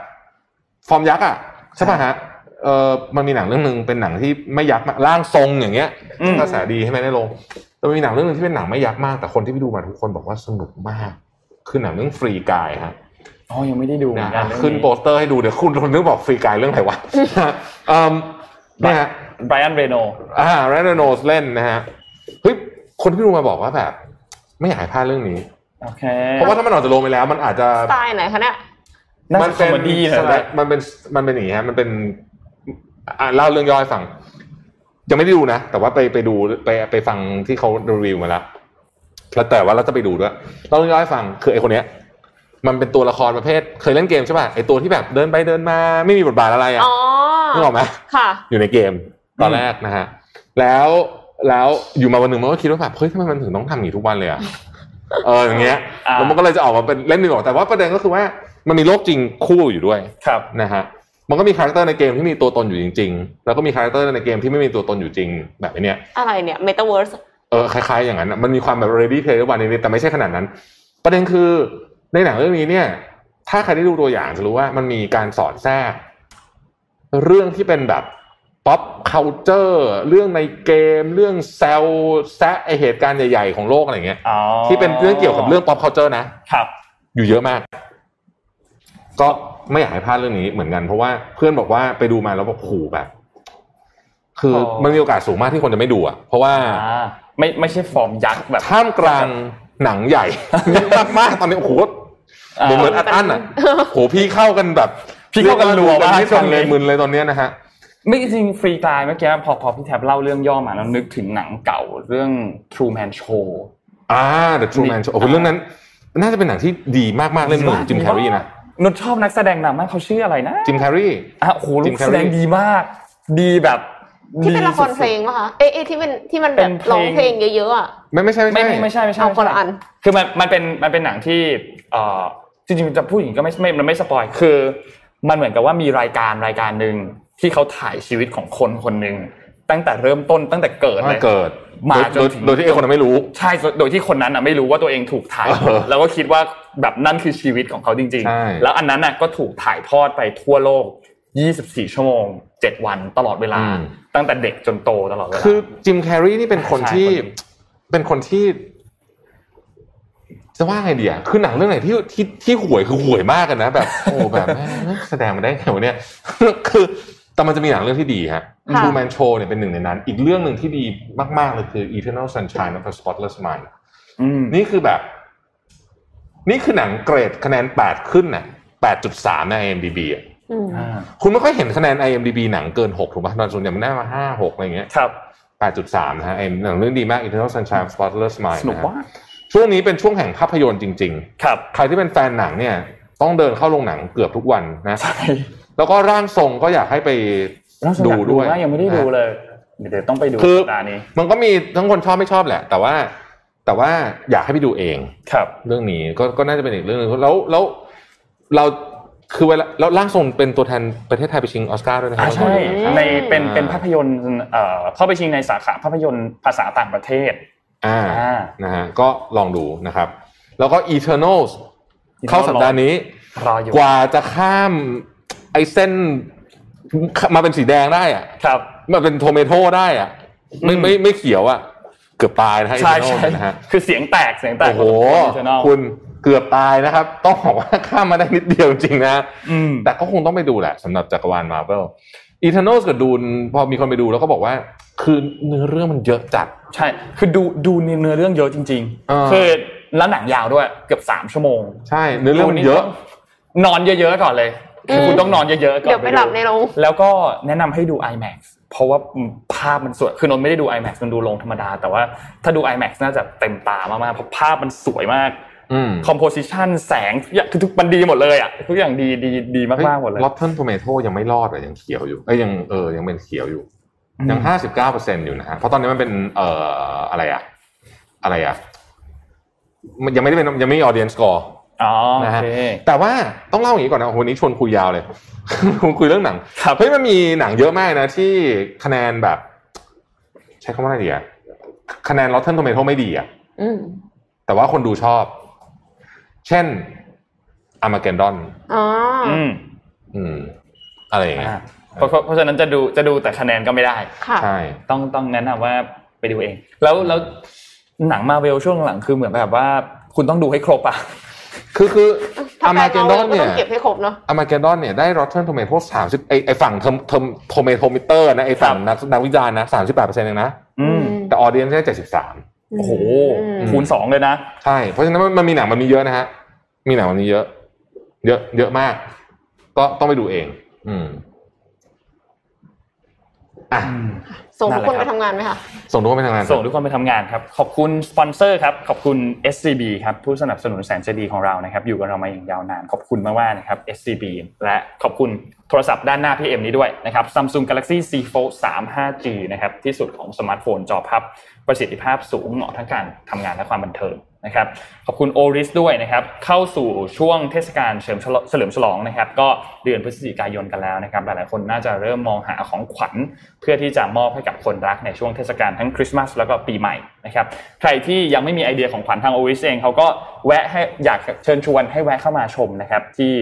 ฟอร์มยักษ์อะใช่ป่ะฮะเออมันมีหนังเรื่องหนึ่งเป็นหนังที่ไม่ยักษ์มากร่างทรงอย่างเงี้ยอืมกระแสดีใช่ไหมในโรงแต่มันมีหนังเรื่องหนึ่งที่เป็นหนังไม่ยักษ์มากแต่คนที่ไปดูมาทุกคนบอกว่าสนุกมาก คือหนังเรื่อง Free Guy ฮะอ๋อยังไม่ได้ดูเหมือนกันนะเรื่องขึ้นโปสเตอร์ให้ดูเดี๋ยวคุณคนนึกบอกฟรีกายเรื่องอะไรวะอืมเนี่ยฮะไบรอันเรโนอ่าแรนโนสเล่นนะฮะเฮ้ย คนที่ดูมาบอกว่าแบบ ไม่อยากให้พลาดเรื่องนี้โอเคเพราะว่าถ้ามันออกจากโรงไปแล้ว มันอาจจะสไตล์ไหนคะเนี่ยน่ามัจะคเป็อนมดี้สไลนะด์มันเป็นมันเป็นอย่างนี้ฮะมันเป็นอ่าเล่าเรื่องย่อให้ฟังยังไม่ได้ดูนะ แต่ว่าไปไปดูไปไปฟังที่เขารีวิวมาแล้วแล้วแต่ว่าเราจะไปดูด้วยเล่าเรื่องย่อให้ฟังคือไอ้คนเนี้ย มันเป็นตัวละครประเภท เคยเล่นเกมใช่ป่ะไอ้ตัวที่แบบเดินไปเดินมาไม่มีบทบาทอะไรอะอ๋อนึกออกไหมค่ะ อยู่ในเกมตอนแรกนะฮะแล้ว แล้วอยู่มาวันหนึ่งมันก็คิดว่าแบบเฮ้ยทำไมมันถึงต้องทำอย่างนี้ทุกวันเลยอะเอออย่างเงี้ยอ่าแล้วมันก็เลยจะออกมาเป็นเล่นหนึ่งออกแต่ว่าประเด็นก็คือว่ามันมีโลกจริงคู่อยู่ด้วยครับนะฮะมันก็มี character ในเกมที่มีตัวตนอยู่จริง ๆ แล้วก็มี character ในเกมที่ไม่มีตัวตนอยู่จริงแบบเนี้ยอะไรเนี่ย Metaverse เออคล้ายๆอย่างนั้นอะมันมีความแบบ ready player one นิดๆแต่ไม่ใช่ขนาดนั้น ประเด็นคือในหนังเรื่องนี้เนี่ย ถ้าใครได้ดูตัวอย่างจะรู้ว่ามันมีการสอดแทรกเรื่องที่เป็นแบบ pop culture เรื่องในเกม เรื่องแซลแซะไอเหตุการณ์ใหญ่ๆของโลกอะไรเงี้ยอ๋อที่เป็นเรื่องเกี่ยวกับเรื่อง pop culture นะครับ อยู่เยอะมาก ก็ไม่อยากให้พลาดเรื่องนี้เหมือนกันเพราะว่าเพื่อนบอกว่าไปดูมาแล้วบอกโอ้โหแบบ คืออ๋อมันมีโอกาสสูงมากที่คนจะไม่ดูอะ เพราะว่าอ่าไม่ไม่ใช่ฟอร์มยักษ์แบบท่ามกลางหนังใหญ่มากมากๆตอนนี้โอ้โหอ่าเหมือนเหมือนอัดอั้นอะโหพี่เข้ากันแบบพี่เข้ากันรัวมากไม่ช่ทัวนงนี้เลยมึนเลยตอนเนี้ยนะฮะ ไม่จริงฟรีตายเมื่อกี้พอพอพี่แท็บเล่าเรื่องย่อมาแล้วนึกถึงหนังเก่าเรื่อง True Man Show อ่า The True Man Show โอ้โหเรื่องนั้น น่าจะเป็นหนังที่ดีมากๆเล่นหนึ่งจิมแคร์รีนะนนชอบนักแสดงนำมากเขาชื่ออะไรนะจิมแคร์รีอะโอ้โหจิลูมกแคร์รีแสดงดีมาก ดีแบบที่เป็นดีละครเพลงสุดปะคะเอ๊ะเอ๊ะที่เป็นที่มันแบเป็บนเพลงร้องเพลงเยอะๆอะไม่ไม่ใช่ๆไม่ไม่ใช่ไม่ไม่ใช่ไม่ใช่เอาไม่คนใช่ละอัน คือมันมันเป็นมันเป็นหนังที่เอ่อจริงๆจะพูดอย่างนี้ก็ไม่ไม่มันไม่สปอยคือ มันเหมือนกับว่ามีรายการรายการหนึ่ง ที่เขาถ่ายชีวิตของคนคนหนึ่งตั้งแต่เริ่มต้นตั้งแต่เกิดเลว่ายเกิด มาโดยจนถึงโดยที่ไอ้คนนั้นไม่รู้ใช่โดยที่คนนั้นอะไม่รู้ว่าตัวเองถูกถ่ายเออแล้วก็คิดว่าแบบนั่นคือชีวิตของเขาจริงใช่ๆแล้วอันนั้นน่ะก็ถูกถ่ายทอดไปทั่วโลก 24 ชั่วโมง 7 วันตลอดเวลา ตั้งแต่เด็กจนโตตลอดเวลาคือจิมแคร์รีนี่เป็นคนใช่ที่คนหนึ่งเป็นคนที่จะว่าไงดีอะคือหนังเรื่องไหนที่ที่ที่ห่วยคือห่วยมากกันนะ แบบโอ้แบบแม่งแสดงมาได้ไงวะเนี่ยคือ แต่มันจะมีหนังเรื่องที่ดีฮะค่ะ True Man Show เนี่ยเป็นหนึ่งในนั้น อีกเรื่องหนึ่งที่ดีมาก ๆ เลยคือ Eternal Sunshine of a Spotless Mind อืมนี่คือแบบ นี่คือหนังเกรดคะแนน 8 ขึ้นน่ะ8.3 ใน IMDb อะอืมอ่าคุณไม่ค่อยเห็นคะแนน IMDb หนังเกิน 6 ถูกป่ะตอนส่วนใหญ่มันได้มา 5 6 อะไรอย่างเงี้ยครับ8.3 นะฮะไอ้หนังเรื่องดีมาก Eternal Sunshine of a Spotless Mind สนุกนะฮะว่ากช่วงนี้เป็นช่วงแห่งภาพยนตร์จริงครับๆใครที่เป็นแฟนหนังเนี่ย ต้องเดินเข้าโรงหนังเกือบทุกวันนะใช่ แล้วก็ร่างทรงก็อยากให้ไปดูดูด้วยนะยังไม่ได้ดูเลยเดี๋ยวต้องไปดูคือสัปดาห์นี้ มันก็มีทั้งคนชอบไม่ชอบแหละ แต่ว่า แต่ว่าอยากให้ไปดูเองครับ เรื่องนี้ก็ก็น่าจะเป็นอีกเรื่องหนึงแล้วแล้วเราคือเวลาแล้วร่างทรงเป็นตัวแทนประเทศไทยไปชิงออสการ์ด้วยนะครัอ่าบใช่อืมในเป็นเป็นภาพยนตร์เอ่อเข้าไปชิงในสาขาภาพยนตร์ภาษาต่างประเทศ อ่าอ่านะฮะก็ลองดูนะครับ แล้วก็ Eternals เข้าสัปดาห์นี้รออยู่กว่าจะข้าม ไอ้เส้นมาเป็นสีแดงได้อะครับมาเป็นโทเมโต้ได้อะไม่อืมไม่ไม่เขียวอะเกือบตายนะฮะใช่ Eternals ใช่นะฮะคือเสียงแตกเสียงแตกโอ้โหของ Eternal คุณเกือบตายนะครับ ต้องบอกว่าข้ามมาได้นิดเดียวจริงๆนะอืมแต่ก็คงต้องไปดูแหละสำหรับจักรวาลมาเ v ล Eternals กับดูนพอมีคนไปดูแล้วก็บอกว่า คือเนื้อเรื่องมันเยอะจัด ใช่ คือดูดูเนื้อเรื่องเยอะจริงเออๆคือแล้วหนังยาวด้วยเกือบสามชั่วโมง ใช่ เนื้อเรื่องมันเยอะ นอนเยอะๆก่อนเลย คือคุณต้องนอนเยอะๆก่อนเดี๋ยวไปหลับในโรงแล้วก็แนะนำให้ดู IMAX เพราะว่าภาพมันสวย คือนนท์ไม่ได้ดู IMAX นนท์ดูโรงธรรมดา แต่ว่าถ้าดู IMAX น่าจะเต็มตามากๆเพราะภาพมันสวยมากอืม composition แสงทุกอย่างทุกมันดีหมดเลยอะทุกอย่างดีดีดีมากๆหมดเลย Rotten Tomato ยังไม่รอดเลยยังเขียวอยู่เอ้ยยังเออยังเป็นเขียวอยู่ยังห้าสิบเก้าเปอร์เซ็นต์อยู่นะฮะเพราะตอนนี้มันเป็นเอ่ออะไรอะอะไรอะมันยังไม่ได้เป็นยังไม่มีออเดียนสกอร์อ๋อโอ นะฮะเคแต่ว่าต้องเล่าอย่างนี้ก่อนนะโอ้โหวันนี้ชวนคุยยาวเลยคุยเรื่องหนังครับเฮ้ยมันมีหนังเยอะมากนะที่คะแนนแบบ ใช้คำว่าอะไรดีอะคะแนน Rotten Tomato ไม่ดีอะอืมแต่ว่าคนดูชอบ เช่น Armageddonอ๋ออืมอืมอะไรอย่างเงี้ยอ่าเพราะเพราะเพราะฉะนั้นจะดูจะดูแต่คะแนนก็ไม่ได้ค่ะใช่ต้องต้องแนะนำว่าไปดูเอง แล้วแล้วหนังมาเวลช่วงหลังคือเหมือนแบบว่า คุณต้องดูให้ครบอะ คือคือถ้าอาแปลมาเกนดอนก็เนี่ต้ยองเก็บให้ครบเนาะอามาเกดอนเนี่ยได้ Rotten Tomato สามสิบไอไอฝั่งเทอมเทอมโทเมโทมิเตอร์นะไอฝั่งนักนักวิจารณ์นะสามสิบแปดเปอร์เซ็นต์เองนะอืมแต่ออเดียนได้เจ็ดสิบสามโอ้โหอืมคูณสองเลยนะ ใช่ เพราะฉะนั้นมันมันมีหนังมันมีเยอะนะฮะ มีหนังมันมีเยอะ เยอะ เยอะมาก ก็ต้องไปดูเอง อืมอะ ส่งทุกคนนั่นแหละครับไปทำงานไหมคะส่งทุกคนไปทำงานส่งทุกคนไปทำงานครับขอบคุณสปอนเซอร์ครับขอบคุณ SCB ครับผู้สนับสนุนแสนใจดีของเรานะครับอยู่กับเรามาอย่างยาวนานขอบคุณมากๆนะครับ SCB และขอบคุณโทรศัพท์ด้านหน้าพี่เอ็มนี้ด้วยนะครับ Samsung Galaxy Z Fold 3 5G นะครับที่สุดของสมาร์ทโฟนจอพับ ประสิทธิภาพสูงเหมาะทั้งการทำงานและความบันเทิง นะครับขอบคุณ Oris ด้วยนะครับเข้าสู่ช่วงเทศกาลเฉลิมฉลองเฉลิมฉลองนะครับก็เดือนพฤศจิกายนกันแล้วนะครับหลายๆคนน่าจะเริ่มมองหาของขวัญ เพื่อที่จะมอบให้กับคนรักในช่วงเทศกาลทั้งคริสต์มาสแล้วก็ปีใหม่นะครับใครที่ยังไม่มีไอเดียของขวัญทาง Oris เองเขาก็แวะให้อยากเชิญชวนให้แวะเข้ามาชมนะครับที่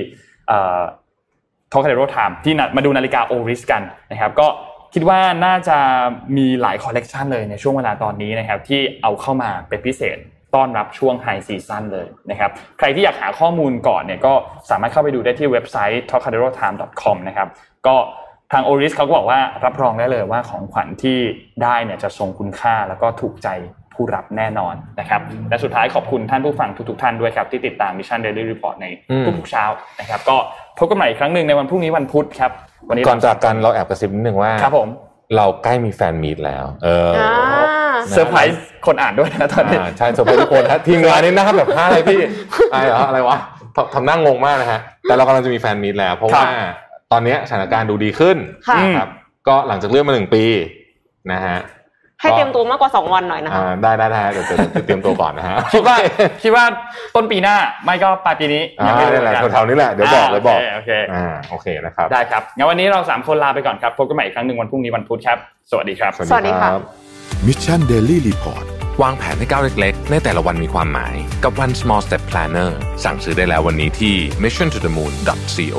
Trocadero Time ที่มาดูนาฬิกา Oris กันนะครับก็คิดว่าน่าจะมีหลายคอลเลกชันเลยในช่วงเวลาตอนนี้นะครับที่เอาเข้ามาเป็นพิเศษ ต้อนรับช่วงไฮซีซั่นเลยนะครับใครที่อยากหาข้อมูลก่อนเนี่ยก็สามารถเข้าไปดูได้ที่เว็บไซต์ t o c a d e r o t i m e c o m นะครับก็ทาง Oris เขาก็บอกว่ารับรองได้เลยว่าของขวัญที่ได้เนี่ยจะทรงคุณค่าแล้วก็ถูกใจผู้รับแน่นอนนะครับและสุดท้ายขอบคุณท่านผู้ฟังทุกๆท่านด้วยครับ ที่ติดตาม Mission Daily Report ในทุกๆเช้านะครับก็พบกันใหม่อีกครั้งหนึ่งในวันพรุ่งนี้วันพุธครับวันนี้ก่อนจากกันเราแอบกระซิบนิดนึงว่าครับผม เราใกล้มีแฟนมีตแล้ว เออเซอร์ไพรส์คนอ่านด้วยนะตอนนี้ใช่เซอร์ไพรส์ทุกคนฮะทีมงานนี้นะครับแบบอะไรพี่อะไรเหรออะไรวะทำนั่งงงมากนะฮะแต่เรากำลังจะมีแฟนมีตแล้ว เพราะว่าตอนนี้สถานการณ์ดูดีขึ้นครับก็หลังจากเลื่อนมาหนึ่งปีนะฮะ ให้เตรียมตัวมากกว่าสองวันหน่อยนะคะได้ได้ได้เดี๋ยวเตรียมตัวก่อนนะฮะคิดว่าคิดว่าต้นปีหน้าไม่ก็ปลายปีนี้ยังไม่ได้แหละแถวๆนี้แหละเดี๋ยวบอกเลยบอกโอเคอ่าโอเคนะครับได้ครับงั้นวันนี้เราสามคนลาไปก่อนครับพบกันใหม่อีกครั้งหนึ่งวันพรุ่งนี้วันพุธครับ สวัสดีครับ สวัสดีครับ Mission Daily Reportวางแผนให้ก้าวเล็กๆ ในแต่ละวันมีความหมายกับ one small step planner สั่งซื้อได้แล้ววันนี้ที่ mission to the moon co